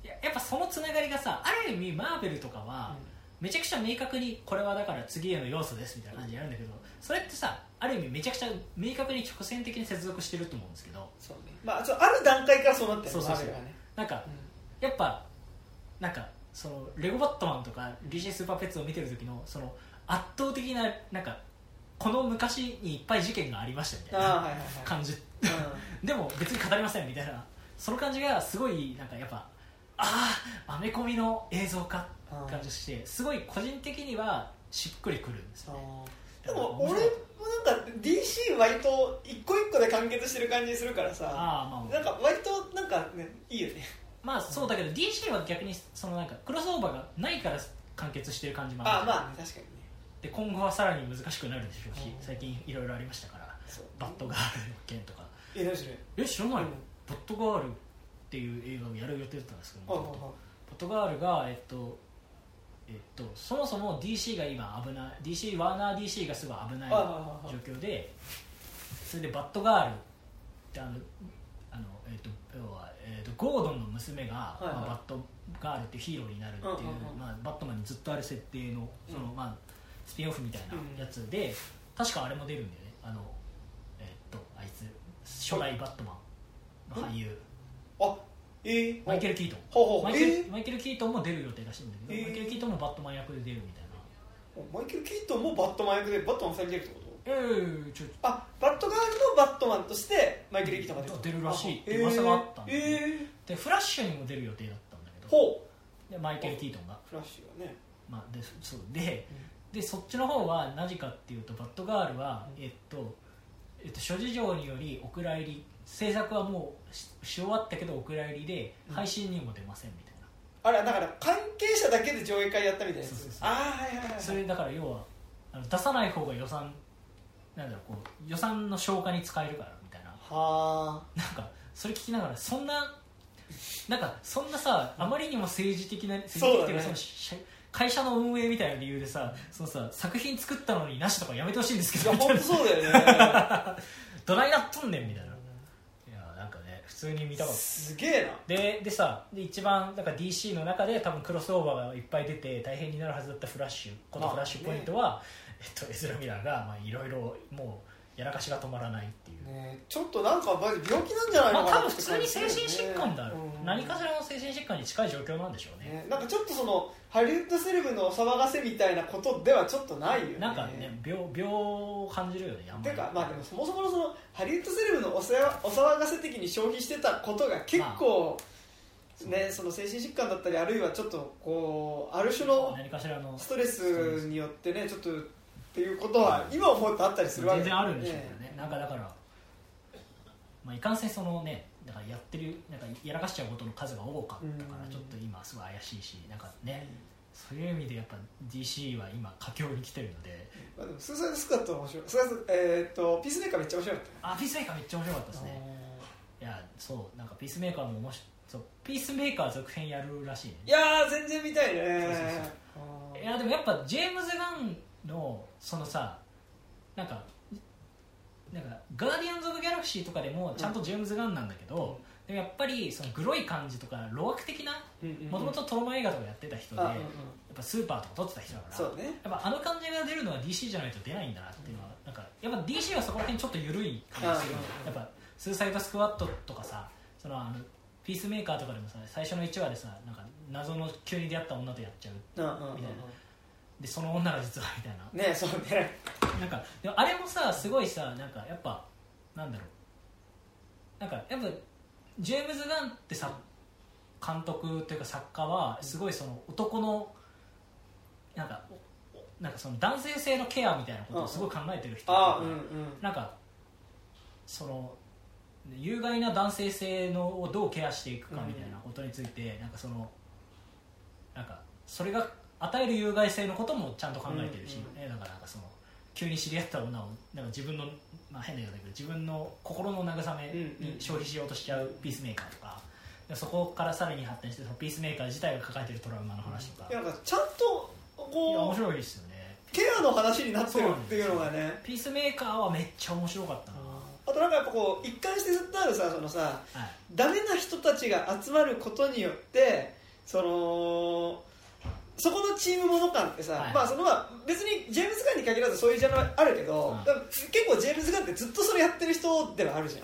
ややっぱそのつながりがさある意味マーベルとかは、めちゃくちゃ明確にこれはだから次への要素ですみたいな感じでやるんだけどそれってさある意味めちゃくちゃ明確に直線的に接続してると思うんですけどそうね。まあある段階からそうなってるそうそうそう。ねなんかうやっぱなんかそのレゴバットマンとか DC スーパーペッツを見てる時のその圧倒的ななんかこの昔にいっぱい事件がありましたみたいなんああはいはいはい感じ。うん。でも別に語りませんみたいな。その感じがすごいなんかやっぱああアメコミの映像化って感じがしてすごい個人的にはしっくりくるんですよね。でも俺もなんか DC 割と一個一個で完結してる感じするからさああまあなんか割となんかねい。いよねまあそうだけど DC は逆にそのなんかクロスオーバーがないから完結してる感じもある。ああまあね確かにね。で今後はさらに難しくなるでしょうしうん。最近いろいろありましたからそう。バットガールの件とか。え何それ？え知らないの、うん。バットガールっていう映画をやる予定だったんですけどはいはい。バットガールがえっとえっと、そもそも DC が今危ない DC ワーナー DC がすごい危ない状況でそれでバットガールってあのあの、えっと要はえっとゴードンの娘が、いはい。まあ、バットガールっていうヒーローになるっていう、うんうんうん。まあ、バットマンにずっとある設定のその、うんまあ、スピンオフみたいなやつで、確かあれも出るんだよね。あの、えっとあいつ初代バットマンの俳優。あえー、マイケル・キートン。マイケル,、えー。マイケル・キートンも出る予定らしいんだけど、えー。マイケル・キートンもバットマン役で出るみたいな。マイケル・キートンもバットマン役でバットマン2人出るってこと？ええちょあバットガールのバットマンとしてマイケル・キートンが出る出るらしいってあ噂があったんでえー。えでフラッシュにも出る予定だったんだけー、ど。ほう。でマイケル・キートンが、フラッシュがね。まあ、でそうででそっちの方は何かっていうとバットガールは、うん。えっとえっと、諸事情によりお蔵入り制作はもうしし終わったけどお蔵入りでうん。配信にも出ませんみたいな、あれだから関係者だけで上映会やったみたいなそうそうそう。ああはいはいはい。それだから要はあの出さない方が予算なんだろうこう予算の消化に使えるからみたいな。はなんかそれ聞きながらそんななんかそんなさあまりにも政治的な政治的っていうかそのし会社の運営みたいな理由でさそのさ作品作ったのになしとかやめてほしいんですけどいな本当そうだよね。どないなっとんねんみたいな。いやなんかね普通に見たかった。すげえな。ででさで一番だから DC の中で多分クロスオーバーがいっぱい出て大変になるはずだったフラッシュこのフラッシュポイントは、えっと、エズラ・ミラーがまあいろいろもうやらかしが止まらないっていう、ねちょっとなんか病気なんじゃないまあ多分のかなって普通に精神疾患だろう、うん。何かしらの精神疾患に近い状況なんでしょうね。ねなんかちょっとそのハリウッドセレブのお騒がせみたいなことではちょっとないよね。なんかね病病を感じるよねあんまり。てかまあでもそもそものそのハリウッドセレブのお世話お騒がせ的に消費してたことが結構、ねその精神疾患だったりあるいはちょっとこうある種の何かしらのストレスによってねちょっとっていうことは今思うとあったりするわけ。全然あるんでしょうけどね。なんかだから、まあ、いかんせんそのねだからやってるなんかやらかしちゃうことの数が多かったからうん。ちょっと今すごい怪しいしなんかねそういう意味でやっぱ DC は今佳境に来てるのでまあ、でもスーサイドスクワットは面白い。スーサイドえーっとピースメーカーめっちゃ面白かった。あピースメーカーめっちゃ面白かったですね。いやそうなんかピースメーカーも面白いそうピースメーカー続編やるらしいね。いやー全然見たいね。いやでもやっぱジェームズ・ガンのそのさなんかなんかガーディアンズ・オブ・ギャラクシーとかでもちゃんとジェームズ・ガンなんだけど、でもやっぱりそのグロい感じとか路悪的なもともとトロマ映画とかやってた人で、あうんうん。やっぱスーパーとか撮ってた人だからやっぱあの感じが出るのは DC じゃないと出ないんだなっていうのは、なんかやっぱ DC はそこら辺ちょっと緩い感じするうんうんうん。やっぱスーサイドスクワットとかさそのあのピースメーカーとかでもさ最初の1話でさなんか謎の急に出会った女とやっちゃううんうんうんみたいなでその女が実はみたいな。ねそうね。なんかでもあれもさすごいさなんかやっぱなんだろう。なんかやっぱジェームズ・ガンってさ監督というか作家はすごいその男のなんかおなんかその男性性のケアみたいなことをすごい考えてる人。ああうんうん。なんかその有害な男性性のをどうケアしていくかみたいなことについて、なんかそのなんかそれが与える有害性のこともちゃんと考えてるし、うんねだからなんかその急に知り合った女をなんか自分の、まあ、変な言い方だけど自分の心の慰めに消費しようとしちゃうピースメーカーとか、でそこからさらに発展してそのピースメーカー自体が抱えてるトラウマの話とか、いやなんかちゃんとこう面白いですよね。ケアの話になってるっていうのがね。ピースメーカーはめっちゃ面白かったな、あとなんかやっぱこう一貫してずっとあるさそのさはい。ダメな人たちが集まることによってそのそこのチームもの感ってさ、はい。まあそのまあ別にジェームズ・ガンに限らずそういうジャンルはあるけど、うん。結構ジェームズ・ガンってずっとそれやってる人ではあるじゃん。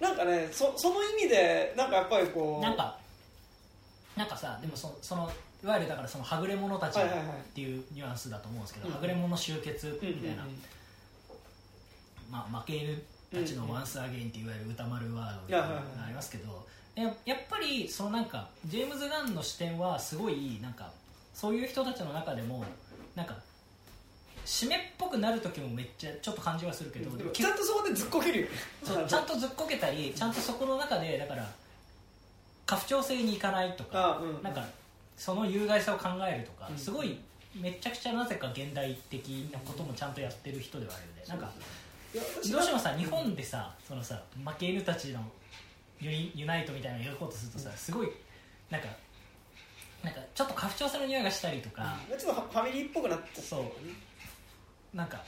なんかねそその意味でなんかやっぱりこうなんかなんかさでもそそのいわゆるだからそのはぐれ者たちっはいはいはい。ていうニュアンスだと思うんですけど、うん。はぐれ者集結みたいな、うんうんうん。まあ、負け犬たちのワンスアゲインっていわゆる歌丸ワードがありますけどややっぱりそのなんかジェームズ・ガンの視点はすごいなんかそういう人たちの中でもなんか締めっぽくなる時もめっちゃちょっと感じはするけど、ちゃんとそこでずっこけるよね。そう ちゃんとずっこけたりちゃんとそこの中でだから家父長制に行かないとか、あうんなんかその有害さを考えるとか、うん。すごいめちゃくちゃなぜか現代的なこともちゃんとやってる人ではあるのでなんかいや私どうしてもさ日本でさそのさ負け犬たちのユニユナイトみたいなのを描こうとするとさすごいなんかなんかちょっと家父長制の匂いがしたりとか、ちょっとファミリーっぽくなってそう。なんか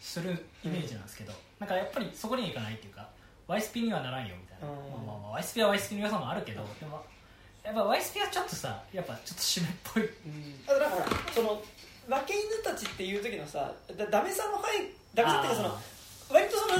するイメージなんですけど、なんかやっぱりそこにはいかないっていうかワイスピにはならんよみたいな、うん。まあまあまあワイスピはワイスピの良さもあるけど、でもやっぱワイスピはちょっとさやっぱちょっと締めっぽい。あとなんかほらその負け犬たちっていう時のさだダメさの範囲ダメさっていうかその割とその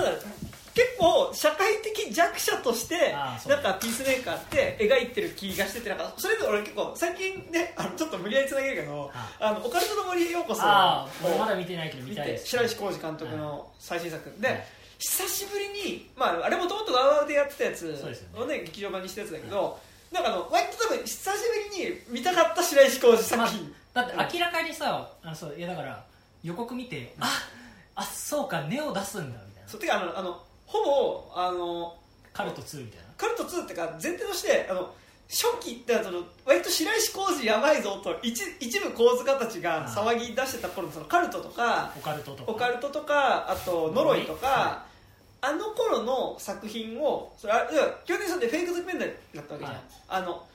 結構社会的弱者としてなんかピースメーカーって描いてる気がしててなんかそれで俺結構最近ねあのちょっと無理やりつなげるけどああのオカルトの森へようこそまだ見てないけど見見たい白石浩二監督の最新作。で、はい久しぶりに、まあ、あれもともとワウワウでやってたやつをね劇場版にしたやつだけど、なんかあの割と多分久しぶりに見たかった白石浩二作品、だって明らかにさあのそういやだから予告見て、ああそうか根を出すんだみたいな。そうてかあのあのほぼあのカルト2みたいなカルト2ってか前提としてあの初期ってあの割と白石浩二やばいぞと一一部構図家たちが騒ぎ出してた頃のそのカルトとかオカルトとか。オカルトとかあと呪いとか、はあの頃の作品をそれあいや基本的にそれでフェイクドキュメンタリーだったわけじゃん、はい。あの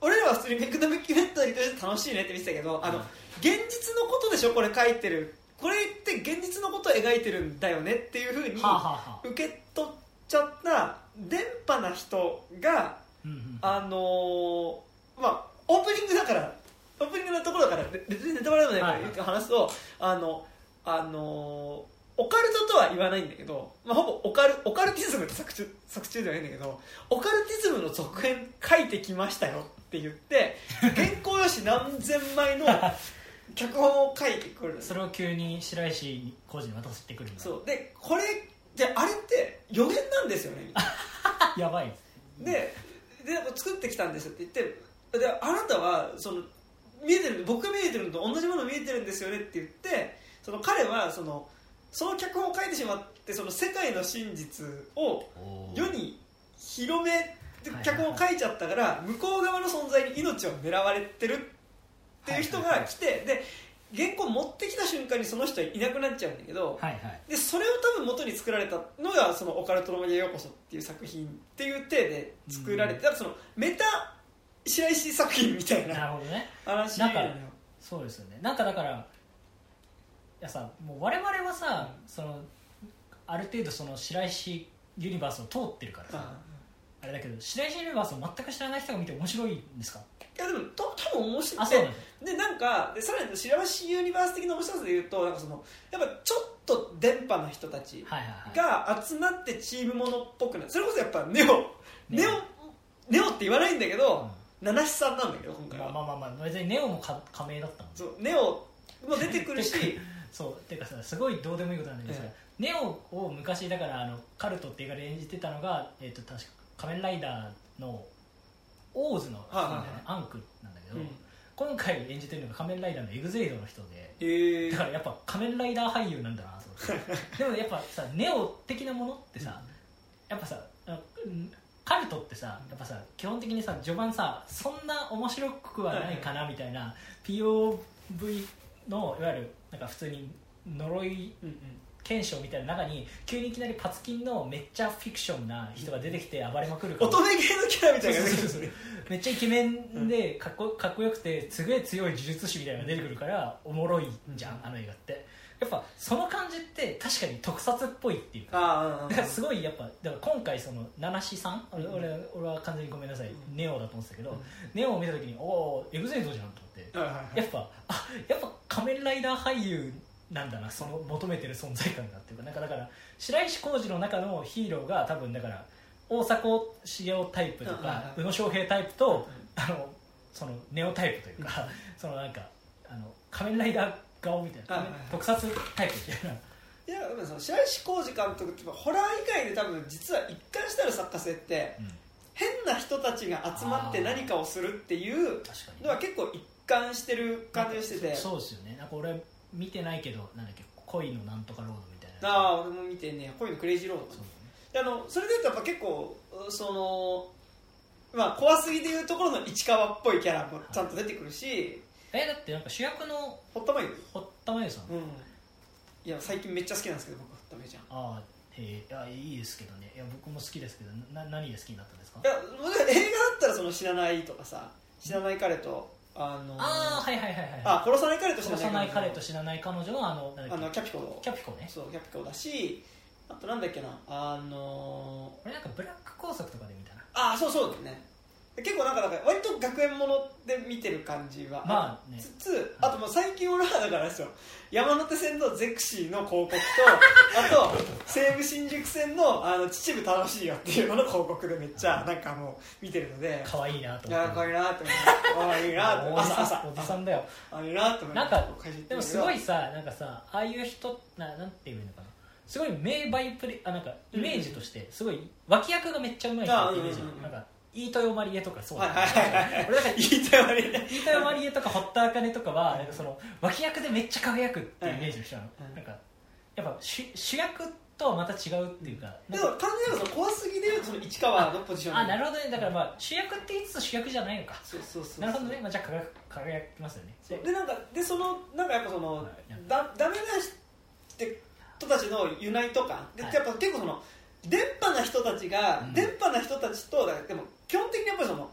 俺らは普通にフェイクドキュメンタリーとして楽しいねって見てたけどあの、うん現実のことでしょ？これ書いてるこれって現実のことを描いてるんだよねっていうふうに受け取っちゃった電波な人があのーまあオープニングだからオープニングのところだからべ別にネタバレでもないから話すと、あのあのーオカルトとは言わないんだけど、まあ、ほぼオカルオカルティズムって作中作中ではないんだけどオカルティズムの続編書いてきましたよって言って 原稿用紙何千枚の脚本を書いてくるそれを急に白石浩二に渡してくるんだそう。でこれであれって予言なんですよね。やばい。でで作ってきたんですって言ってであなたはその見えてる僕が見えてるのと同じもの見えてるんですよねって言ってその彼はそのその脚本を書いてしまってその世界の真実を世に広め脚本を書いちゃったから向こう側の存在に命を狙われてるっていう人が来てで原稿持ってきた瞬間にその人はいなくなっちゃうんだけどはいはい。でそれを多分元に作られたのがその「オカルトの森へようこそ」っていう作品っていう体で作られて、だからそのメタ白石作品みたいななるほどね。話なんかよ。そうですよね。なんかだからいやさもう我々はさ、そのある程度その白石ユニバースを通ってるからさ、あれだけど白石ユニバースを全く知らない人が見て面白いんですか？いやでもと多分面白いあそうなんだでなんかでさらに白石ユニバース的な面白さで言うとなんかそのやっぱちょっと電波な人たちが集まってチームものっぽくなる。それこそやっぱネオ。ネネオネオって言わないんだけど、うナナシさんなんだけど今回は、まあまあまあまあ別にネオもか仮名だったもんそうネオも出てくるし。そうっていうかさすごいどうでもいいことなんだけどさ、えネオを昔だからあのカルトっていう映画で演じてたのが、えっと確か仮面ライダーのオーズの、アンクなんだけど、うん。今回演じてるのが仮面ライダーのエグゼイドの人でへえだからやっぱ仮面ライダー俳優なんだなと思って。でもやっぱさネオ的なものってさ、やっぱさカルトってさやっぱさ基本的にさ序盤さそんな面白くはないかなみたいな POV のいわゆるなんか普通に呪いうんうん検証みたいな中に急にいきなりパツキンのめっちゃフィクションな人が出てきて暴れまくるから乙女系のキャラみたいなめっちゃイケメンでかっこかっこよくてすげえ強い呪術師みたいなのが出てくるからおもろいじゃんあの映画って。やっぱその感じって確かに特撮っぽいっていうか。だからすごいやっぱだから今回その七志さん。俺俺俺は完全にごめんなさい。ネオだと思ってたけど、うんネオを見た時におおエグゼイドじゃんと思って。はいはいはい。やっぱあやっぱ仮面ライダー俳優なんだなその求めてる存在感がっていうかなんかだから白石浩二の中のヒーローが多分だから大迫茂雄タイプとか宇野昌平タイプとあのそのネオタイプというかそのなんかあの仮面ライダー顔みたいな、特撮タイプみたいな。いやその白石浩二監督ってホラー以外で多分実は一貫してある作家性ってうん。変な人たちが集まって何かをするっていうのは結構一貫してる感じがしてて。そうですよね。なんか俺見てないけどなんだっけ恋のなんとかロードみたいなああ俺も見てね恋のクレイジーロードそう。であのそれでいうとやっぱ結構そのまあ怖すぎでいうところの市川っぽいキャラもちゃんと出てくるし。えだってなんか主役の堀田真由堀田真由さん、うん。いや最近めっちゃ好きなんですけど僕堀田真由ちゃん。ああへえいやいいですけどね。いや僕も好きですけどな何で好きになったんですか？いや僕映画だったらその知らないとかさ知らない彼とあのああはいはいはいはい。あ殺さない彼と知らない殺さない彼と死なない彼女のあのあのキャピコ。のキャピコね。そうキャピコだしあとなんだっけなあの俺なんかブラック工作とかで見たな。ああそうそうだよね。結構なんかだから割と学園もので見てる感じはまあね。つつあともう最近俺はだからですよ山手線のゼクシーの広告とあと西武新宿線のあの秩父楽しいよっていうのの広告でめっちゃなんかもう見てるので。可愛いなとい思って。やかいいなって思って。いいなっておじさん朝朝おじさんだよ。あいいなって思いなんかでもすごいさなんかさああいう人ななんていいのかな。すごい名バイプレあなんかイメージとしてすごい脇役がめっちゃうまい人ってイメージあうんうんうん。なんか飯豊まりえとかそうはいはいはいはい。俺なんか言いたいわりね飯豊まりえとか堀田茜とかはなんかその脇役でめっちゃ輝くっていうイメージの人なの、うんなんかやっぱ主主役とはまた違うっていうかでも完全にその怖すぎでいうとその市川のポジション。あなるほどね。だからまあ主役って言いつつ主役じゃないのか。そうそうそうなるほどね、まあ、じゃあ輝く輝きますよね。でなんかでそのなんかやっぱその、はいだダメな人たちのユナイト感で、はい。やっぱ結構その電波な人たちが、うん。電波な人たちとでも基本的にやっぱりその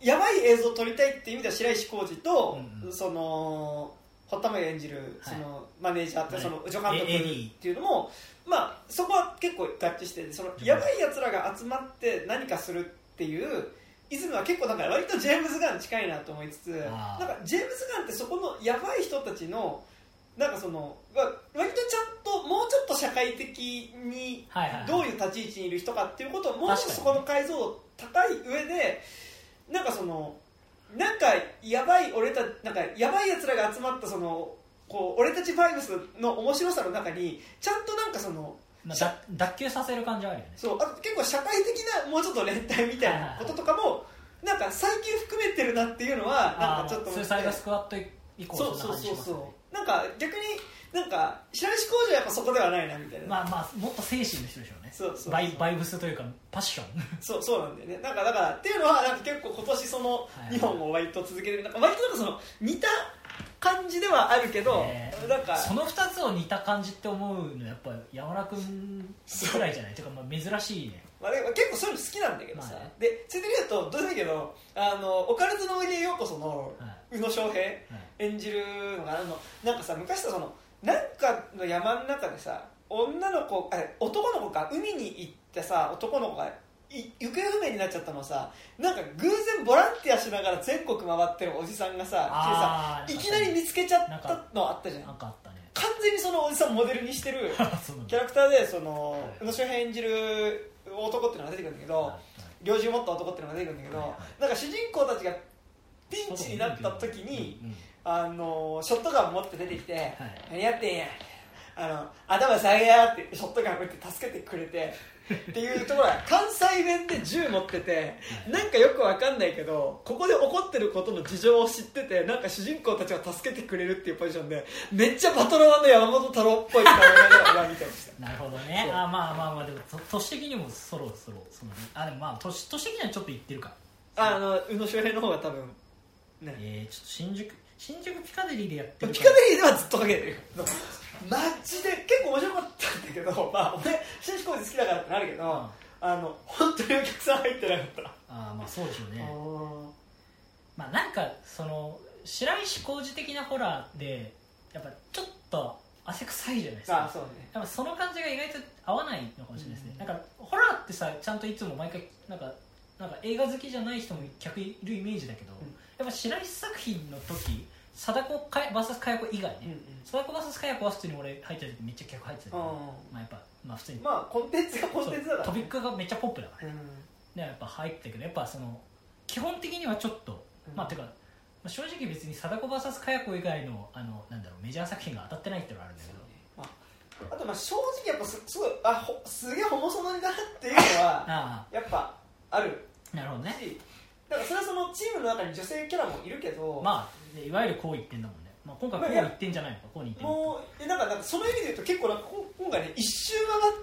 やばい映像を撮りたいっていう意味では白石浩二と、うんうん。その堀田真由演じるはい。そのマネージャーって、はい。その助監督っていうのも、まあ、そこは結構合致しててそのやばいやつらが集まって何かするっていうイズムは結構なんか割とジェームズ・ガン近いなと思いつつなんかジェームズ・ガンってそこのやばい人たちのなんかそのわ割とちゃんともうちょっと社会的にはいはいはい。どういう立ち位置にいる人かっていうことをもうちょっとそこの解像度高い上でなんかそのなんかやばい俺たなんかやばいやつらが集まったそのこう俺たちファイブスの面白さの中にちゃんとなんかそのまあ、だ脱臼させる感じはあるよね。そうあと結構社会的なもうちょっと連帯みたいなこととかもなんか最近含めてるなっていうのはなんかちょっとスーサイドスクワット以降そうそうそうそう。なんか逆になんか白石浩二はやっぱそこではないなみたいな、まあまあもっと精神の人でしょうね。そうそうバイバイブスというかパッション。そうそうなんだよね。なんかだからっていうのはなんか結構今年そのはい。2本を割と続けてる。なんか割となんかその似た感じではあるけど、え。ーなんかその2つを似た感じって思うのやっぱ山田君くらいじゃない？ていうかまあ珍しいね。まあ、結構そういうの好きなんだけどさ、まあね。でついでに言うとどうでもいいけどあのオカルトの上にようこそのは宇野昌平。はい。演じるのがあの。なんかさ昔さそのなんかの山の中でさ女の子あ男の子か海に行ってさ男の子がい行方不明になっちゃったのをさなんか偶然ボランティアしながら全国回ってるおじさんがさあーいきなり見つけちゃったのあったじゃん。なんかあったね。完全にそのおじさんをモデルにしてる キャラクターでその、はい。宇野昌平演じる男っていうのが出てくるんだけど、はい。猟銃持った男っていうのが出てくるんだけど、なんか主人公たちがピンチになった時に、あのショットガン持って出てきて、はい。何やってんやあの頭下げやってショットガン撃って助けてくれてっていうところは 関西弁で銃持っててなんかよくわかんないけどここで起こってることの事情を知っててなんか主人公たちが助けてくれるっていうポジションでめっちゃバトロワンの山本太郎っぽい顔を俺は見てました。なるほどね。あまあまあまあでもと年的にもそろそろそのね。あでもまあ年年的にはちょっといってるか。ああの宇野周平の方が多分ね。えー、ちょっと新宿新宿ピカデリーでやってるピカデリーではずっとかけてる。よマジで結構面白かったんだけど まあ俺新志工事好きだからってなるけど、うん。あの本当にお客さん入ってなかった、ああまあそうでしょうね。あまあなんかその白石浩二的なホラーでやっぱちょっと汗臭いじゃないですか。あそうね。やっぱその感じが意外と合わないのかもしれないですね、うん。なんかホラーってさちゃんといつも毎回なんかなんか映画好きじゃない人も客いるイメージだけど、ん。やっぱ白石作品の時貞子か VS かや子以外ね、うんうん。貞子 VS かや子は普通に俺入ってる時めっちゃ客入ってたけど、あまあやっぱまあ普通に、まあコンテンツがコンテンツだから、トピックがめっちゃポップだから。ね、うん。でやっぱ入ってたけどやっぱその基本的にはちょっと、うん。まあてかまあ正直別に貞子 VS かや子以外のあのなんだろうメジャー作品が当たってないっていうのはあるんだけど。まあ、あとまあ正直やっぱすすごいあほすげえホモソノリだなっていうのはあやっぱあるあなるほどね。しだからそれはそのチームの中に女性キャラもいるけど、まあねいわゆるこう言ってんだもんね、まあ、今回こう言ってんじゃないのかこう言ってもうえなんかなんかその意味で言うと結構なんかこ今回ね一周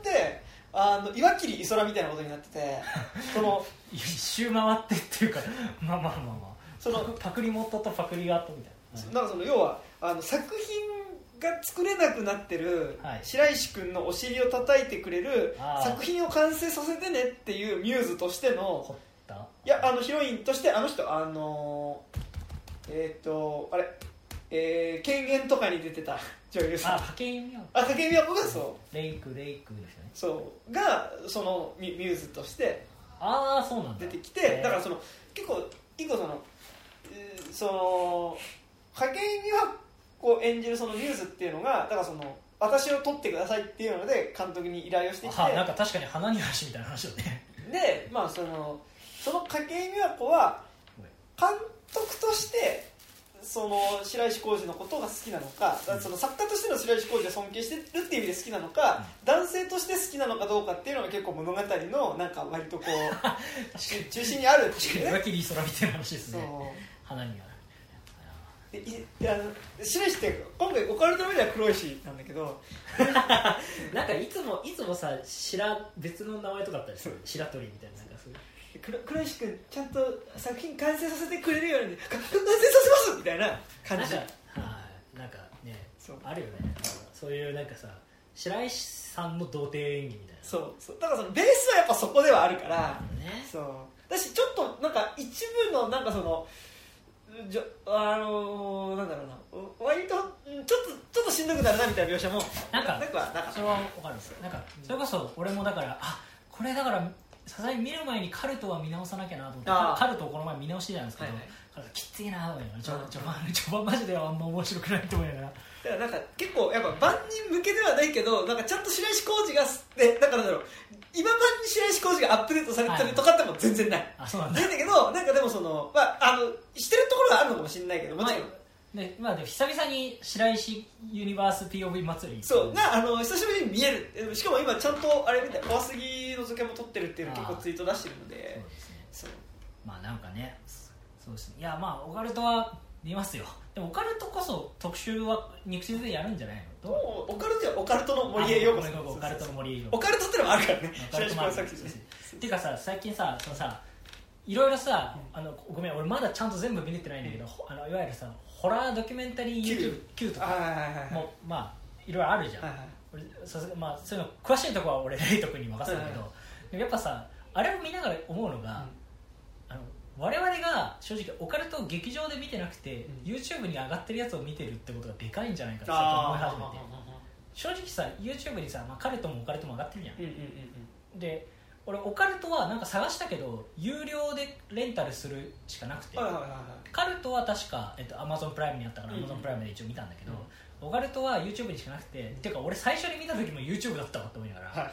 回ってあの岩切イソラみたいなことになってて その一周回ってっていうか まあまあまあまあ。そのパクリ元とパクリが後みたいな、なんかその要はあの作品が作れなくなってるはい。白石君のお尻を叩いてくれる作品を完成させてねっていうミューズとしてのいやあのヒロインとしてあの人あのえっ、とあれ？えー、権限とかに出てた 女優さん。あ家計みよあ掛見子がそう。レイクレイクですよね。そう。がそのミミューズとしてああそうなんだ。出てきてだからその結構一個そのえーその影美和子を演じるそのミューズっていうのがだからその私を撮ってくださいっていうので監督に依頼をしてきて。はなんか確かに花に足みたいな話だね。でまあそのその影美和子は監督としてその白石浩二のことが好きなのかだからその作家としての白石浩二を尊敬してるっていう意味で好きなのか、男性として好きなのかどうかっていうのが結構物語のなんか割とこう 中中心にあるっていうね。に岩切り空みたいな話ですね花には。でいいや白石って今回オカルトの目では黒石なんだけど なんかいつもいつもさ白別の名前とかあったりする。白鳥みたいな黒黒石君ちゃんと作品完成させてくれるようにか完成させますみたいな感じ。なんかはい。なんかねそう。あるよね。そういうなんかさ白石さんの童貞演技みたいな。そうそう。だからそのベースはやっぱそこではあるから。ね。そう。だしちょっとなんか一部のなんかそのじょあのーなんだろうな。割とうんちょっとちょっとしんどくなるなみたいな描写も。なんかなんかなんかそれは分かるんですよ。なんかそれこそ俺もだからあこれだからさすがに見る前にカルトは見直さなきゃなと思ってカルトをこの前見直してたんですけど、はいはい。カルトきついなと思いながら序盤序盤マジであんま面白くないと思いながらだからな。んか結構やっぱ万人向けではないけどなんかちゃんと白石浩二がでだからだろう。今版に白石浩二がアップデートされてるとかっても全然ない、あそうなんだ。ないんだけどなんかでもその、まあ、あのしてるところがあるのかもしれないけどもちろん、でまあ、でも久々に白石ユニバース POV 祭りそうがあの久しぶりに見える。えしかも今ちゃんとあれみたい怖すぎの付けも撮ってるっていうのを結構ツイート出してるのそうでですね。そう。まあなんかねそうですね。いやまあオカルトは見ますよ。でもオカルトこそ特集は肉球でやるんじゃないの？どう？オカルトはオカルトの森へようこそ。あごめんオカルトの森オカルトってのもあるからね。オカルトもある白石浩二作品ねっていうかさ最近さそのさいろいろさ、あのごめん俺まだちゃんと全部見れてないんだけど、ほあのいわゆるさホラードキュメンタリー YouTube Q とか。もまあいろいろあるじゃん、はいはい。まあそういうの詳しいところは俺レイト君に任せるけど、はいはでもやっぱさあれを見ながら思うのが、あの我々が正直オカルトを劇場で見てなくて、うん。YouTube に上がってるやつを見てるってことがでかいんじゃないかって思い始めて。あ正直さ YouTube にさ、まあ、カルトもオカルトも上がってるじゃんーうんうんうん。で俺オカルトはなんか探したけど有料でレンタルするしかなくて、うんはいはいはいはい。カルトは確か、えっと、Amazon プライムにあったからうん Amazon プライムで一応見たんだけど、オカルトは YouTube にしかなくてっていうか俺最初に見た時も YouTube だったわって思いながら、はい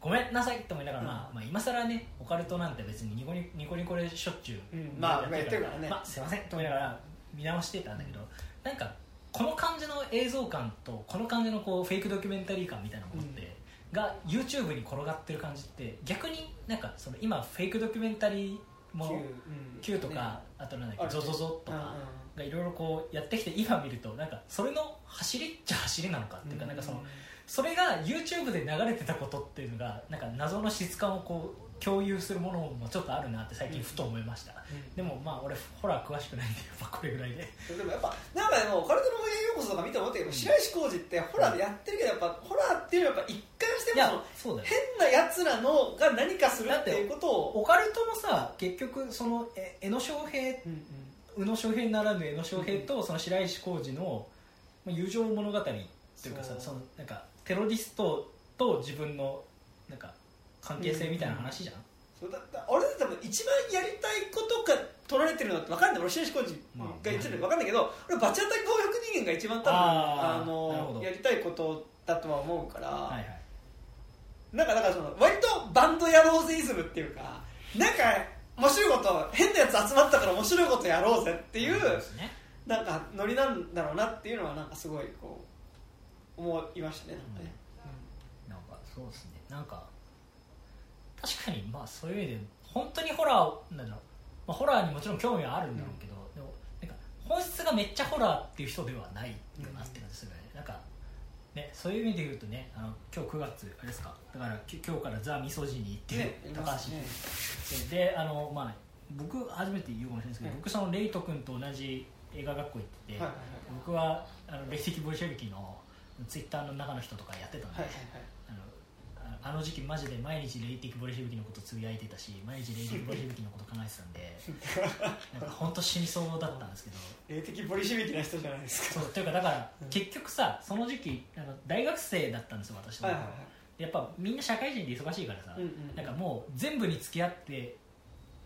ごめんなさいって思いながら、うん。まあ、まあ今更ねオカルトなんて別にニコニニコニコでしょっちゅう、うんまあやってるからね。まあすいませんって思いながら見直してたんだけどなんかこの感じの映像感とこの感じのこうフェイクドキュメンタリー感みたいなものって、が YouTube に転がってる感じって逆になんかその今フェイクドキュメンタリーもの Q とか、あとなんだっけあるね。ZOZO とかがいろいろこうやってきて今見るとなんかそれの走りっちゃ走りなのかっていうかなんかそのそれが YouTube で流れてたことっていうのがなんか謎の質感をこう共有するものもちょっとあるなって最近ふと思いました、でもまあ俺ホラー詳しくないんでやっぱこれぐらいで。でもやっぱなんかでもオカルトの森へようこそとか見て思ったけど白石浩二ってホラーでやってるけどやっぱホラーっていうのはやっぱ一貫しても変なやつらのが何かするっていうことをオカルトもさ結局そのえ江野昌平宇野昌平ならぬ江野昌平とその白石浩二のまあ友情物語っていうかさそのなんかテロリストと自分のなん。か関係性みたいな話じゃん、そうだだ俺多分一番やりたいことが取られてるのって分かんない。俺白石浩二まあが言ってるの分かんないけど俺バチ当たり暴力人間が一番多分ああのやりたいことだとは思うから、はいはい。なんかだからその割とバンドやろうぜイズムっていうかなんか面白いこと変なやつ集まったから面白いことやろうぜっていう、ね。なんかノリなんだろうなっていうのはなんかすごいこう思いましたねなんかね、なんかそうですね。なんか確かにまあそういう意味で本当にホラーをなんだろう、まあ、ホラーにもちろん興味はあるんだろうけど、でもなんか本質がめっちゃホラーっていう人ではないかなって感じするよね、なんかねそういう意味で言うとねあの今日9月あれですか？だからき今日からザ・ミソジニーってい高橋。ねであのまあ僕初めて言うかもしれないですけど、うん僕そのレイト君と同じ映画学校行ってて、はいはい僕はあの霊的ボリシェビキのツイッターの中の人とかやってたんで、はいはいあのああの時期マジで毎日霊的ボリシェビキのことつぶやいてたし毎日霊的ボリシェビキのこと考えてたんで なんか本当死にそうだったんですけど。霊的ボリシビキな人じゃないですか。そうというかだからうん。結局さその時期あの大学生だったんですよ私と、はいはいはい。やっぱみんな社会人で忙しいからさ、うんうんなんかもう全部に付き合って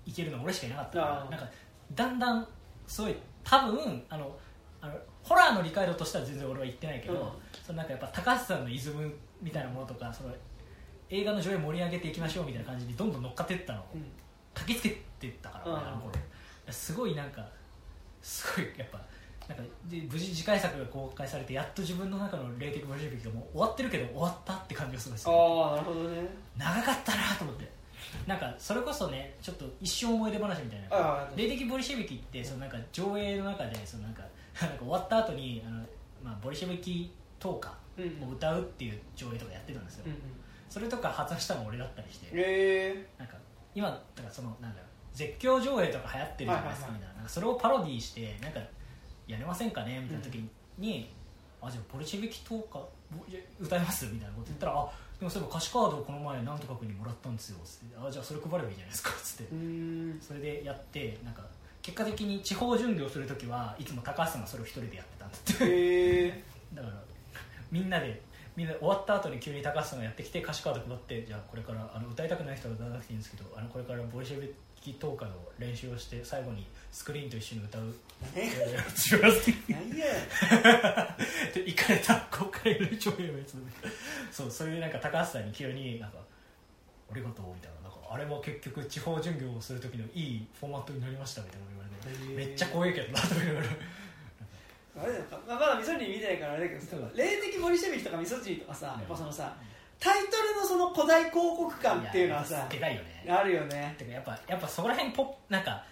いけるの俺しかいなかったからなんかだんだんすごい多分あのあのホラーの理解度としては全然俺は言ってないけど、うん。そのなんかやっぱ高橋さんのイズムみたいなものとかその映画の上映盛り上げていきましょうみたいな感じにどんどん乗っかっていったのをうん。焚きつけてったから、うん俺あの頃すごいなんかすごいやっぱなんかで無事次回作が公開されてやっと自分の中の霊的ボリシェビキがもう終わってるけど終わったって感じがすごいする。ああなるほどね。長かったなと思って。なんかそれこそねちょっと一生思い出話みたいな。霊的ボリシェビキってそのなんか上映の中でそのなんかなんか終わった後にあのまあボリシェビキ党歌うん。を歌うっていう上映とかやってたんですよ、うんうんそれとか発案したのも俺だったりして。へえなんか今だからそのなんだろう絶叫上映とか流行ってるじゃないですかみたいななんかそれをパロディーしてなんかやれませんかねみたいな時に、あじゃあボリシェビキ党歌ぼいや歌いますみたいなこと言ったら、あでもそういえば歌詞カードをこの前なんとか君にもらったんですよつって。あじゃあそれ配ればいいじゃないですかつって。それでやってなんか結果的に地方巡業する時はいつも高橋さんがそれを一人でやってたんですって。だからみんなでみんな終わった後に急に高橋さんがやってきて歌詞カード配ってじゃあこれからあの歌いたくない人は歌わなくていいんですけどあのこれからボリシェビキ党歌の練習をして最後にスクリーンと一緒に歌う。しますって何や。で行かれた公開の上映のやつそうそういうなんか高橋さんに急になんか「ありがとう」みたいな。なんかあれも結局地方巡業をする時のいいフォーマットになりましたみたいな言われて。めっちゃ怖いけどなとか言われるあれだよ。まあ、まだミソジニ見てないからあれだけど霊的ボリシェビキとかミソジニとかさ、やっぱそのさタイトルのその古代広告感っていうのはさでかいよね。あるよね。てかやっぱやっぱそこら辺ポップなんか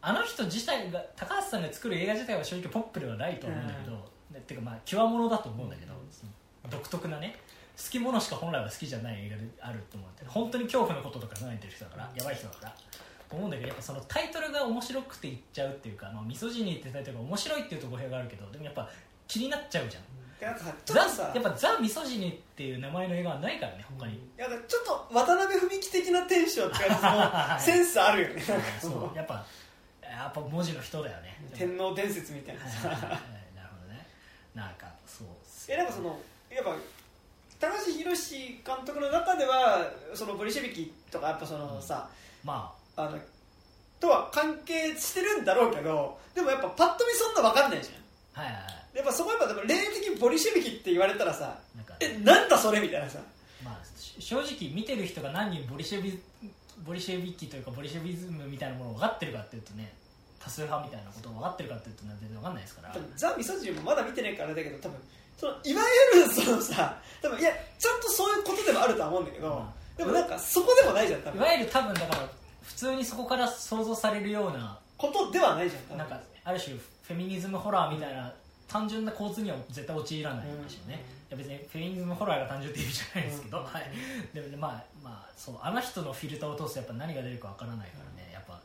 あの人自体が高橋さんが作る映画自体は正直ポップではないと思うんだけど、でてかまあ極物だと思うんだけど、独特なね好きものしか本来は好きじゃない映画であると思うんだ本当に恐怖のこととか考えてる人だからやばい人だからと思うんだけどやっぱそのタイトルが面白くていっちゃうっていうか「まあ、ミソジニー」ってタイトルが面白いっていうと語弊があるけどでもやっぱ気になっちゃうじゃん。ザやっぱザ・ミソジニーっていう名前の映画はないからね他に、なん。かちょっと渡辺文樹的なテンションって感じの センスあるよね。そそう。のやっぱやっぱ文字の人だよね。天皇伝説みたいなさはい。なるほどね。なんかそうえなんかそのやっぱ高橋宏監督の中ではそのボリシェビキとかやっぱそのさ、まあのとは関係してるんだろうけどでもやっぱパッと見そんな分かんないじゃん。あはいはいはい。やっぱそこやっぱ霊的ボリシェビキって言われたらさなんかえなんだそれみたいなさ。まあし正直見てる人が何人ボリシェビボリシェビキというかボリシェビズムみたいなものを分かってるかっていうとね多数派みたいなことが分かってるかっていうと全然分かんないですから。ザ・ミソジニもまだ見てないからだけど多分そのいわゆるそのさ多分いやちゃんとそういうことでもあるとは思うんだけど、でもなんかそこでもないじゃん多分。いわゆる多分だから普通にそこから想像されるようなことではないじゃんなんかある種フェミニズムホラーみたいな単純な構図には絶対陥らないんですよね、いや別にフェミニズムホラーが単純っていう意味じゃないですけど、うん。はい、でもねまあまあそうあの人のフィルターを通すとやっぱ何が出るかわからないからね。やっぱ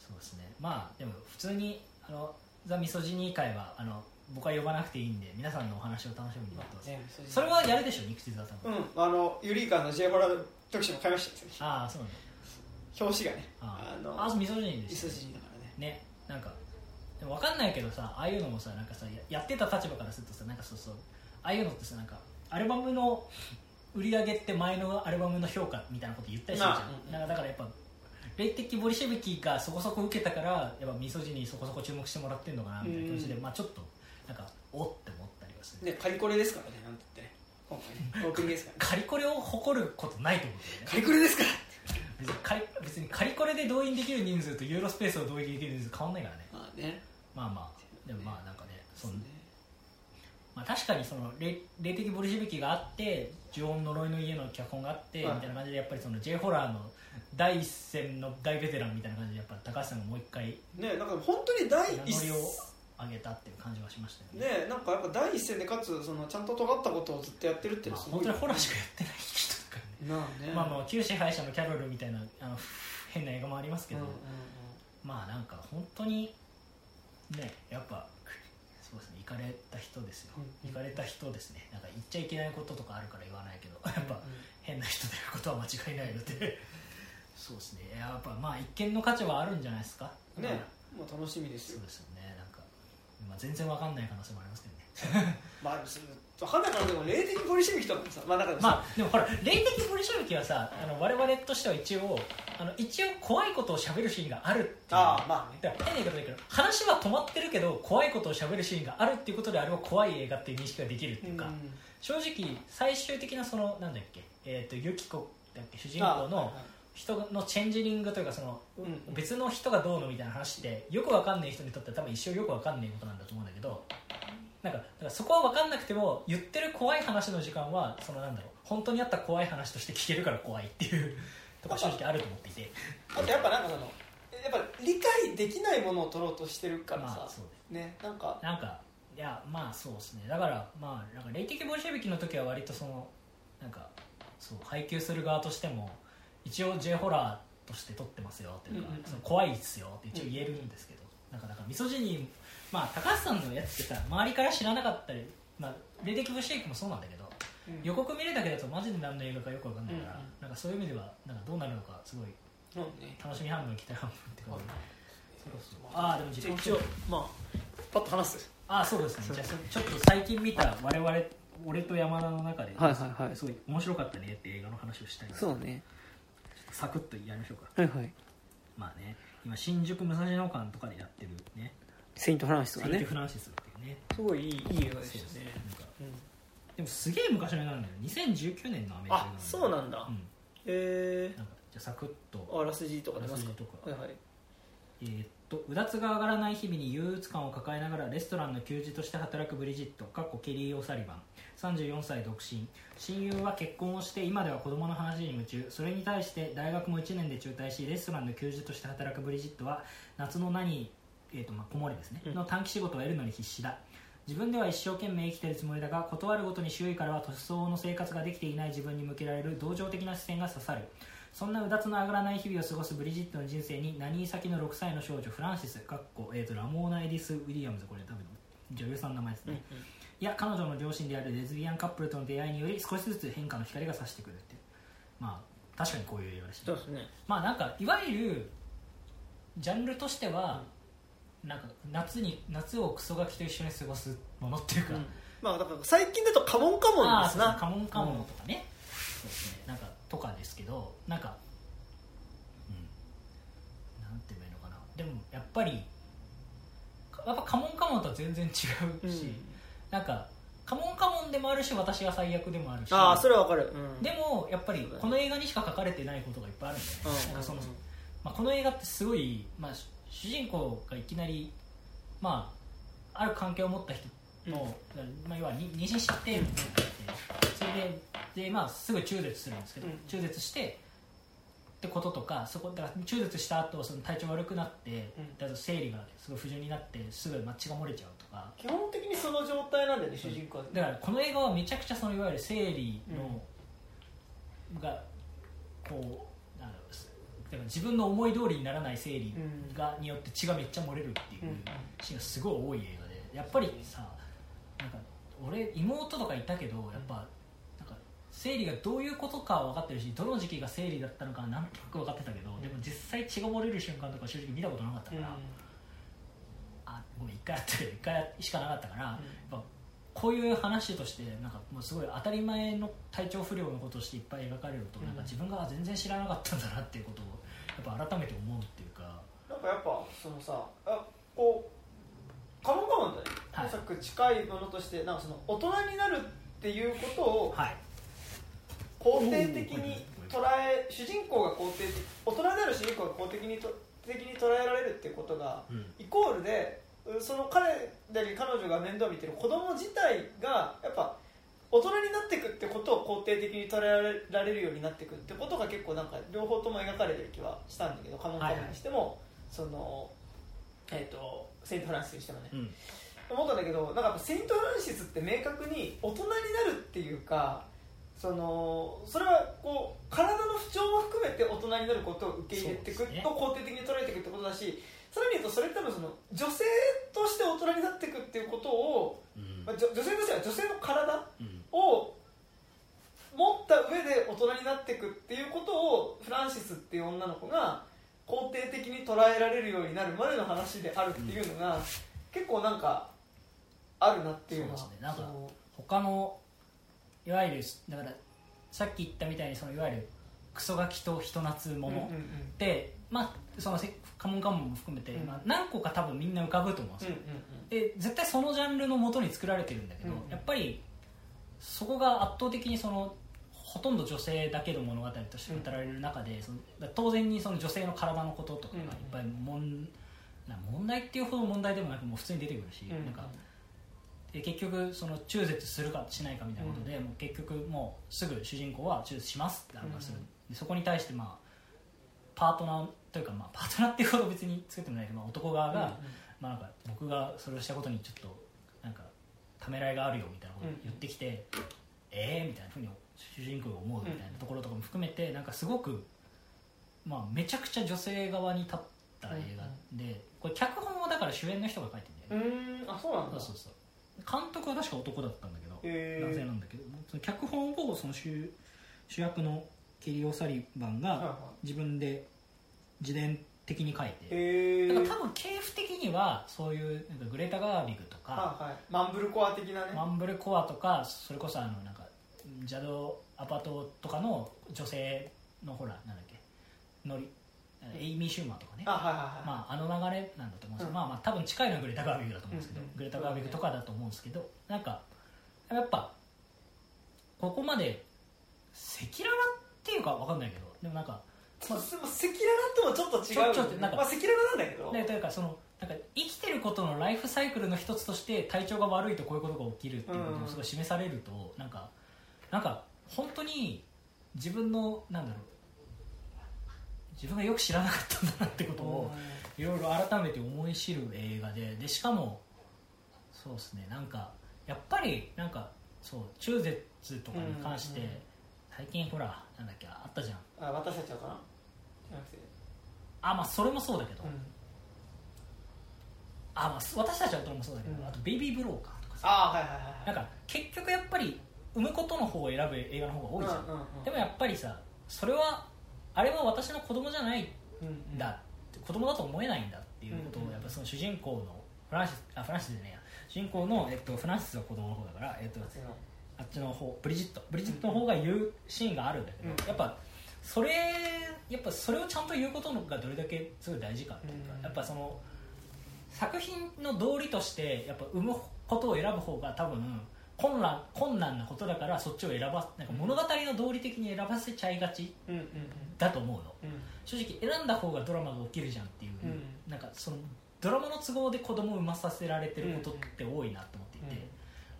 そうですね。まあでも普通にあのザ・ミソジニー会はあの僕は呼ばなくていいんで皆さんのお話を楽しみに待ってます、ねそれはやるでしょ肉地座さん、うん。あのユリイカの J ホラー特集も買いましたよああそうなんだ表紙がねああ。のあミソジニーミソですジニだからね。ね。なんかでも分かんないけどさああいうのもさなんかさややってた立場からするとさなんかそうそうああいうのってさなんかアルバムの売り上げって前のアルバムの評価みたいなこと言ったりするじゃん、なんかだからやっぱ霊的ボリシェビキがそこそこ受けたからやっぱミソジにそこそこ注目してもらってるのかなみたいな気持ちで、うん。まあちょっとなんかおって思ったりはする、ねカリコレですからねなんて言ってね。今回ね オープニングですからね。カリコレを誇ることないと思うね。カリコレですから別にカリ別にカリコレで動員できる人数とユーロスペースを動員できる人数変わんないからね。まあね。まあまあ。でもまあなんかねそんね。まあ、確かにその霊霊的ボリシェビキがあって呪音呪いの家の脚本があって、はい。みたいな感じでやっぱりその J ホラーの第一線の大ベテランみたいな感じでやっぱ高橋さんがもう一回ねなんか本当に第一名乗りを上げたっていう感じはしましたよね。ねなんかやっぱ第一線でかつそのちゃんと尖ったことをずっとやってるっていうまあ、本当にホラーしかやってない人だからねなあね。まあまあ旧支配者のキャロルみたいなあの変な映画もありますけど、うんうんうん。まあなんか本当にねやっぱそうですね行かれた人ですよ、うん行かれた人ですね。なんか言っちゃいけないこととかあるから言わないけど。やっぱ変な人であることは間違いないので。そうですね。やっぱまあ一見の価値はあるんじゃないですか。ね。もう楽しみですよ。そうですよね。なんか、まあ、全然わかんない可能性もありますけどね。まあ分からでも霊的ボリシェビキとかもさまあだからさまあでもほら霊的ボリショビキはさあの我々としては一応あの一応怖いことをしゃべるシーンがあるっていう。ああまあね。だから変な言い方だけど話は止まってるけど怖いことをしゃべるシーンがあるっていうことであれば怖い映画っていう認識ができるっていうか、うん。正直最終的なそのなんだっけ、えー、とユキコだっけ主人あ公の人のチェンジリングというかその、うん。別の人がどうのみたいな話ってよくわかんない人にとっては多分一生よくわかんないことなんだと思うんだけどなんかだからそこは分かんなくても言ってる怖い話の時間はそのなんだろう本当にあった怖い話として聞けるから怖いっていうところ正直あると思っていて。あとやっぱなんかそのやっぱ理解できないものを取ろうとしてるからさ、まあそうですねなんか。なんかいやまあそうですね。だからまあなんか霊的ボリシェビキの時は割とそのなんかそう配給する側としても一応 J ホラーとして撮ってますよっていうか、うんうんうん。その怖いっすよって一応言えるんですけど、なんかなんかミソジニーまあ高橋さんのやつってさ周りから知らなかったりまあ霊的ボリシェビキもそうなんだけどうん。予告見るだけだとマジで何の映画かよくわかんないから、うんうん。なんかそういう意味ではなんかどうなるのかすごい楽しみ半分期待半分って感じ、そうそう。あああでもじゃあ一応まあパッと話す。あそうですね。じゃあそちょっと最近見た我々俺と山田の中で、はいはいはい。すごい面白かったねって映画の話をしたいんですうね。サクッとやりましょうか。はいはい。まあね今新宿武蔵野館とかでやってるねセイント・フランシスセイント・フランシスっていうね。すごいいいいい映画でそうですね。でもすげえ昔の映画なんだよ2019年のアメリカ映画あそうなんだ。うん。えなんかじゃあサクッと。ー、あらすじとか出ますか？あらすじとか。はいはい。えーっとうだつが上がらない日々に憂鬱感を抱えながらレストランの給仕として働くブリジットかっこケリー・オサリバン。34歳独身。親友は結婚をして今では子供の話に夢中。それに対して大学も1年で中退しレストランの給仕として働くブリジットは夏の何、えーっとまあ、子守ですね、うん。の短期仕事を得るのに必死だ。自分では一生懸命生きているつもりだが断るごとに周囲からは年相応の生活ができていない自分に向けられる同情的な視線が刺さる。そんなうだつの上がらない日々を過ごすブリジットの人生に何先の6歳の少女フランシスかっこ、えー、とラモーナ・エディス・ウィリアムズ。これ多分女優さんの名前ですね、いや彼女の両親であるレズビアンカップルとの出会いにより少しずつ変化の光が差してくるっていう。まあ確かにこういう映画でしたそうですね。まあなんかいわゆるジャンルとしては、なんか夏に夏をクソガキと一緒に過ごすものっていうか、まあだから最近だとカモンカモンですな。カモンカモンとかね、そうですね。なんかとかですけどなんかうん。なんて言えばいいのかな。でもやっぱりやっぱカモンカモンとは全然違うし、なんかカモンカモンでもあるし私が最悪でもあるし。ああそれはわかる、うん、でもやっぱりこの映画にしか書かれてないことがいっぱいあるんだよね、うんなんかそのまあ、この映画ってすごい、まあ、主人公がいきなりまあある関係を持った人の、まあ、要はに妊娠しちゃってそれでで、まあ、すぐ中絶するんですけど、うん。中絶してってこととかそこだから中絶した後その体調悪くなって、うん。だと生理がすごい不順になってすぐ血が漏れちゃうとか。基本的にその状態なんだよね主人公は。だからこの映画はめちゃくちゃそのいわゆる生理の、がこうだから自分の思い通りにならない生理が、によって血がめっちゃ漏れるっていううんシーンがすごい多い映画でやっぱりさなんか俺妹とかいたけどやっぱなんか生理がどういうことかは分かってるしどの時期が生理だったのかなんとなく分かってたけどでも実際血が漏れる瞬間とか正直見たことなかったから、あごめん1回やったけど1回しかなかったから、やっぱこういう話としてなんかもうすごい当たり前の体調不良のこととしていっぱい描かれると、うんなんか自分が全然知らなかったんだなっていうことをやっぱ改めて思うっていうか。なんかやっぱそのさあこうカモンカモンだね、はい。さっき近いものとしてなんかその大人になるっていうことをはい。肯定的に捉え主人公が肯定的大人である主人公が肯定的にと的に捉えられるっていうことがうん。イコールでうその彼であり彼女が面倒を見てる子供自体がやっぱ大人になっていくってことを肯定的に捉えられるようになっていくってことが結構なんか両方とも描かれてる気はしたんだけどカモンカモンにしても、そのえっ、とセイント・フランシスにしてもね。うん。思ったんだけどなんかやっぱセイント・フランシスって明確に大人になるっていうかそのそれはこう体の不調も含めて大人になることを受け入れていくと肯定的に捉えていくってことだしさらに言うとそれ多分その女性として大人になっていくっていうことを、うん。まあ、女女性としては女性の体うん。を持った上で大人になっていくっていうことをフランシスっていう女の子が肯定的に捉えられるようになるまでの話であるっていうのが、結構なんかあるなっていうのはそうですね。なんか他のいわゆるだからさっき言ったみたいにそのいわゆるクソガキとひと夏ものって、まあそのせカモンカモンも含めて、うん。まあ、何個か多分みんな浮かぶと思うんですよ、で絶対そのジャンルのもとに作られてるんだけど、うんやっぱりそこが圧倒的にそのほとんど女性だけの物語として語られる中で、そのだ当然にその女性の体のこととかがいっぱいもん、な問題っていうほど問題でもなくもう普通に出てくるし、うんなんかで結局その中絶するかしないかみたいなことで、もう結局もうすぐ主人公は中絶しますって話する、うん。でそこに対してまあパートナーというか、まあ、パートナーっていうほど別につけてもないけど、まあ、男側が、まあ、なんか僕がそれをしたことにちょっとなんかためらいがあるよみたいなことを言ってきて、ええー、みたいなふうに主人公が思うみたいなところとかも含めてなんかすごく、まあ、めちゃくちゃ女性側に立った映画で、これ脚本はだから主演の人が書いてるんだよね、うーん。あそうなんだ。そうそうそう。監督は確か男だったんだけど、へー。男性なんだけどその脚本をその主主役のケリー・オサリバンが自分で自伝的に書いて、えだから多分系譜的にはそういうなんかグレタ・ガービグとか、はいはい。マンブルコア的なね。マンブルコアとかそれこそあのなんかジャドアパートとかの女性のほらなんだっけノリエイミー・シューマーとかね。あの流れなんだと思うんですけど、うん。まあまあ多分近いのはグレタ・ガービグだと思うんですけど、うん。うんグレタ・ガービグとかだと思うんですけどなんかやっぱここまで赤裸々っていうか分かんないけどでもなんかまあ、でも赤裸々ともちょっと違うよね。なんかまあ、赤裸々なんだけど。でというかそのなんか生きてることのライフサイクルの一つとして体調が悪いとこういうことが起きるっていうことをすごい示されると、なんかなんか本当に自分のなんだろう。自分がよく知らなかったんだなってことをいろいろ改めて思い知る映画ででしかもそうですね。なんかやっぱりなんかそう中絶とかに関して、うんうんうん。最近ほらなんだっけあったじゃん。あ私たちはかなじゃなくてあまあそれもそうだけど、うん。あまあ私たちはどれもそうだけど、うん。あとベイビーブローカーとかさ。ああはいはいはいなんか結局やっぱり産むことの方を選ぶ映画の方が多いじゃん、うんうんうん。でもやっぱりさそれはあれは私の子供じゃないうんうん。んだって子供だと思えないんだっていうことうんうん。をやっぱその主人公のフランシスあフランシスじゃねえや。主人公の、えっと、フランシスは子供の方だから、えっと、あっちの方ブリジット。ブリジットの方が言うシーンがあるんだけど、うん。やっぱそれやっぱそれをちゃんと言うことがどれだけすごい大事かっていうか、うん。やっぱその作品の道理としてやっぱ産むことを選ぶ方が多分困難困難なことだからそっちを選ばなんか物語の道理的に選ばせちゃいがちうんうんだと思うの。うん。正直選んだ方がドラマが起きるじゃんっていう、うん。なんかそのドラマの都合で子供を産まさせられてることって多いなと思っていて、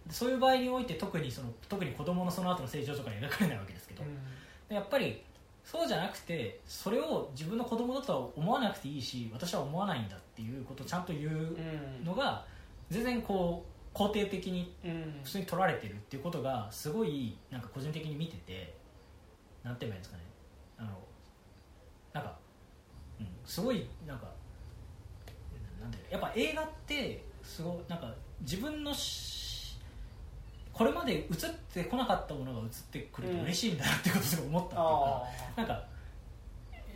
でそういう場合において特にその特に子供のその後の成長とかに描かれないわけですけど、でやっぱりそうじゃなくてそれを自分の子供だとは思わなくていいし私は思わないんだっていうことをちゃんと言ううん。のが全然こう肯定的にうん。普通に取られてるっていうことがすごいなんか個人的に見ててなんて言えばいいんですかね。あのなんか、うん、すごいなんかなんでやっぱ映画ってすごいなんか自分のしこれまで映ってこなかったものが映ってくると嬉しいんだなってことをすごい思ったっていうか、あなんか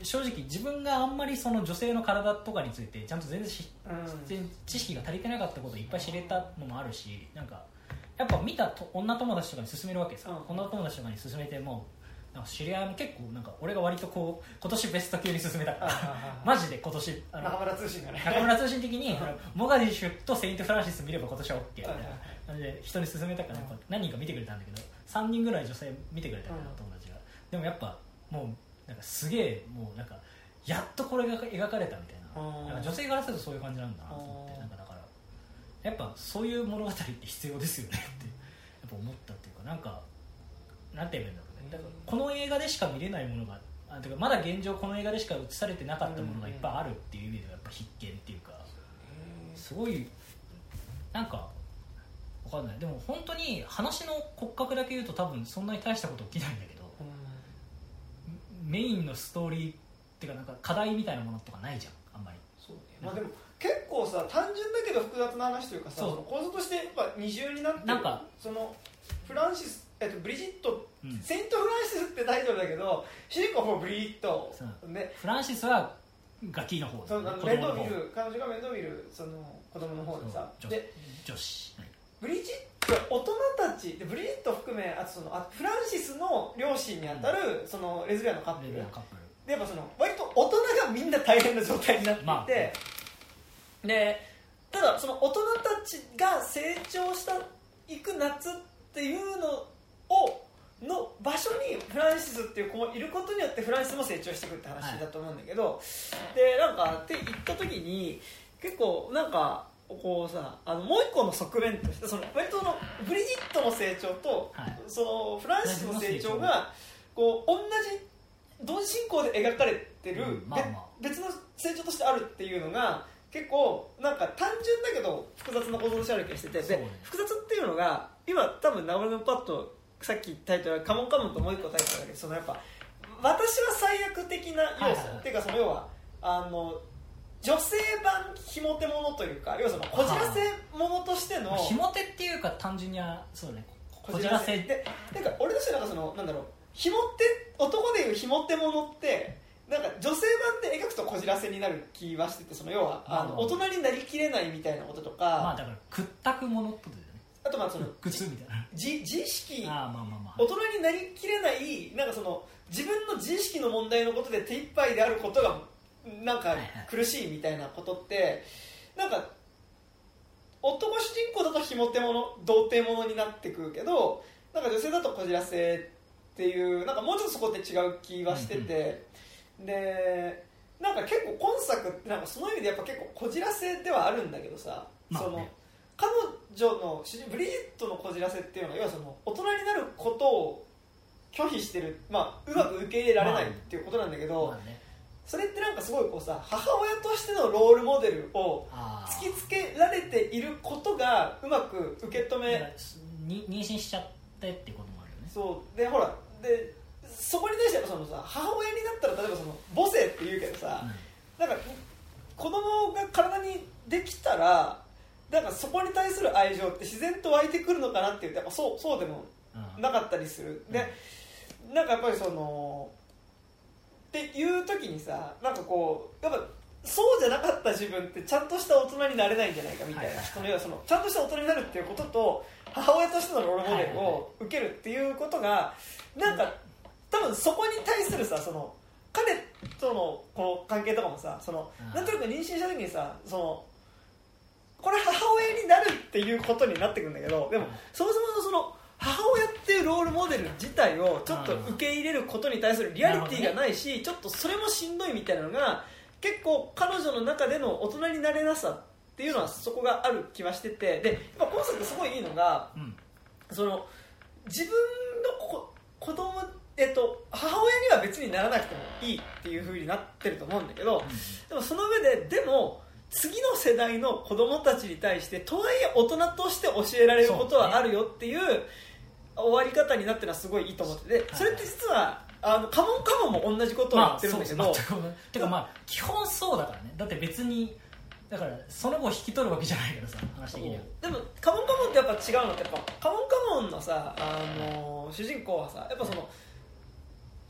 正直自分があんまりその女性の体とかについてちゃんと全然うん。知識が足りてなかったことをいっぱい知れたのもあるしなんかやっぱ見たと女友達とかに勧めるわけさ、うん。女友達とかに勧めてもなんか知り合いも結構なんか俺が割とこう今年ベスト級に勧めた。から マジで今年あの中村通信がね。中村通信的にモガディッシュとセイント・フランシス見れば今年は OK みたいなはいはいはい感じで人に勧めたから何人か見てくれたんだけど3人ぐらい女性見てくれたから友達が。でもやっぱもうなんかすげえもうなんかやっとこれが描かれたみたいな。うん。なんか女性からするとそういう感じなんだなと思ってうん。なんかだからやっぱそういう物語って必要ですよねってやっぱ思ったっていうかなんかなんて言えばいいんだろうね。だからこの映画でしか見れないものがあてかまだ現状この映画でしか映されてなかったものがいっぱいあるっていう意味ではやっぱ必見っていうかすごいなんかわかんない。でも本当に話の骨格だけ言うと多分そんなに大したこと起きないんだけどメインのストーリーっていうかなんか課題みたいなものとかないじゃんあんまり。そうね。まあでも結構さ単純だけど複雑な話というかさ構造としてやっぱ二重になってる。なんかそのフランシス、えっと、ブリジット、うん。セイント・フランシスってタイトルだけど主人公はもうブリジット。そう。ね。フランシスはガキの方そのあの子面倒見る彼女が面倒見るその子供の方でさ。そうで女女子。はいブリジット大人たちでブリジット含めあとそのあフランシスの両親にあたる、そのレズビアンのカップル。でやっぱその割と大人がみんな大変な状態になっていて、まあでただその大人たちが成長したいく夏っていうのをの場所にフランシスっていう子がいることによってフランシスも成長していくって話だと思うんだけど、でなんかって言った時に結構なんかこうさあのもう一個の側面としてその割とそのブリジットの成長と、はい。そのフランシスの成長がこう同じ同時進行で描かれてる、うんまあまあ。べ別の成長としてあるっていうのが結構なんか単純だけど複雑な構造としてある気がしてて、ね。複雑っていうのが今多分中村君パッとさっきタイトルは「カモンカモン」ともう一個タイトルだけどそのやっぱ私は最悪的な要素、はいはいはい。っていうかその要はあの女性版ひも手ものというか要はそのこじらせものとしてのまあひも手っていうか単純にはそうねここじらせ。でなんか俺としてはなんかそのなんだろうひも手男でいうひも手ものってなんか女性版で描くとこじらせになる気はしててその要はあのまあ。大人になりきれないみたいなこととか、まあだから屈託ものってことだよね。あとまあその 屈みたいな。自自意識。ああまあまあまあ。大人になりきれないなんかその自分の自意識の問題のことで手一杯であることがなんか苦しいみたいなことってなんか男主人公だとひも手もの童貞ものになってくるけどなんか女性だとこじらせっていうなんかもうちょっとそこって違う気はしてて、でなんか結構今作ってなんかその意味でやっぱ結構こじらせではあるんだけどさ、まあね。その彼女の主人ブリジットのこじらせっていうのが要はその大人になることを拒否してる、まあ、うまく受け入れられないっていうことなんだけど、まあねそれってなんかすごいこうさ母親としてのロールモデルを突きつけられていることがうまく受け止め妊娠しちゃってってこともあるよね。そう。でほらでそこに対してそのさ母親になったら例えばその母性って言うけどさ、なんか子供が体にできたらなんかそこに対する愛情って自然と湧いてくるのかなっていうとやっぱそうそうでもうん。うんなかったりする。で、なんかやっぱりそのっていう時にさなんかこうやっぱそうじゃなかった自分ってちゃんとした大人になれないんじゃないかみたいな、はいはいはい。その要はそのちゃんとした大人になるっていうことと母親としてのロールモデルを受けるっていうことがなんか多分そこに対するさその彼とのこの関係とかもさそのうん。なんとなく妊娠した時にさそのこれ母親になるっていうことになってくるんだけどでも、うん。そもそものその母親っていうロールモデル自体をちょっと受け入れることに対するリアリティがないし、ちょっとそれもしんどいみたいなのが結構彼女の中での大人になれなさっていうのはそこがある気はしててでやっぱ今作すごいいいのがうん。その自分のこ子供えっと母親には別にならなくてもいいっていう風になってると思うんだけどでもその上ででも次の世代の子供たちに対してとはいえ大人として教えられることはあるよっていう終わり方になってるのはすごいいいと思っててはい。それって実はあのカモンカモンも同じことを言まあってるんだけど、です全く同じてかまあ基本そうだからね。だって別にだからその後引き取るわけじゃないからさ話的には。でもカモンカモンってやっぱ違うのってやっぱカモンカモンのさあの主人公はさやっぱその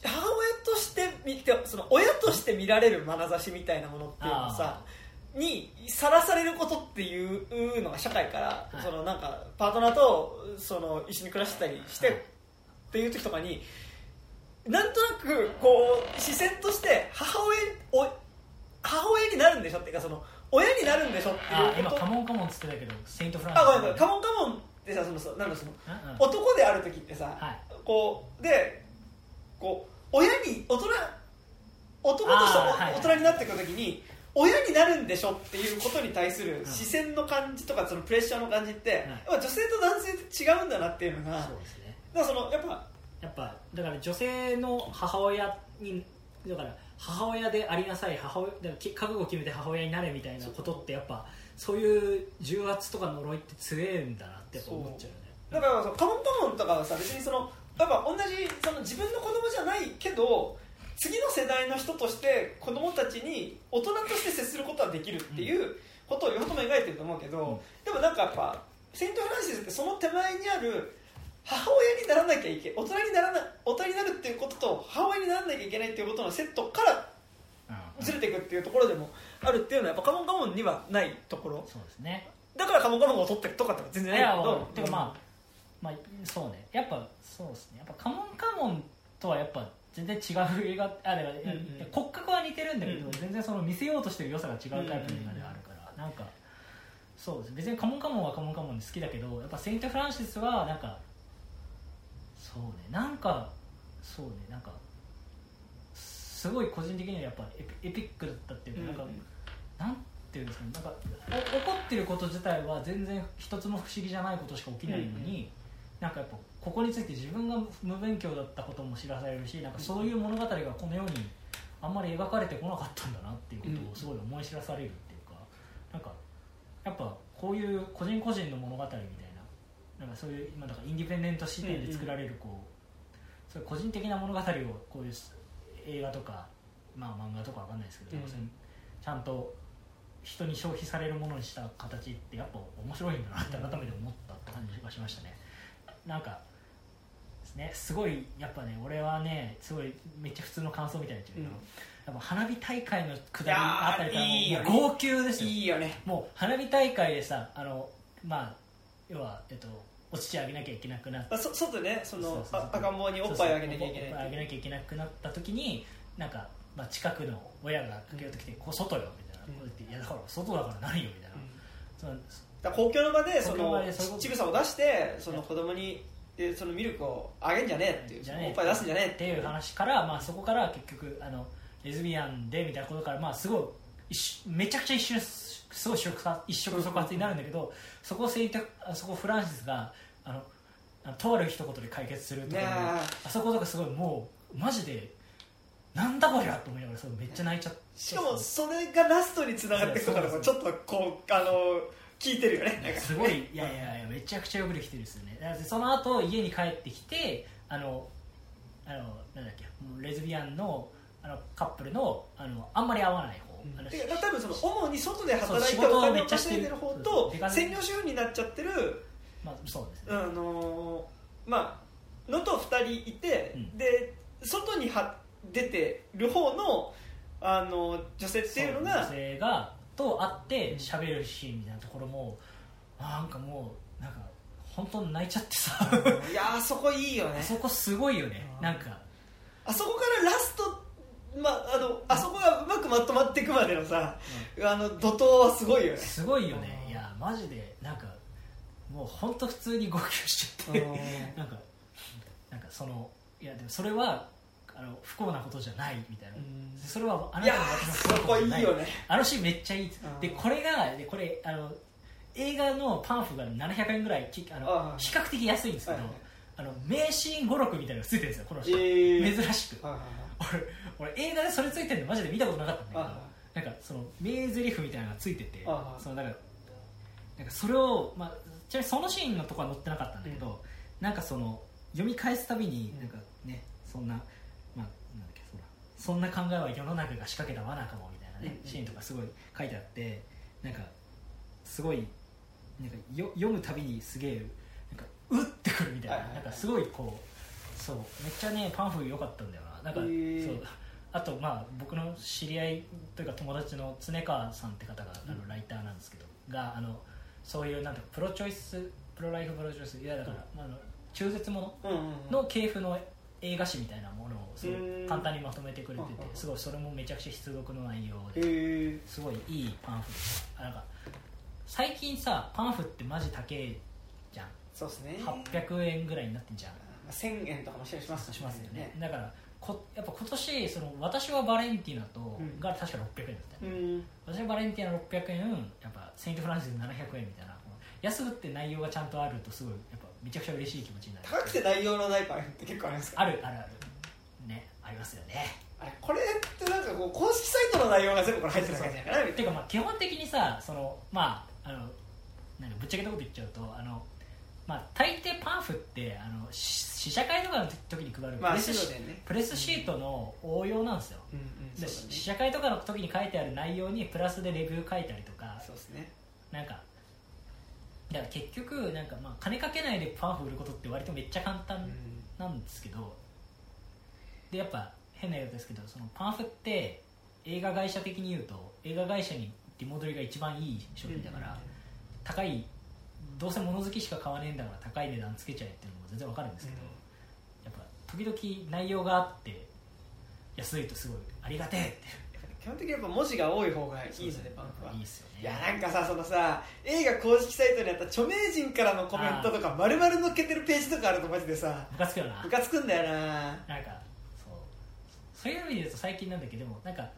母親として見てその親として見られる眼差しみたいなものっていうのをさにさらされることっていうのが社会から、はい。そのなんかパートナーとその一緒に暮らしてたりして、はい。っていう時とかになんとなくこう視線として母親お母親になるんでしょっていうかその親になるんでしょってあ今いうこと。カモンカモンっつってたけどセイント・フランシスあごめんカモンカモンってさそのさなんだそのうんうん。男である時ってさ、はい。こうでこう親に大人男として大人になってくる時に親になるんでしょっていうことに対するん。視線の感じとかそのプレッシャーの感じって、うん。女性と男性って違うんだなっていうのがそうですね。だからそのやっぱやっぱだから女性の母親にだから母親でありなさい母親だからき覚悟を決めて母親になれみたいなことってやっぱそういう重圧とか呪いって強えんだなって思っちゃうよね。だからそのカモンカモンとかはさ別にそのやっぱ同じその自分の子供じゃないけど次の世代の人として子供たちに大人として接することはできるっていうことを両方とも描いてると思うけど、でもなんかやっぱセイント・フランシスってその手前にある母親にならなきゃいけ大人にならな大人になるっていうことと母親にならなきゃいけないっていうことのセットからうんずれていくっていうところでもあるっていうのはやっぱカモンカモンにはないところ。そうですね。だからカモンカモンを取ってるとかって全然ないけど。てかまあ、まあそうね。やっぱそうですね。やっぱカモンカモンとはやっぱ全然違う映画あだから、んうん。骨格は似てるんだけど、うん全然その見せようとしてる良さが違うタイプの映画ではあるから、なんかそうです。別にカモンカモンはカモンカモンで好きだけどやっぱセイント・フランシスはなんかそうねなんかそうねなんかすごい個人的にはやっぱエピックだったっていうか、なんかなんていうんですかねなんかお起こってること自体は全然一つも不思議じゃないことしか起きないのに、なんかやっぱここについて自分が無勉強だったことも知らされるしなんかそういう物語がこの世にあんまり描かれてこなかったんだなっていうことをすごい思い知らされるっていうか、なんかやっぱこういう個人個人の物語みたいななんかそういう今だからインディペンデント視点で作られるこう、そういう個人的な物語をこういう映画とか、まあ、漫画とかわかんないですけど、うん。ちゃんと人に消費されるものにした形ってやっぱ面白いんだなって改めて思ったって感じがしましたね。なんかねすごいやっぱね俺はねすごいめっちゃ普通の感想みたいに言っちゃうけど、うん。やっぱ花火大会のくだりあたりからもういいよね。もう号泣ですよ。いいよね。もう花火大会でさあのまあ要は、えっと、お乳あげなきゃいけなくなってあそ外でねそのそうそうそう。あ赤ん坊におっぱいあげなきゃいけないそうそうおっぱいあげなきゃいけなくなった時になんか、まあ、近くの親が駆け寄ってきて「こう外よ」みたいな。こと言って「いやだから外だから何よ」みたいな、そのだから公共の場でそ公共の場のでそういうこと。乳房を出してその子供にえそのミルクをあげんじゃねえっていうおっぱい出すんじゃねえっていう。話から、まあ、そこから結局あのレズビアンでみたいなことから、まあ、すごいめちゃくちゃ一瞬すごい触発一触即発になるんだけどそこをそこをフランシスがあのとある一言で解決するところでねえあそことかすごいもうマジでなんだこりゃと思いながらめっちゃ泣いちゃってしかもそれがラストにつながっていくとかもちょっとこうあの聞いてるよね。なんか。すごい。いやいやいやめちゃくちゃよくできてるですよね。だからその後家に帰ってきてあのあのなんだっけもうレズビアンのあのカップルのあのあんまり合わない方、あのてか多分その主に外で働いてお金をめっちゃしてる。稼いでる方と専業主婦になっちゃってるまあ、そうですね、あのーまあのと2人いて、うん。で外には出てる方のあの女性っていうのが女性がと会って喋るシーンみたいなところもなんかもうなんか本当に泣いちゃってさ。いやーあそこいいよね。あそこすごいよね。うん。なんか。あそこからラストまあ、あのあそこがうまくまとまっていくまでのさ、あの怒涛はすごいよね。すごいよね。いやマジでなんかもう本当普通に号泣しちゃって。なんかなんかそのいやでもそれはあの不幸なことじゃないみたいな、それはあないたやの私のそ不幸なこことい。じゃないいよね。あのシーンめっちゃいい。でこれがでこれあの映画のパンフが700円ぐらいきあのあ比較的安いんですけど、はいはい。あの名シーン語録みたいなのがついてるんですよこの人、えー。珍しく。はいはい俺俺映画でそれついてるのマジで見たことなかったんだけど、なんかその名台詞みたいなのがついてて、そのなんかなんかそれを、まあ、ちなみにそのシーンのとこは載ってなかったんだけど、なんかその読み返すたびにうん。なんかねそんな、まあ、なんだっけそんな考えは世の中が仕掛けた罠かもみたいなね、うんシーンとかすごい書いてあってなんかすごいなんかよ読むたびにすげえなんかうってくるみたいな,、はいはい。はいなんかすごいこうそうめっちゃねパンフ良かったんだよな。なんか、へーそうあとまあ僕の知り合いというか友達の常川さんって方があのライターなんですけど、があのそういうなんてプロチョイスプロライフプロチョイスいやだから、まあ、あの中絶もの？うんうんうん。の系譜の映画史みたいなものをすごいうん簡単にまとめてくれててうん。すごいそれもめちゃくちゃ必読の内容へでえすごいいいパンフあなんか最近さパンフってマジ高えじゃん。そうですね。800円ぐらいになってんじゃん。1000円とかもししますしますよね。だからこやっぱ今年その私はバレンティーナと、うん。が確か600円だったよね。うん。私はバレンティーナ600円やっぱセイント・フランシス700円みたいな。安くって内容がちゃんとあるとすごいやっぱめちゃくちゃ嬉しい気持ちになる。高くて内容のないパンって結構ありますか？あるあるある。ねありますよね。あれこれってなんかこう公式サイトの内容が全部これ入ってるわけじゃないかなみたいていうかまあ基本的にさそのまああのなんかぶっちゃけたこと言っちゃうとあのまあ大抵パンフってあのし試写会とかの時に配るプレスね。プレスシートの応用なんですよ、うん。うん。ね。試写会とかの時に書いてある内容にプラスでレビュー書いたりとか。そうですね。なんかだから結局なんかまあ金かけないでパンフ売ることって割とめっちゃ簡単うん。なんですけどでやっぱ変な言い方ですけどそのパンフって映画会社的に言うと映画会社に出戻りが一番いい商品だから、高いどうせ物好きしか買わねえんだから高い値段つけちゃえっていうのも全然わかるんですけど、やっぱ時々内容があって安いとすごいありがてえって基本的にやっぱ文字が多い方がいいのでパンフは。いいですよね。いやなんかさそのさ映画公式サイトにあった著名人からのコメントとか丸々載っけてるページとかあるとマジでさムカつくよな。ムカつくんだよな。なんかそう。そういう意味で言うと最近なんだけどでもなんか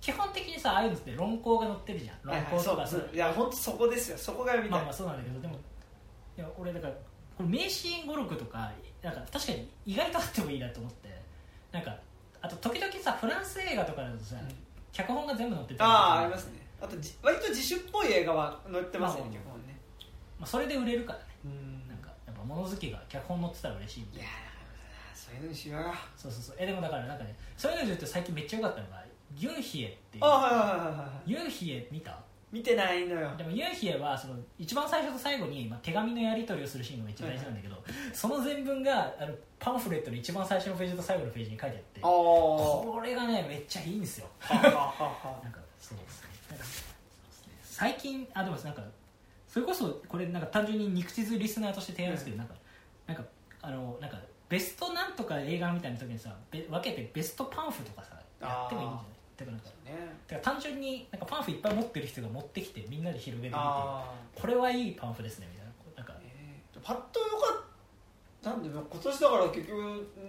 基本的にさああいうのって論考が載ってるじゃん。論考とかさ、そう。いや本当そこですよ。そこが読みたい、まあまあそうなんだけどでもいや俺だからこれ名シーン語録とかなんか確かに意外とあってもいいなと思って。なんかあと時々さフランス映画とかだとさ、うん脚本が全部載ってたああありますね。あとじ割と自主っぽい映画は載ってますよね、まあ基本ね。まあ、それで売れるからね。うん。なんかやっぱ物好きが脚本載ってたら嬉しいみたいないやそういうのにしようよ。そうそうそう。えでもだからなんかねそういうので言うと最近めっちゃ良かったのがユンヒエっていう。あはいはいはいはいはい。ユンヒエ見た？見てないのよ。でもユンヒエはその一番最初と最後に、まあ、手紙のやり取りをするシーンがめっちゃ大事なんだけど、その全文があのパンフレットの一番最初のページと最後のページに書いてあってこれがねめっちゃいいんですよ。なんかそうですね。最近あでもなんかそれこそこれなんか単純に肉地図リスナーとして提案ですけど、なんかなんかあのなんかベストなんとか映画みたいな時にさべ分けてベストパンフとかさやってもいいんじゃない？てかなんかね。てか単純になんかパンフいっぱい持ってる人が持ってきてみんなで広げてみてあこれはいいパンフですねみたいななんかあ、えーパッとよかったなんで今年だから結局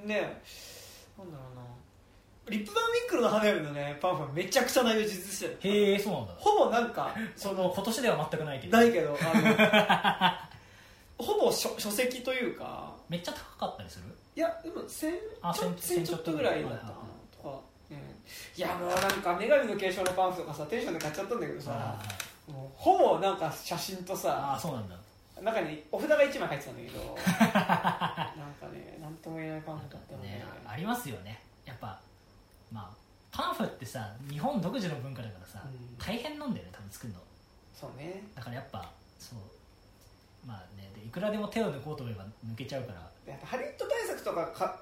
ねなんだろうな。リップバンウィンクルの花嫁のねパンフはめちゃくちゃ内容実してる。へえそうなんだ。ほぼなんかその今年では全くないけどないけどあの ほぼ書書籍というか。めっちゃ高かったりする？いやでも1000あちょ1000 1000ちょっとぐらいだったかないやもうなんか女神の継承のパンフとかさテンションで買っちゃったんだけどさあもうほぼなんか写真とあさあそうなんだ。中にお札が1枚入ってたんだけど なんかねなんとも言えないパンフだったので、ねありますよね。やっぱまあパンフってさ日本独自の文化だからさ、うん。大変なんだよね多分作るの。そうね。だからやっぱそうまあねでいくらでも手を抜こうと思えば抜けちゃうからでハリウッド対策とかか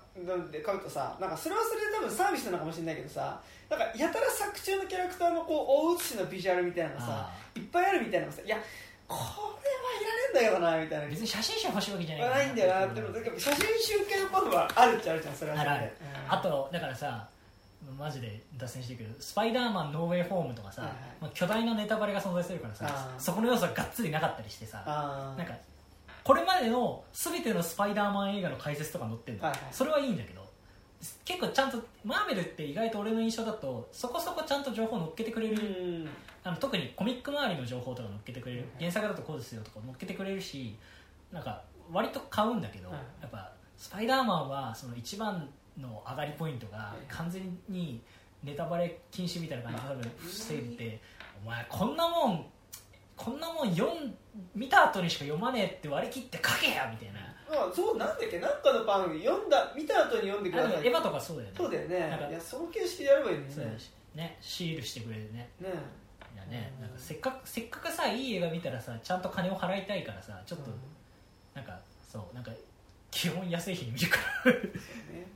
で買うとさなんかそれはそれで多分サービスなのかもしれないけどさなんかやたら作中のキャラクターのこう大写しのビジュアルみたいなのがさあいっぱいあるみたいなのがさいやこれはいらねえんだけどなみたいな。別に写真集欲しいわけじゃないないんだよなでもだけど写真集系のパフはあるっちゃあるじゃんそれはそれで。あるあとだからさマジで脱線してる。けどスパイダーマンノーウェイホームとかさ、はいはい。まあ、巨大なネタバレが存在するからさそこの要素ががっつりなかったりしてさあなんかこれまでの全てのスパイダーマン映画の解説とか載ってるの、はいはい。それはいいんだけど結構ちゃんとマーベルって意外と俺の印象だとそこそこちゃんと情報載っけてくれうる、ん。あの特にコミック周りの情報とか載っけてくれる。はい原作だとこうですよとか載っけてくれるしなんか割と買うんだけど、はい。やっぱスパイダーマンはその一番の上がりポイントがい。完全にネタバレ禁止みたいな感じで多分防いでてお前こんなもんこんなもん読ん見た後にしか読まねえって割り切って書けやみたいな。あそうなんだっけなんかの番組読んだ見た後に読んでくあださいエヴァとかそうだよね。そうだよなんかねいやその形式でやればいいのにね。ね。シールしてくれるね。ね。いやねうんなんかせっかくせっかくさいい映画見たらさちゃんと金を払いたいからさちょっと、うん。なんかそうなんか基本安い日に見るから。ね。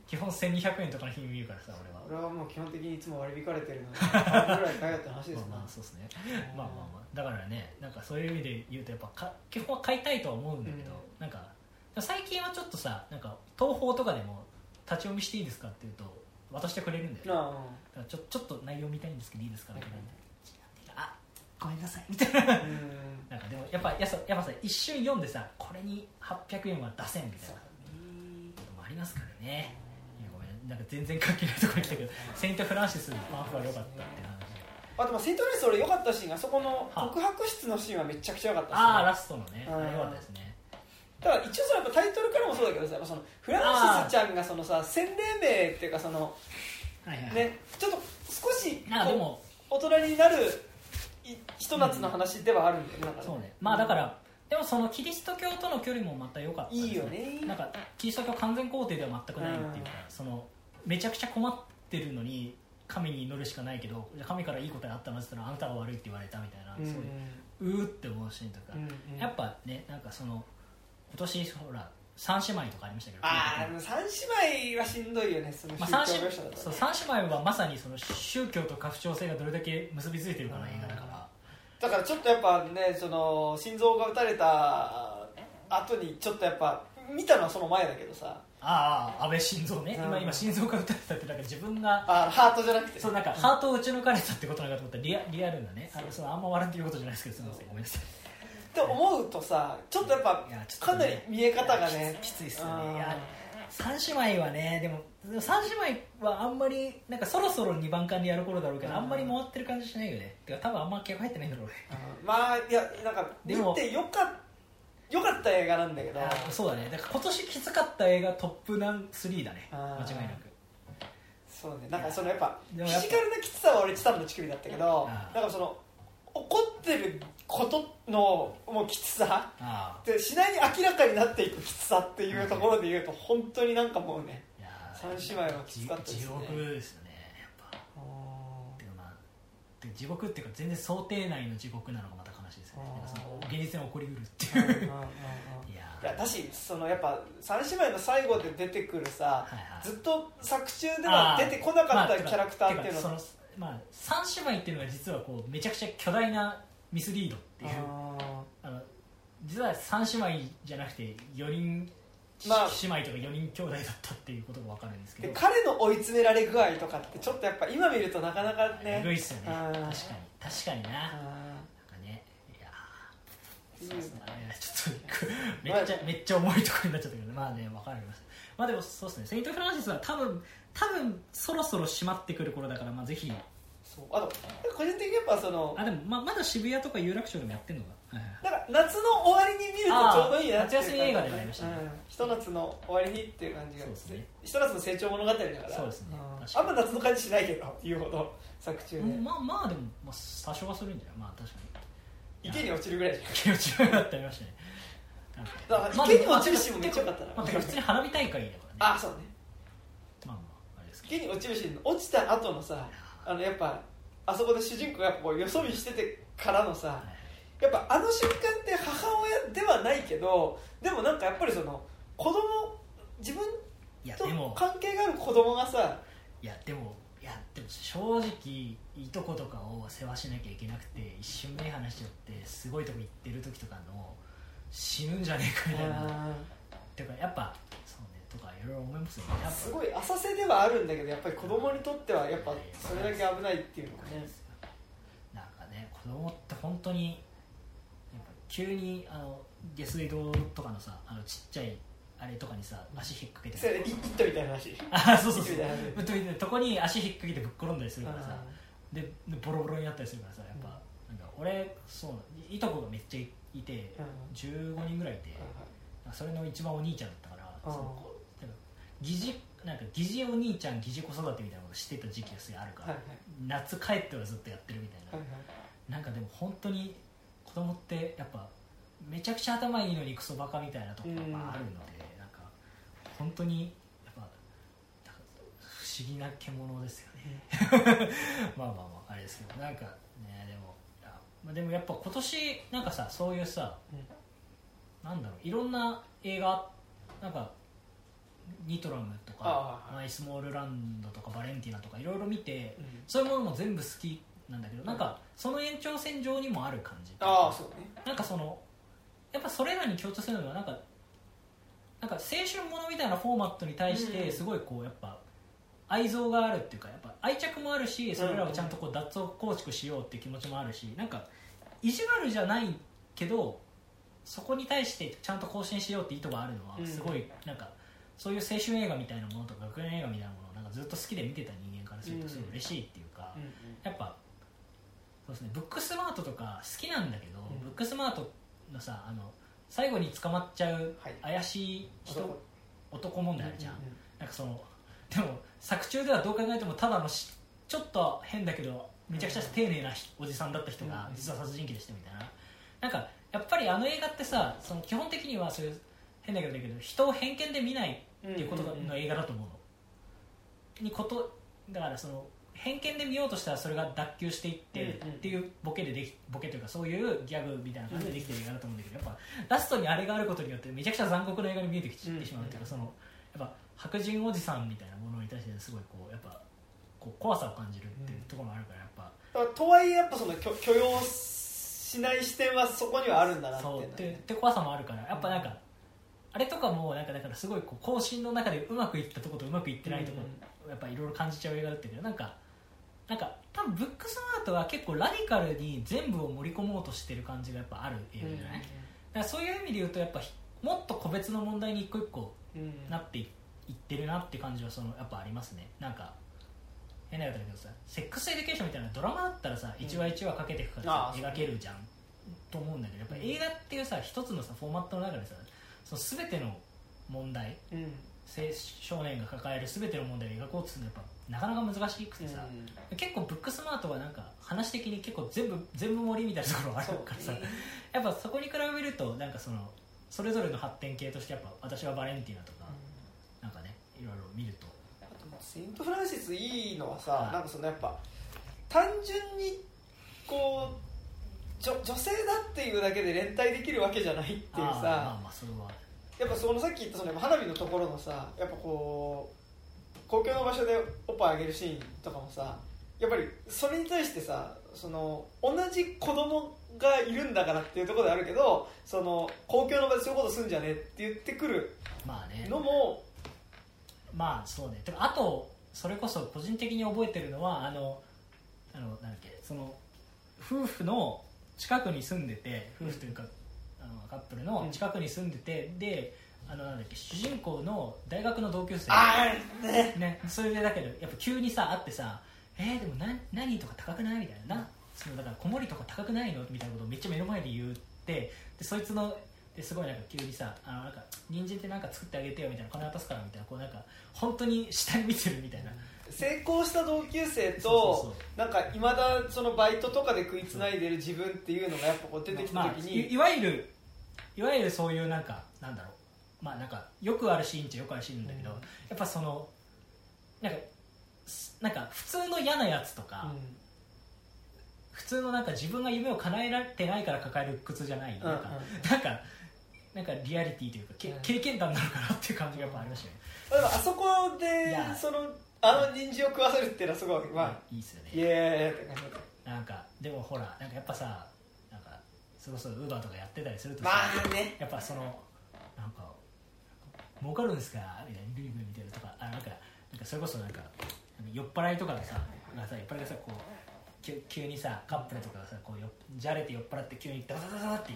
基本1200円とかの日に見るからさ俺は。俺はもう基本的にいつも割り引かれてるので ぐらい買えよって話ですね。まあまあまあだからねなんかそういう意味で言うとやっぱか基本は買いたいとは思うんだけど、うん。なんか最近はちょっとさなんか東宝とかでも立ち読みしていいですかって言うと渡してくれるんだよ、ね、だからちょちょっと内容見たいんですけどいいですかみたいなあごめんなさい。みたいな。うん。なんかでもやっぱやさやっぱさ一瞬読んでさこれに800円は出せんみたいな。こともありますからね。ごめん。なんか全然関係ないところに来たけどセイント・フランシスのパンフは良かったって話あでもセントルイス俺良かったシーンがそこの告白室のシーンはめちゃくちゃ良かったですね。ああラストのね。良かったですね。だから一応それやっぱタイトルからもそうだけどさそのフランシスちゃんがそのさ洗礼名っていうかそのはいはいねちょっと少し大人になるいひと夏の話ではあるんだよねなんかそうね。まあだからでもそのキリスト教との距離もまた良かったですいいよね。なんかキリスト教完全肯定では全くないっていうか、そのめちゃくちゃ困ってるのに神に祈るしかないけどじゃあ神からいいことがあったのって言ったらあなたが悪いって言われたみたいな、うん。そういううーって思うシーンとか、うんうん。やっぱねなんかその今年ほら三姉妹とかありましたけどああ三姉妹はしんどいよねその三姉描写だと、ね。そう三姉妹はまさにその宗教と家父長制がどれだけ結びついてるかの映画だから、だからちょっとやっぱねその心臓が打たれた後にちょっとやっぱ見たのはその前だけどさああ安倍晋三ね、うん。今今心臓が打たれたってなんか自分があハートじゃなくて。そうなんかハートを打ち抜かれたってことなのかと思ったらリアリアルなねあのそう。あんま笑っていうことじゃないですけどすみません。ごめんなさい。って思うとさちょっとやっぱいやちょっとかなり見え方がね。きついっすようん。ねいや三姉妹はねでも三姉妹はあんまりなんかそろそろ2番館でやる頃だろうけど、うん。あんまり回ってる感じしないよね。てか多分あんま脚入ってないんだろうね。うん。まあいやなんか見てよかよかった映画なんだけど。あそうだね。だから今年きつかった映画トップナン3だね。間違いなく。そうね。なんかそのやっぱフィジカルなきつさは俺チタンの乳首だったけどなんかその怒ってることのもうきつさあで次第に明らかになっていくきつさっていうところで言うと本当になんかもうね三姉妹はきつかったですね。地獄ですよねやっぱ。まあ地獄っていうか全然想定内の地獄なのかその現実に起こりうるっていう。いやいやだしそのやっぱ三姉妹の最後で出てくるさ、はいはい。ずっと作中では出てこなかったまあキャラクターっていうのは、てかそのまあ三姉妹っていうのが実はこうめちゃくちゃ巨大なミスリードっていう。ああの実は三姉妹じゃなくて4人まあ。姉妹とか4人兄弟だったっていうことが分かるんですけど。彼の追い詰められ具合とかってちょっとやっぱ今見るとなかなかね。えぐいっすよね。確かに。確かにななんかあねいやーーそうですね。ちょっとめっちゃめっちゃ重いところになっちゃったけどまあね分かります。まあでもそうですね。セイント・フランシスは多分多分そろそろ閉まってくる頃だからまあぜひ。そうあと個人的にやっぱそのあでもままだ渋谷とか有楽町でもやってんのか、はいはい。なんか夏の終わりに見るとちょうどいいなって夏休み映画でもありましたね。うん。ひと夏の終わりにっていう感じが。そうですね。ひと夏の成長物語だから。そうですね。あんま夏の感じしないけど言うほど作中で、うんまあまあでも、まあ、多少はするんじゃない？まあ確かに池に落ちるぐらいじゃん。池に落ちるなってありましたね池に落ちるシーンもめっちゃ良かったな。まあ、普通に花火大会だからね。あそうね。まあまああれですけど。池に落ちるシーンの落ちた後のさあのやっぱあそこで主人公がこうよそ見しててからのさはい。やっぱあの瞬間って母親ではないけどでもなんかやっぱりその子供自分と関係がある子供がさいやでもいやでも正直いとことかを世話しなきゃいけなくて一瞬目離しちゃってすごいとこ行ってる時とかの死ぬんじゃねえかみたいな。てかやっぱそうねとかいろいろ思いますよね。すごい浅瀬ではあるんだけどやっぱり子供にとってはやっぱそれだけ危ないっていうのがね。なんかね子供って本当にやっぱ急にあの下水道とかのさあのちっちゃいあれとかにさ足引っ掛けそれイットみたいな話。あそうそうそう。とこに足引っ掛けてぶっ転んだりするからさ。ででボロボロになったりするからさやっぱ、なんか俺そういとこがめっちゃいてうん。15人ぐらいいて、それの一番お兄ちゃんだったから、うん。そのこうなんか疑似なんか疑似お兄ちゃん疑似子育てみたいなことしてた時期がすごいあるから、はいはい。夏帰ってはずっとやってるみたいな、はいはい。なんかでも本当に子供ってやっぱめちゃくちゃ頭いいのにクソバカみたいなところがあるので、本当にやっぱ不思議な獣ですよね。まあまあまああれですけどなんかねでもまあでもやっぱ今年なんかさそういうさ、うん。なんだろういろんな映画なんかニトラムとかマイスモールランドとかバレンティナとかいろいろ見て、うん。そういうものも全部好きなんだけどなんかその延長線上にもある感じ。ああそうね。なんかそのやっぱそれらに共通するのはなんかなんか青春ものみたいなフォーマットに対してすごいこうやっぱ愛憎があるっていうかやっぱ愛着もあるしそれらをちゃんとこう脱構築しようっていう気持ちもあるしなんか意地悪じゃないけどそこに対してちゃんと更新しようって意図があるのはうん。すごいなんかそういう青春映画みたいなものとか学園映画みたいなものをなんかずっと好きで見てた人間からするとすごい嬉しいっていうか、やっぱそうですねブックスマートとか好きなんだけど、うん。ブックスマートのさあの最後に捕まっちゃうはい。怪しい人、男。男問題あるじゃん、うんうんなんかそのでも作中ではどう考えてもただのしちょっと変だけどめちゃくちゃ丁寧なひおじさんだった人がうん実は殺人鬼でしたみたいな。なんかやっぱりあの映画ってさその基本的にはそういう変だけどだけど人を偏見で見ないっていうことの映画だと思うの、にことだからその偏見で見ようとしたらそれが脱臼していってうんうん。っていうボケでできボケというかそういうギャグみたいな感じでできてる映画だと思うん。だけどやっぱラストにあれがあることによってめちゃくちゃ残酷な映画に見えてきてしまうっていうかそのやっぱ白人おじさんみたいなものに対してすごいこうやっぱこう怖さを感じるっていうところもあるからやっぱだからとはいえやっぱその許許容しない視点はそこにはあるんだなって。いうのはそうってって怖さもあるからやっぱなんかあれとかもなんかだからすごいこう更新の中でうまくいったとことうまくいってないとこやっぱいろいろ感じちゃう映画だったけどなんかなんか多分ブックスマートは結構ラディカルに全部を盛り込もうとしてる感じがやっぱある映画じゃない、だからそういう意味で言うとやっぱひもっと個別の問題に一個一個うんうんなっていってるなって感じはそのやっぱありますね。なんか変な言い方だけどさセックスエデュケーションみたいなドラマだったらさ1話1話かけていくからさ、描けるじゃんと思うんだけどやっぱ映画っていうさ一つのさフォーマットの中でさその全ての問題うん。青少年が抱える全ての問題を描こうとするのはやっぱなかなか難しくてさ、結構ブックスマートはなんか話的に結構全部全部盛りみたいなところがあるからさ、やっぱそこに比べるとなんかそのそれぞれの発展系としてやっぱ私はバレンティーナとか、なんかねいろいろ見ると。あとセイント・フランシスいいのはさ、はい。なんかそのやっぱ単純にこう女女性だっていうだけで連帯できるわけじゃないっていうあーまあさまあそれはやっぱそのさっき言ったその花火のところのさやっぱこう公共の場所でおっぱいあげるシーンとかもさやっぱりそれに対してさその同じ子供がいるんだからっていうところであるけどその公共の場でそういうことすんじゃねって言ってくるまあね。のもまあそうね。てかあとそれこそ個人的に覚えてるのはあのあのなんだっけその夫婦の近くに住んでて夫婦というか、あのカップルの近くに住んでて、であのなんだっけ主人公の大学の同級生。ああね。ね、それでだけどやっぱ急にさ会ってさ「えー、でもな何とか高くない?」みたいな。なそのだから子守とか高くないの？みたいなことをめっちゃ目の前で言ってでそいつのですごいなんか急にさ「あのなんか人参ってなんか作ってあげてよ」みたいな「金渡すから」みたいなこうなんか本当に下に見てるみたいな、成功した同級生となんかいまだそのバイトとかで食いつないでる自分っていうのがやっぱこう出てきたまあ、時に、いいわゆるいわゆるそういうなんかなんだろうまあなんかよくあるシーンっちゃよくあるシーンだけど、うん。やっぱそのなんかすなんか普通の嫌なやつとか、普通のなんか自分が夢を叶えられてないから抱える苦痛じゃない、うんなんかうん。なんかなんかリアリティというか、けうん。経験談なのかなっていう感じがやっぱありましたよね、例えばあそこでいや。そのあの人参を食わせるっていうのはすごいまあいいっすよイねエーイって感じだった。なんかでもほらなんかやっぱさなんかそれこそウーバーとかやってたりするとさ、まあね。やっぱその儲かるんですか？みたいなグイグイ見てるとか。あなんかなんかそれこそなんか酔っ払いとかがさがさ酔っ払いがさこう急急にさカップルとかがさこうよじゃれて酔っ払って急にダダダダって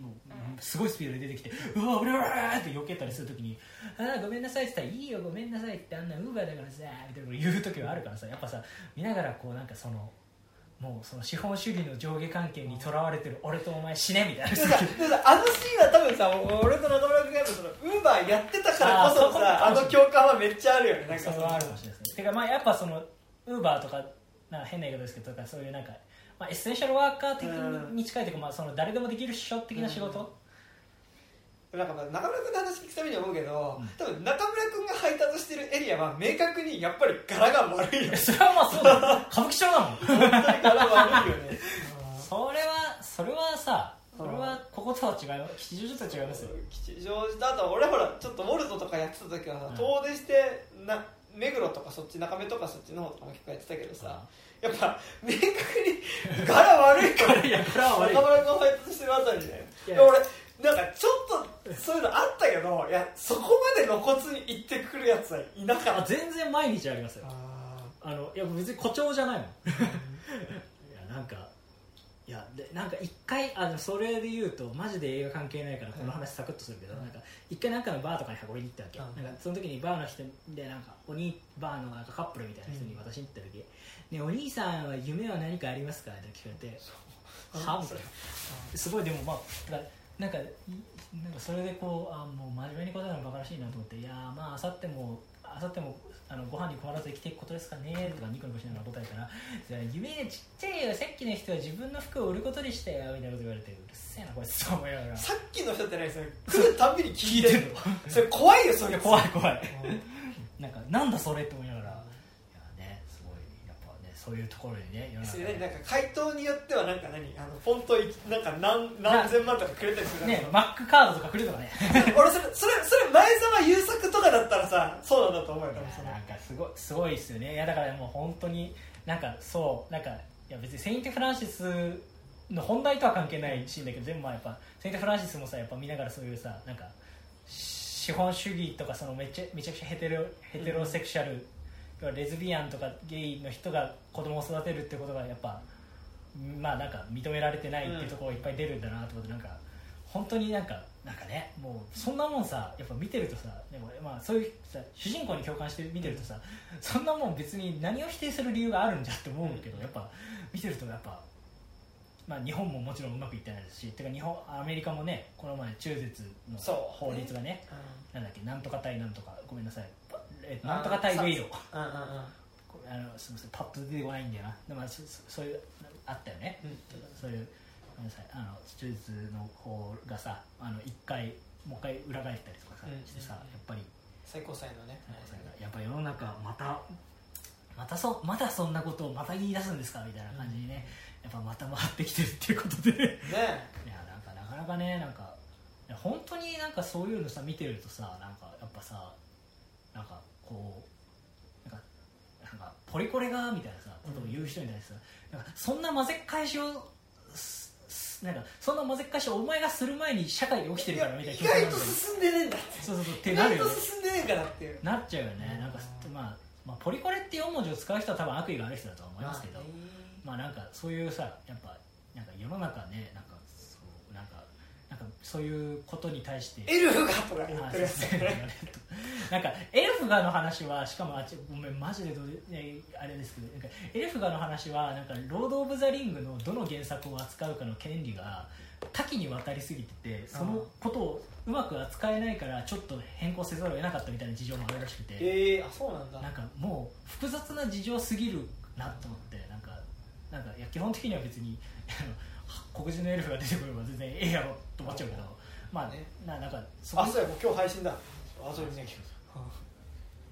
もうすごいスピードで出てきてうわ俺はって避けたりするときに「あーごめんなさい」って言ったら「いいよごめんなさい」ってあんなウーバーだからさみたいなこと言う時はあるからさやっぱさ見ながらこうなんかそのもうその資本主義の上下関係にとらわれてる俺とお前死ねみたいな。あのシーンは多分さ俺と中村君がそのウーバーやってたからこそさあの共感はめっちゃあるよね。なんかそれはあるかもしれないですねてかまあやっぱそのウーバーとかなんか変な言い方ですけどとかそういうなんか、まあ、エッセンシャルワーカー的に近いというか、まあ、その誰でもできる師匠的な仕事、なんかまあ中村君の話聞くために思うけど、うん。多分中村君が配達してるエリアは明確にやっぱり柄が悪いよね。それはまあそうだよ。歌舞伎町だもん。柄悪いよね。それはそれはさそれはこことは違います吉祥寺とは違いますよ。吉祥寺とあと俺ほらちょっとウォルトとかやってた時はさうん。遠出してな目黒とかそっち中目とかそっちの方とかも結構やってたけどさやっぱ明確に柄悪いから いやこれは悪い。中村君が配達してるあたりで。いや。で俺なんかちょっとそういうのあったけどいやそこまで露骨に行ってくるやつはいなかあった。全然毎日ありますよ。ああのいや別に誇張じゃないもん。いやなんかいやでなんか一回あのそれで言うとマジで映画関係ないからこの話サクッとするけど、うん。なんか一回なんかのバーとかに運びに行ったわけ、うん。なんかその時にバーの人でなんかお兄バーのなんかカップルみたいな人に渡しに行った時、ね、お兄さんは夢は何かありますか?」って聞かれて「は?」みたいな。すごいでもまあなんかいなんかそれでこうあもう真面目に答えるのバカらしいなと思っていやーまああさってもあさってもあのご飯に困らず生きていくことですかねとかニコニコしながら答えたらじゃあ夢ちっちゃいよさっきの人は自分の服を売ることにしたよみたいなこと言われてうるせえなこいつと思いながら。さっきの人って何それ？来るたんびに聞いてるの？それ怖いよそれ。怖い怖い。なんかなんだそれって思いながらいやねすごいやっぱねそういうところにね世の中それねなんか回答によってはなんか何？あのフォントいなんか何何千万とかくれたりするねマックカードとかくれるとかね。俺それそれそれ前澤友作とかだったらさそうなんだと思うよ多分その。なんかすごいすごいですよね。いやだからもう本当になんかそうなんかいや別にセイント・フランシスの本題とは関係ないシーンだけどでもまあやっぱセイント・フランシスもさやっぱ見ながらそういうさなんか資本主義とかそのめちゃめちゃくちゃヘテロヘテロセクシャル、レズビアンとかゲイの人が子供を育てるってことがやっぱまあなんか認められてないっていうところがいっぱい出るんだなと思ってなんか本当になんかなんかねもうそんなもんさやっぱ見てるとさでもまあそういうさ主人公に共感して見てるとさそんなもん別に何を否定する理由があるんじゃって思うけどやっぱ見てるとやっぱまあ日本ももちろんうまくいってないですしてか日本アメリカもねこの前中絶のそう法律がねなんだっけなんとか対なんとかごめんなさいえあなんとか対ウェイドうんうんうんこれあのすみませんパッと出てこないんだよな。でもまあそそそういうあったよね、うん。そういうごめんなさい。あの手術の方がさあの一回もう一回裏返ったりとかさ、うん。してさやっぱり。最高裁のね。やっぱ世の中またまたそまだそんなことをまた言い出すんですか？みたいな感じにね、やっぱまた回ってきてるっていうことで。いねやなんかなかなかねなんか本当になんかそういうのさ見てるとさなんかやっぱさなんかこうなんかなんかポリコレがみたいなさことを言う人に対してさ、なんかそんな混ぜっ返しをなんかそんな混ぜっ返しをお前がする前に社会で起きてるからみたいな意外と進んでねえんだって。そうそうそうって意外となるよね進んでねえからっていう。なっちゃうよね。なんかまあ、まあ、ポリコレって4文字を使う人は多分悪意がある人だとは思いますけど、まあなんかそういうさやっぱなんか世の中ねなんかなんかそういうことに対して。エルフがとか言っあてるなんかエルフガの話はしかもあっちごめんマジでどう、ね、あれですけどなんかエルフガの話はなんかロード・オブ・ザ・リングのどの原作を扱うかの権利が多岐にわたりすぎててそのことをうまく扱えないからちょっと変更せざるを得なかったみたいな事情もあるらしくて。ええあそうなんだ。なんかもう複雑な事情すぎる。なと思ってなんかなんかいや基本的には別に黒人のエルフが出てくれば全然ええやろと思っちゃうけどまあねななんかそこあそうやもう今日配信だ。あそれ見なきゃ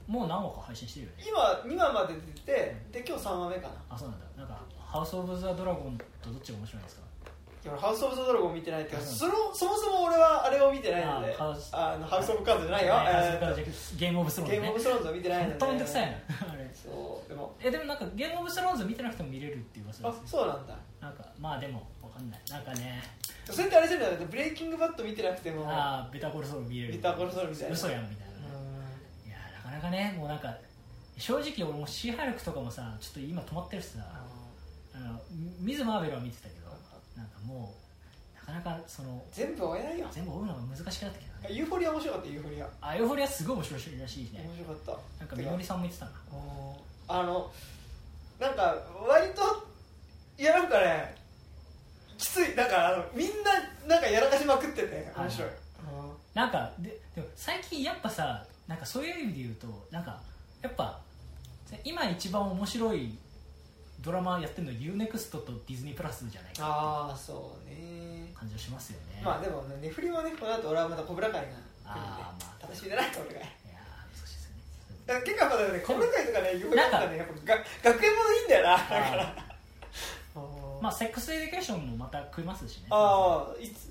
もう何話か配信してるよね。今2話まで出てで今日3話目かな。あそうなんだ。なんかハウス・オブ・ザ・ドラゴンとどっちが面白いんですか？いや俺ハウス・オブ・ザ・ドラゴン見てないけどあそのそもそも俺はあれを見てないのであハウスあのハウス・オブ・カードじゃないよ、ゲーム・オブ・スローンズゲーム・オブ・スローンズを見てないので。本当めんどくさいなそう。でもえでもなんかゲーム・オブ・スローンズ見てなくても見れるっていう噂あですそうなんだ。なんかまあでもわかんない。なんかねそれってあれじゃない？ブレイキングバット見てなくても。ああベタコルソウル見れる。ベタコルソウルみたいな。嘘やんみたいなかなかねもうなんか正直俺もシーハルクとかもさちょっと今止まってるしさ。あのミズ・マーベルは見てたけどなんかもうなかなかその全部追えないよ。全部追うのが難しくなってきた。ねユーフォリア面白かったユーフォリア。あユーフォリアすごい面白いらしいしね。面白かった。なんかみのりさんも言ってたなあのなんか割といやなんかね。きつい。なんかあのみんななんかやらかしまくってて面白い、なんかででも最近やっぱさなんかそういう意味で言うとなんかやっぱ今一番面白いドラマやってるの U-NEXT とディズニープラスじゃないかああそうね感じがしますよね。まあでもねネフリもねこの後俺はまたコブラ会が来るんであーまあ楽しみだなコブラ会いやー難しいですよね。だ結構まだねコブラ会とかねユーフォリアなんかねやっぱが学園ものいいんだよなだから。まあセックスエデュケーションもまた来ますしね。ああいつ？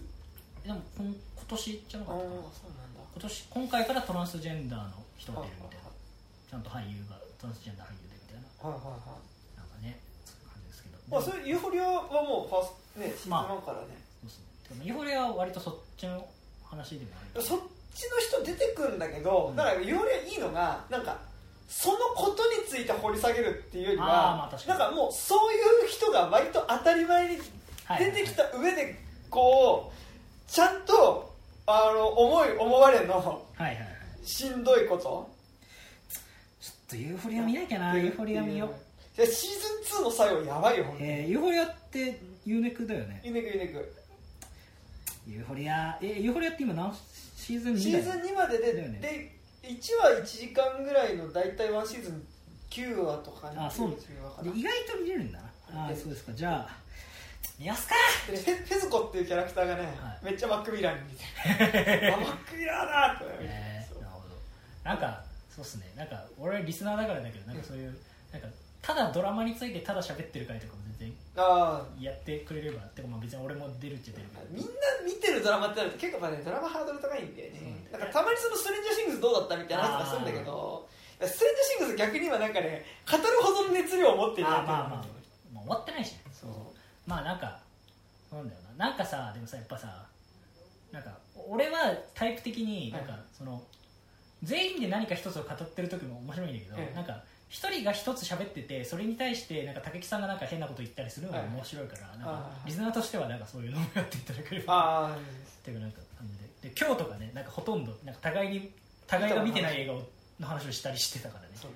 でも今今年じゃなかったかな。なんだ。今年今回からトランスジェンダーの人が出るみたいな。ちゃんと俳優がトランスジェンダー俳優でみたいな。はいはいはい。なんかねそういう感じですけど。まあそれユーフォリアはもうファーストねシーズンまあ1からね、そうですねてかユーフォリアは割とそっちの話でもあるそっちの人出てくんだけど、うん。だからユーフォリアいいのがなんかそのことについて掘り下げるっていうよりは、なんかもうそういう人が割と当たり前に出てきた上でこうちゃんとあの思い思われの。はいはいはい。しんどいこと。ちょっとユーフォリア見なきゃなユーフォリア見よう。でシーズン2の最後やばいよえー、ユーフォリアって U-NEXTだよね。ユネクユネクユーフォリアえユーフォリアって今何シーズン2シーズン2までで、ね。で1話1時間ぐらいの大体ワンシーズン9話とかあそう10話かなで意外と見れるんだ。なあーそうですか。じゃあ見やすか。でフェズコっていうキャラクターがね、はい。めっちゃマックミラーに似て マックミラーだって、えーなるほど。なんかそうっすね。なんか俺リスナーだからだけどなんかそういう、なんかただドラマについてただ喋ってる回とかも全あやってくれればてかまあ別に俺も出るっちゃ出るけど。みんな見てるドラマってなると結構まあねドラマハードル高いんだよね、うんだからたまにそのストレンジャーシングスどうだったみたいな話とかするんだけどストレンジャーシングス逆にはなんかね語るほどの熱量を持っているあーまあまあ、まあ、終わってないしねそうまあなんかなんだよななんかさでもさやっぱさなんか俺はタイプ的になんか、はいその全員で何か一つを語ってる時も面白いんだけど、ええなんか一人が一つ喋っててそれに対してなんか武木さんがなんか変なこと言ったりするのが面白いから、なんかリスナーとしてはなんかそういうのをやっていただければ。っていうなんか感じでで今日とかねなんかほとんどなんか互いに互いが見てない映画の話をしたりしてたからね。そう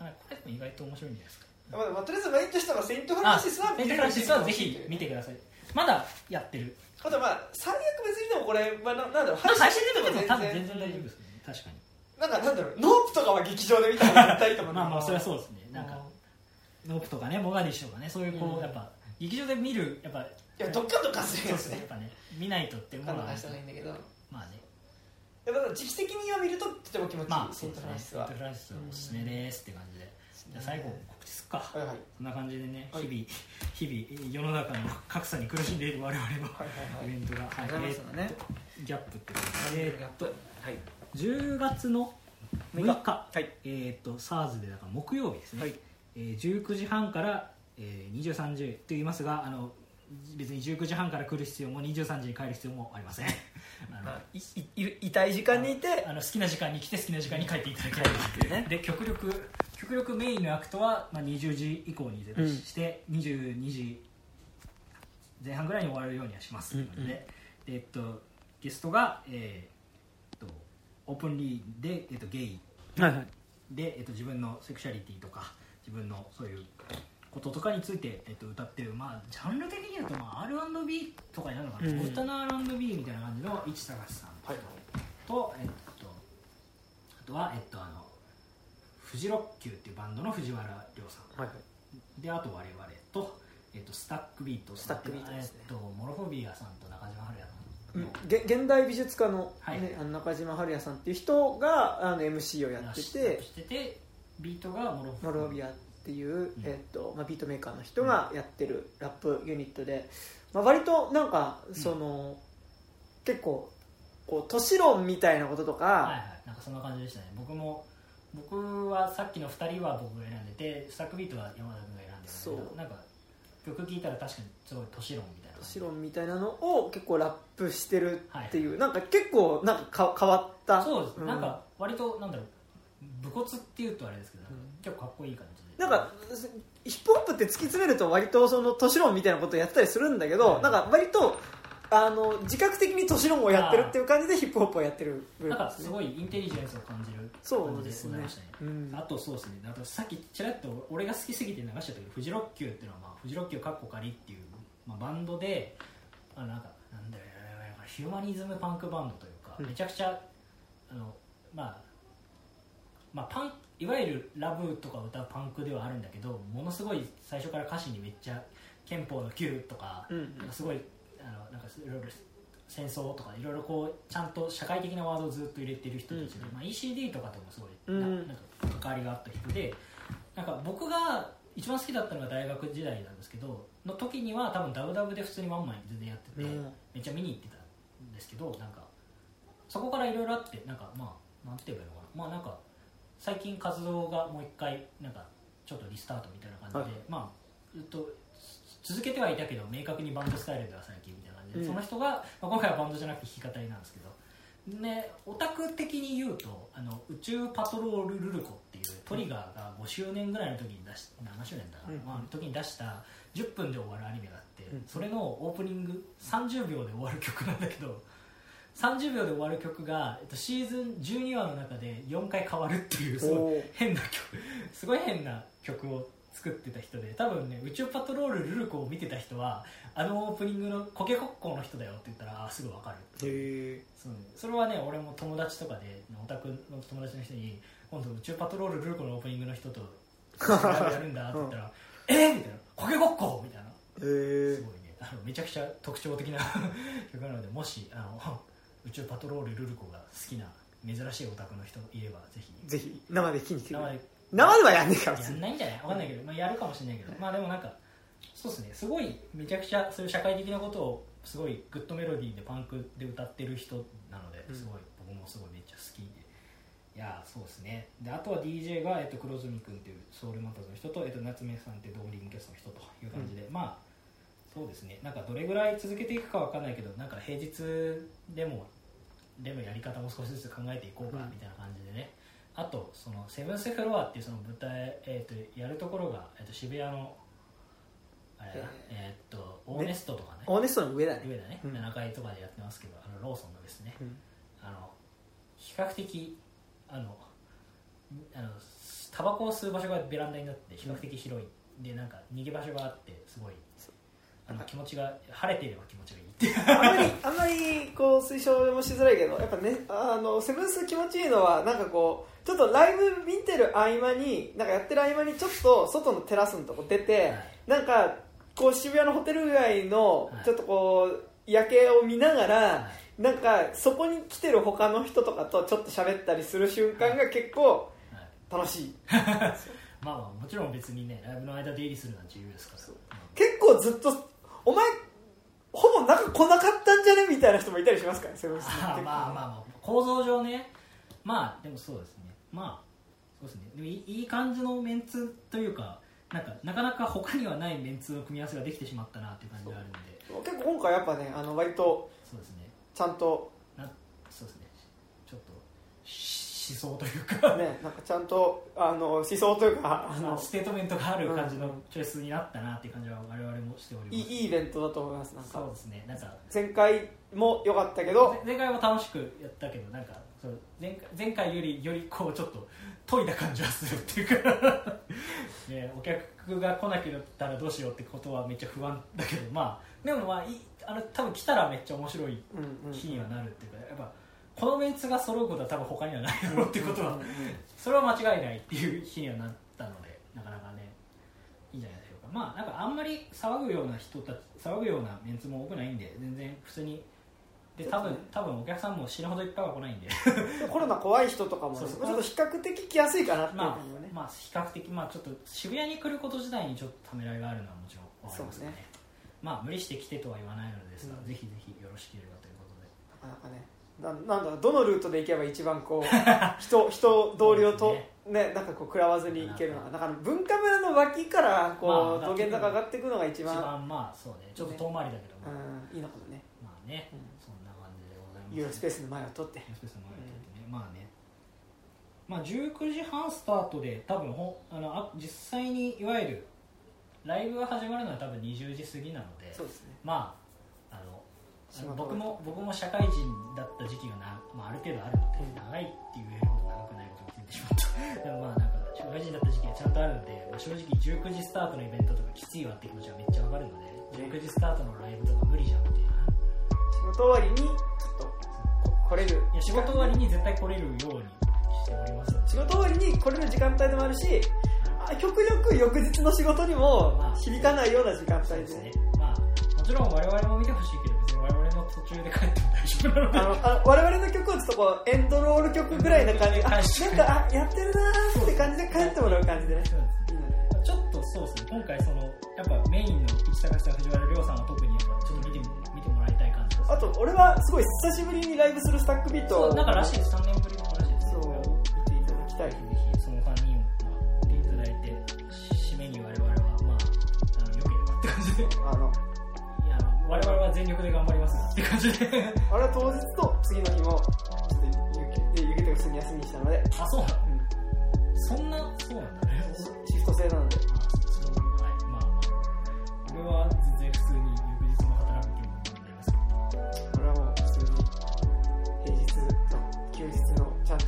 あこれでも意外と面白いんじゃないですか。まあまあ、とりあえずメインとしてはセイント・フランシスはセイントフランシスはぜひ見てくださいまだやってる。あとまあ最悪別にでもこれ、まあ、ななんだろうまあ配信で見ても全多分全然大丈夫ですね。確かになんかなんだろうノープとかは劇場で見た方が絶対いいと思う。まあまあそれはうそうですね。なんかノープとかねモガディッシュとかねそういうこう、うん。やっぱ劇場で見るやっぱいやどっかどっかするやつねねやっぱね見ないとってものはしたらいいんだけど。まあね。やっぱ時期的には見るととても気持ちいい、まあセイント・フランシスは。セイントフランシスはおすすめですって感じで。じゃあ最後告知すっか？はいはい。そんな感じでねはい。日々日々世の中の格差に苦しんでいる我々のはいはいイベントが、ありがとうございますね。えーっとギャップってことでえーっとはい10月の6 6日。はい。えーっと SARS でだから木曜日ですね、はい。えー19時半から、えー23時と言いますがあの別に19時半から来る必要も23時に帰る必要もありません。あのいいい居たい時間にいてあの好きな時間に来て好きな時間に帰っていただければっていうね。で極力極力メインのアクトは、まあ、20時以降に設定して、22時前半ぐらいに終わるようにはしますっていうので,、でえっと、ゲストが、えオープンリーで、えっと、ゲイ。はいはい。で、えっと、自分のセクシャリティとか自分のそういうこととかについて、えっと、歌ってる、まあ、ジャンル的に言うと、まあ、R&B とかになるのかな、うん。歌の R&B みたいな感じの市高さんはいと、えっと、あとは、えっと、あのフジロッキューっていうバンドの藤原亮さん。はいはい。であと我々と、えっと、スタックビートスタックビートですね。えっと、モロフォビアさんと中島春也げ現代美術家の,、はい。ねあの中島春也さんっていう人があの MC をやっててしててビートがモロフモロビアっていう、ん。えっとまあ、ビートメーカーの人がやってるラップユニットで、まあ、割となんかその、結構こう都市論みたいなこととか、はいはい。なんかそんな感じでしたね。僕も僕はさっきの2人は僕が選んでてスタックビートは山田君が選んでるんだけそどなんか曲聴いたら確かにすごい都市論みたいな都市論みたいなのを結構ラップしてるっていう、なんか結構なんかか変わった。そうです、ん。なんか割となんだろう武骨っていうとあれですけど、うん。結構かっこいい感じで。なんかヒップホップって突き詰めると割とその都市論みたいなことをやってたりするんだけど、はい。なんか割とあの自覚的に都市論をやってるっていう感じでヒップホップをやってるグルですすごいインテリジェンスを感じるそう感じでですねございましたね。うんあとそうですね。あとさっきちらっと俺が好きすぎて流しちゃったけどフジロッキューっていうのは、まあ、フジロッキューかっこかりっていう、まあ、バンドであなんかなんだよヒューマニズムパンクバンドというか、うん。めちゃくちゃあのまあまあパンいわゆるラブとか歌うパンクではあるんだけどものすごい最初から歌詞にめっちゃ憲法の Q とか,、うんなんかすごいあのなんかいろいろ戦争とかいろいろこうちゃんと社会的なワードをずっと入れてる人たちで、うんまあ、ECD とかともすごいうん。ななんか関わりがあった人でなんか僕が一番好きだったのが大学時代なんですけどの時には多分ダブダブで普通にワンマン全然やってて、うん。めっちゃ見に行ってたんですけどなんかそこからいろいろあってなんかまあなんて言えばいいのかな。まあなんか最近活動がもう一回なんかちょっとリスタートみたいな感じで、はい。まあずっと続けてはいたけど明確にバンドスタイルでは最近みたいな感じで、うん。その人が、まあ、今回はバンドじゃなくて弾き語りなんですけどねオタク的に言うとあの宇宙パトロールルルコっていうトリガーが5周年ぐらいの時に出し7周年だな、うん。まあ、時に出した10分で終わるアニメがあって、うん。それのオープニング30秒で終わる曲なんだけど30秒で終わる曲が、えっと、シーズン12話の中で4回変わるっていうすごい変な曲。すごい変な曲を作ってた人で多分ね宇宙パトロールルルコを見てた人はあのオープニングのコケコッコーの人だよって言ったらあーすぐ分かる。へえそう。それはね俺も友達とかでオタクの友達の人に今度宇宙パトロールルルコのオープニングの人と やるんだって言ったら「えーみたいな「コケコッコー!」みたいな。すごいね。あのめちゃくちゃ特徴的な 曲なのでもしあの宇宙パトロールルルコが好きな珍しいオタクの人いればぜひ。ぜひ生で聞きに来てく生で。れ生ではやんねえからやんないんじゃない？わかんないけど、まあ、やるかもしれないけど。まあでもなんかそうですね。すごいめちゃくちゃそういう社会的なことをすごいグッドメロディーでパンクで歌ってる人なのでうん。すごい僕もすごいめっちゃ好きで。いやーそうですね。であとは DJ が、えっと、黒住君っていうソウルマタズの人と、えっと、夏目さんってドーリングキャストの人という感じで、まあそうですね。なんかどれぐらい続けていくかわかんないけどなんか平日でもでのやり方も少しずつ考えていこうかうん。みたいな感じでね、あとそのセブンスフロアっていうその舞台、えー、とやるところが、えー、と渋谷のえー、とオーネストとかね。オーネストの上だね。上だね、うん。7階とかでやってますけどあのローソンのですね。うん。あの比較的あのあのタバコを吸う場所がベランダになって比較的広い、でなんか逃げ場所があってすごいあの気持ちが晴れていれば気持ちがいいって。あんまりあんまりこう推奨もしづらいけどやっぱねあのセブンス気持ちいいのはなんかこうちょっとライブ見てる合間になんかやってる合間にちょっと外のテラスのとこ出て、はい。なんかこう渋谷のホテル街のはい。ちょっとこう夜景を見ながら、はなんかそこに来てる他の人とかとちょっと喋ったりする瞬間が結構はい。楽しい。まあまあもちろん別にねライブの間出入りするのは自由ですから。結構ずっとお前ほぼ中来なかったんじゃねみたいな人もいたりしますから まあまあまあ構造上ね。まあでもそうですね。まあそうですね。でもいい感じのメンツというかなんかなかなか他にはないメンツの組み合わせができてしまったなっていう感じがあるんで。結構今回やっぱねあの割とそうですね。ちゃんとなそうですね。ちょっとし思想というか、ねなんかちゃんとあの思想というかあのまあステートメントがある感じのチョイスになったなっていう感じは我々もしております。いいいいイベントだと思いますなんか。そうですね。なんか前回も良かったけど。前回は楽しくやったけどなんかそう前回前回よりよりこうちょっと研いだ感じはするっていうか、ね、お客が来なけったらどうしようってことはめっちゃ不安だけどまあでもまあいあの多分来たらめっちゃ面白い日にはなるっていうかやっぱこのメンツが揃うことは多分他にはないだろうってことはそれは間違いないっていう日にはなったのでなかなかねいいんじゃないでしょうか。まあなんかあんまり騒ぐような人たち騒ぐようなメンツも多くないんで全然普通にで多分多分お客さんも死ぬほどいっぱいは来ないんで。で コロナ怖い人とかもねそうそう。ちょっと比較的来やすいかなっていうはね、まあ比較的まあちょっと渋谷に来ること自体にちょっとためらいがあるのはもちろんわかりますね。ね。まあ無理して来てとは言わないのですが、うん。ぜひぜひよろしければということで。なかなかねななんだろうどのルートで行けば一番こう 人人同僚とそうでね。なんかこう食らわずに行けるのか。だから文化村の脇からこう、まあ道玄坂上がっていくのが一一番番まあそうね。ちょっと遠回りだけど、まあうんいいのかもね。まあね、うんユーロスペースの前を取って。ユーロスペースの前を取ってね、まあね。まあ、19時半スタートで多分ほんあのあ実際にいわゆるライブが始まるのは多分20時過ぎなのでそうですね。まああの僕も僕も社会人だった時期がな、まあ、ある程度あるので、長いって言えるほど長くないことに気づいてしまった。でもまあなんか社会人だった時期がちゃんとあるので、まあ、正直19時スタートのイベントとかきついわって気持ちはめっちゃわかるので19時スタートのライブとか無理じゃんみたいな。仕事終わりにちょっとこ来れる。いや仕事終わりに絶対来れるようにしております。仕事終わりに来れる時間帯でもあるしあ極力翌日の仕事にもまあ響かないような時間帯でね。まあもちろん我々も見てほしいけど別に我々の途中で帰っても大丈夫なので。あのあの我々の曲をちょっとこうエンドロール曲ぐらいな感じ。であはい。なんかあやってるなーって感じで帰ってもらう感じで。ねそうですちょっとそうですね。今回そのやっぱメインの市高さん藤原亮さんは特にあと俺はすごい久しぶりにライブするスタックビートをそうなんからしいです3年ぶりのらしいですそう見ていただきたいぜひその3人をまあ見ていただいて締めに我々はまああの良ければって感じで。いあのやあの我々は全力で頑張りますって感じで。あれは当日と次の日もちょっと雪で雪とか普通に休みにしたので、あそうなのうんそんなそうなんだね。シフト制なので。はい、まあまあ、これは全然普通に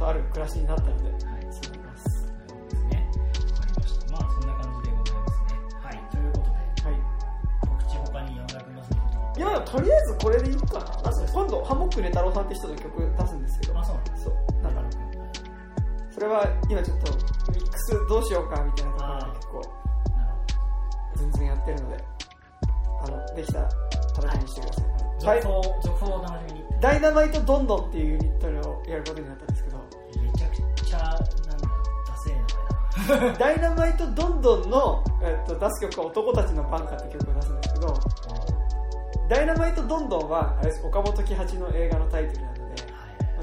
とある暮らしになったのではい、そうなりますなるほどですね。わかりました。まあ、そんな感じでございますね。はい、ということで、はい告知他に山田君ますのこといやとりあえずこれでいいかななんか今度ハモックネ太郎さんって人の曲出すんですけどあ、そうなん。そうなんか。それは今ちょっとミックスどうしようかみたいなところで結構なる全然やってるのであのできたら楽しみにしてください、ほど。はい続報、続報をお楽しみに。ダイナマイトドンドンっていうユニットをやることになったんですけどめちゃくちゃ、なんだ、ダセー名前だな。ダイナマイトドンドンの、えっと、出す曲は男たちのバンカって曲を出すんですけどダイナマイトドンドンはあれ岡本喜八の映画のタイトルなのでは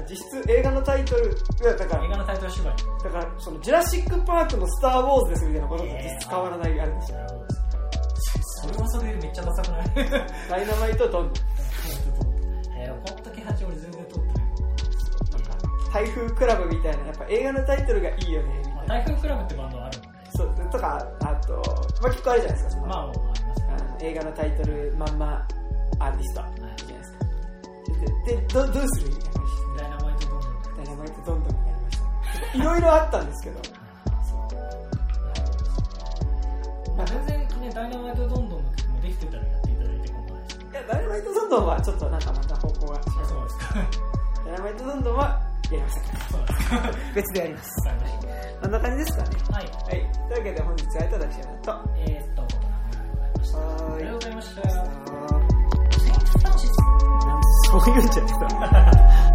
い実質映画のタイトルだから映画のタイトル縛り。だからそのジュラシック・パークのスター・ウォーズですみたいなことと実質変わらないあれですよなるほどですね。それはそれでめっちゃダサくない？ダイナマイトドンドンえー、本当に八俺全然撮ってない。台風クラブみたいなやっぱ映画のタイトルがいいよねみまあ、たいな台風クラブってバンドはあるので、そうとかあと、まあ、結構あるじゃないですかその、まあ、もうありますね。映画のタイトルまんまアーティスト。はい。いいじゃないですか。ででどどうするみたいなダイナマイトどんどん。で。ダイナマイトドンドンになりましたいろいろあったんですけど。まあ、全然ね、ダイナマイトどんどんの曲もできてたらやっていただいて構わないです。いやダイナマイトドンドンはちょっとなんかまた方向が違う。そうですか。ダイナマイトドンドンはやりません。そうです。か。わか別でやります。こんな感じですかねた。はい。はい。というわけで本日は私はと。えー、っと、こんな感じでございました。ありがとうございました。そうい。うんじゃない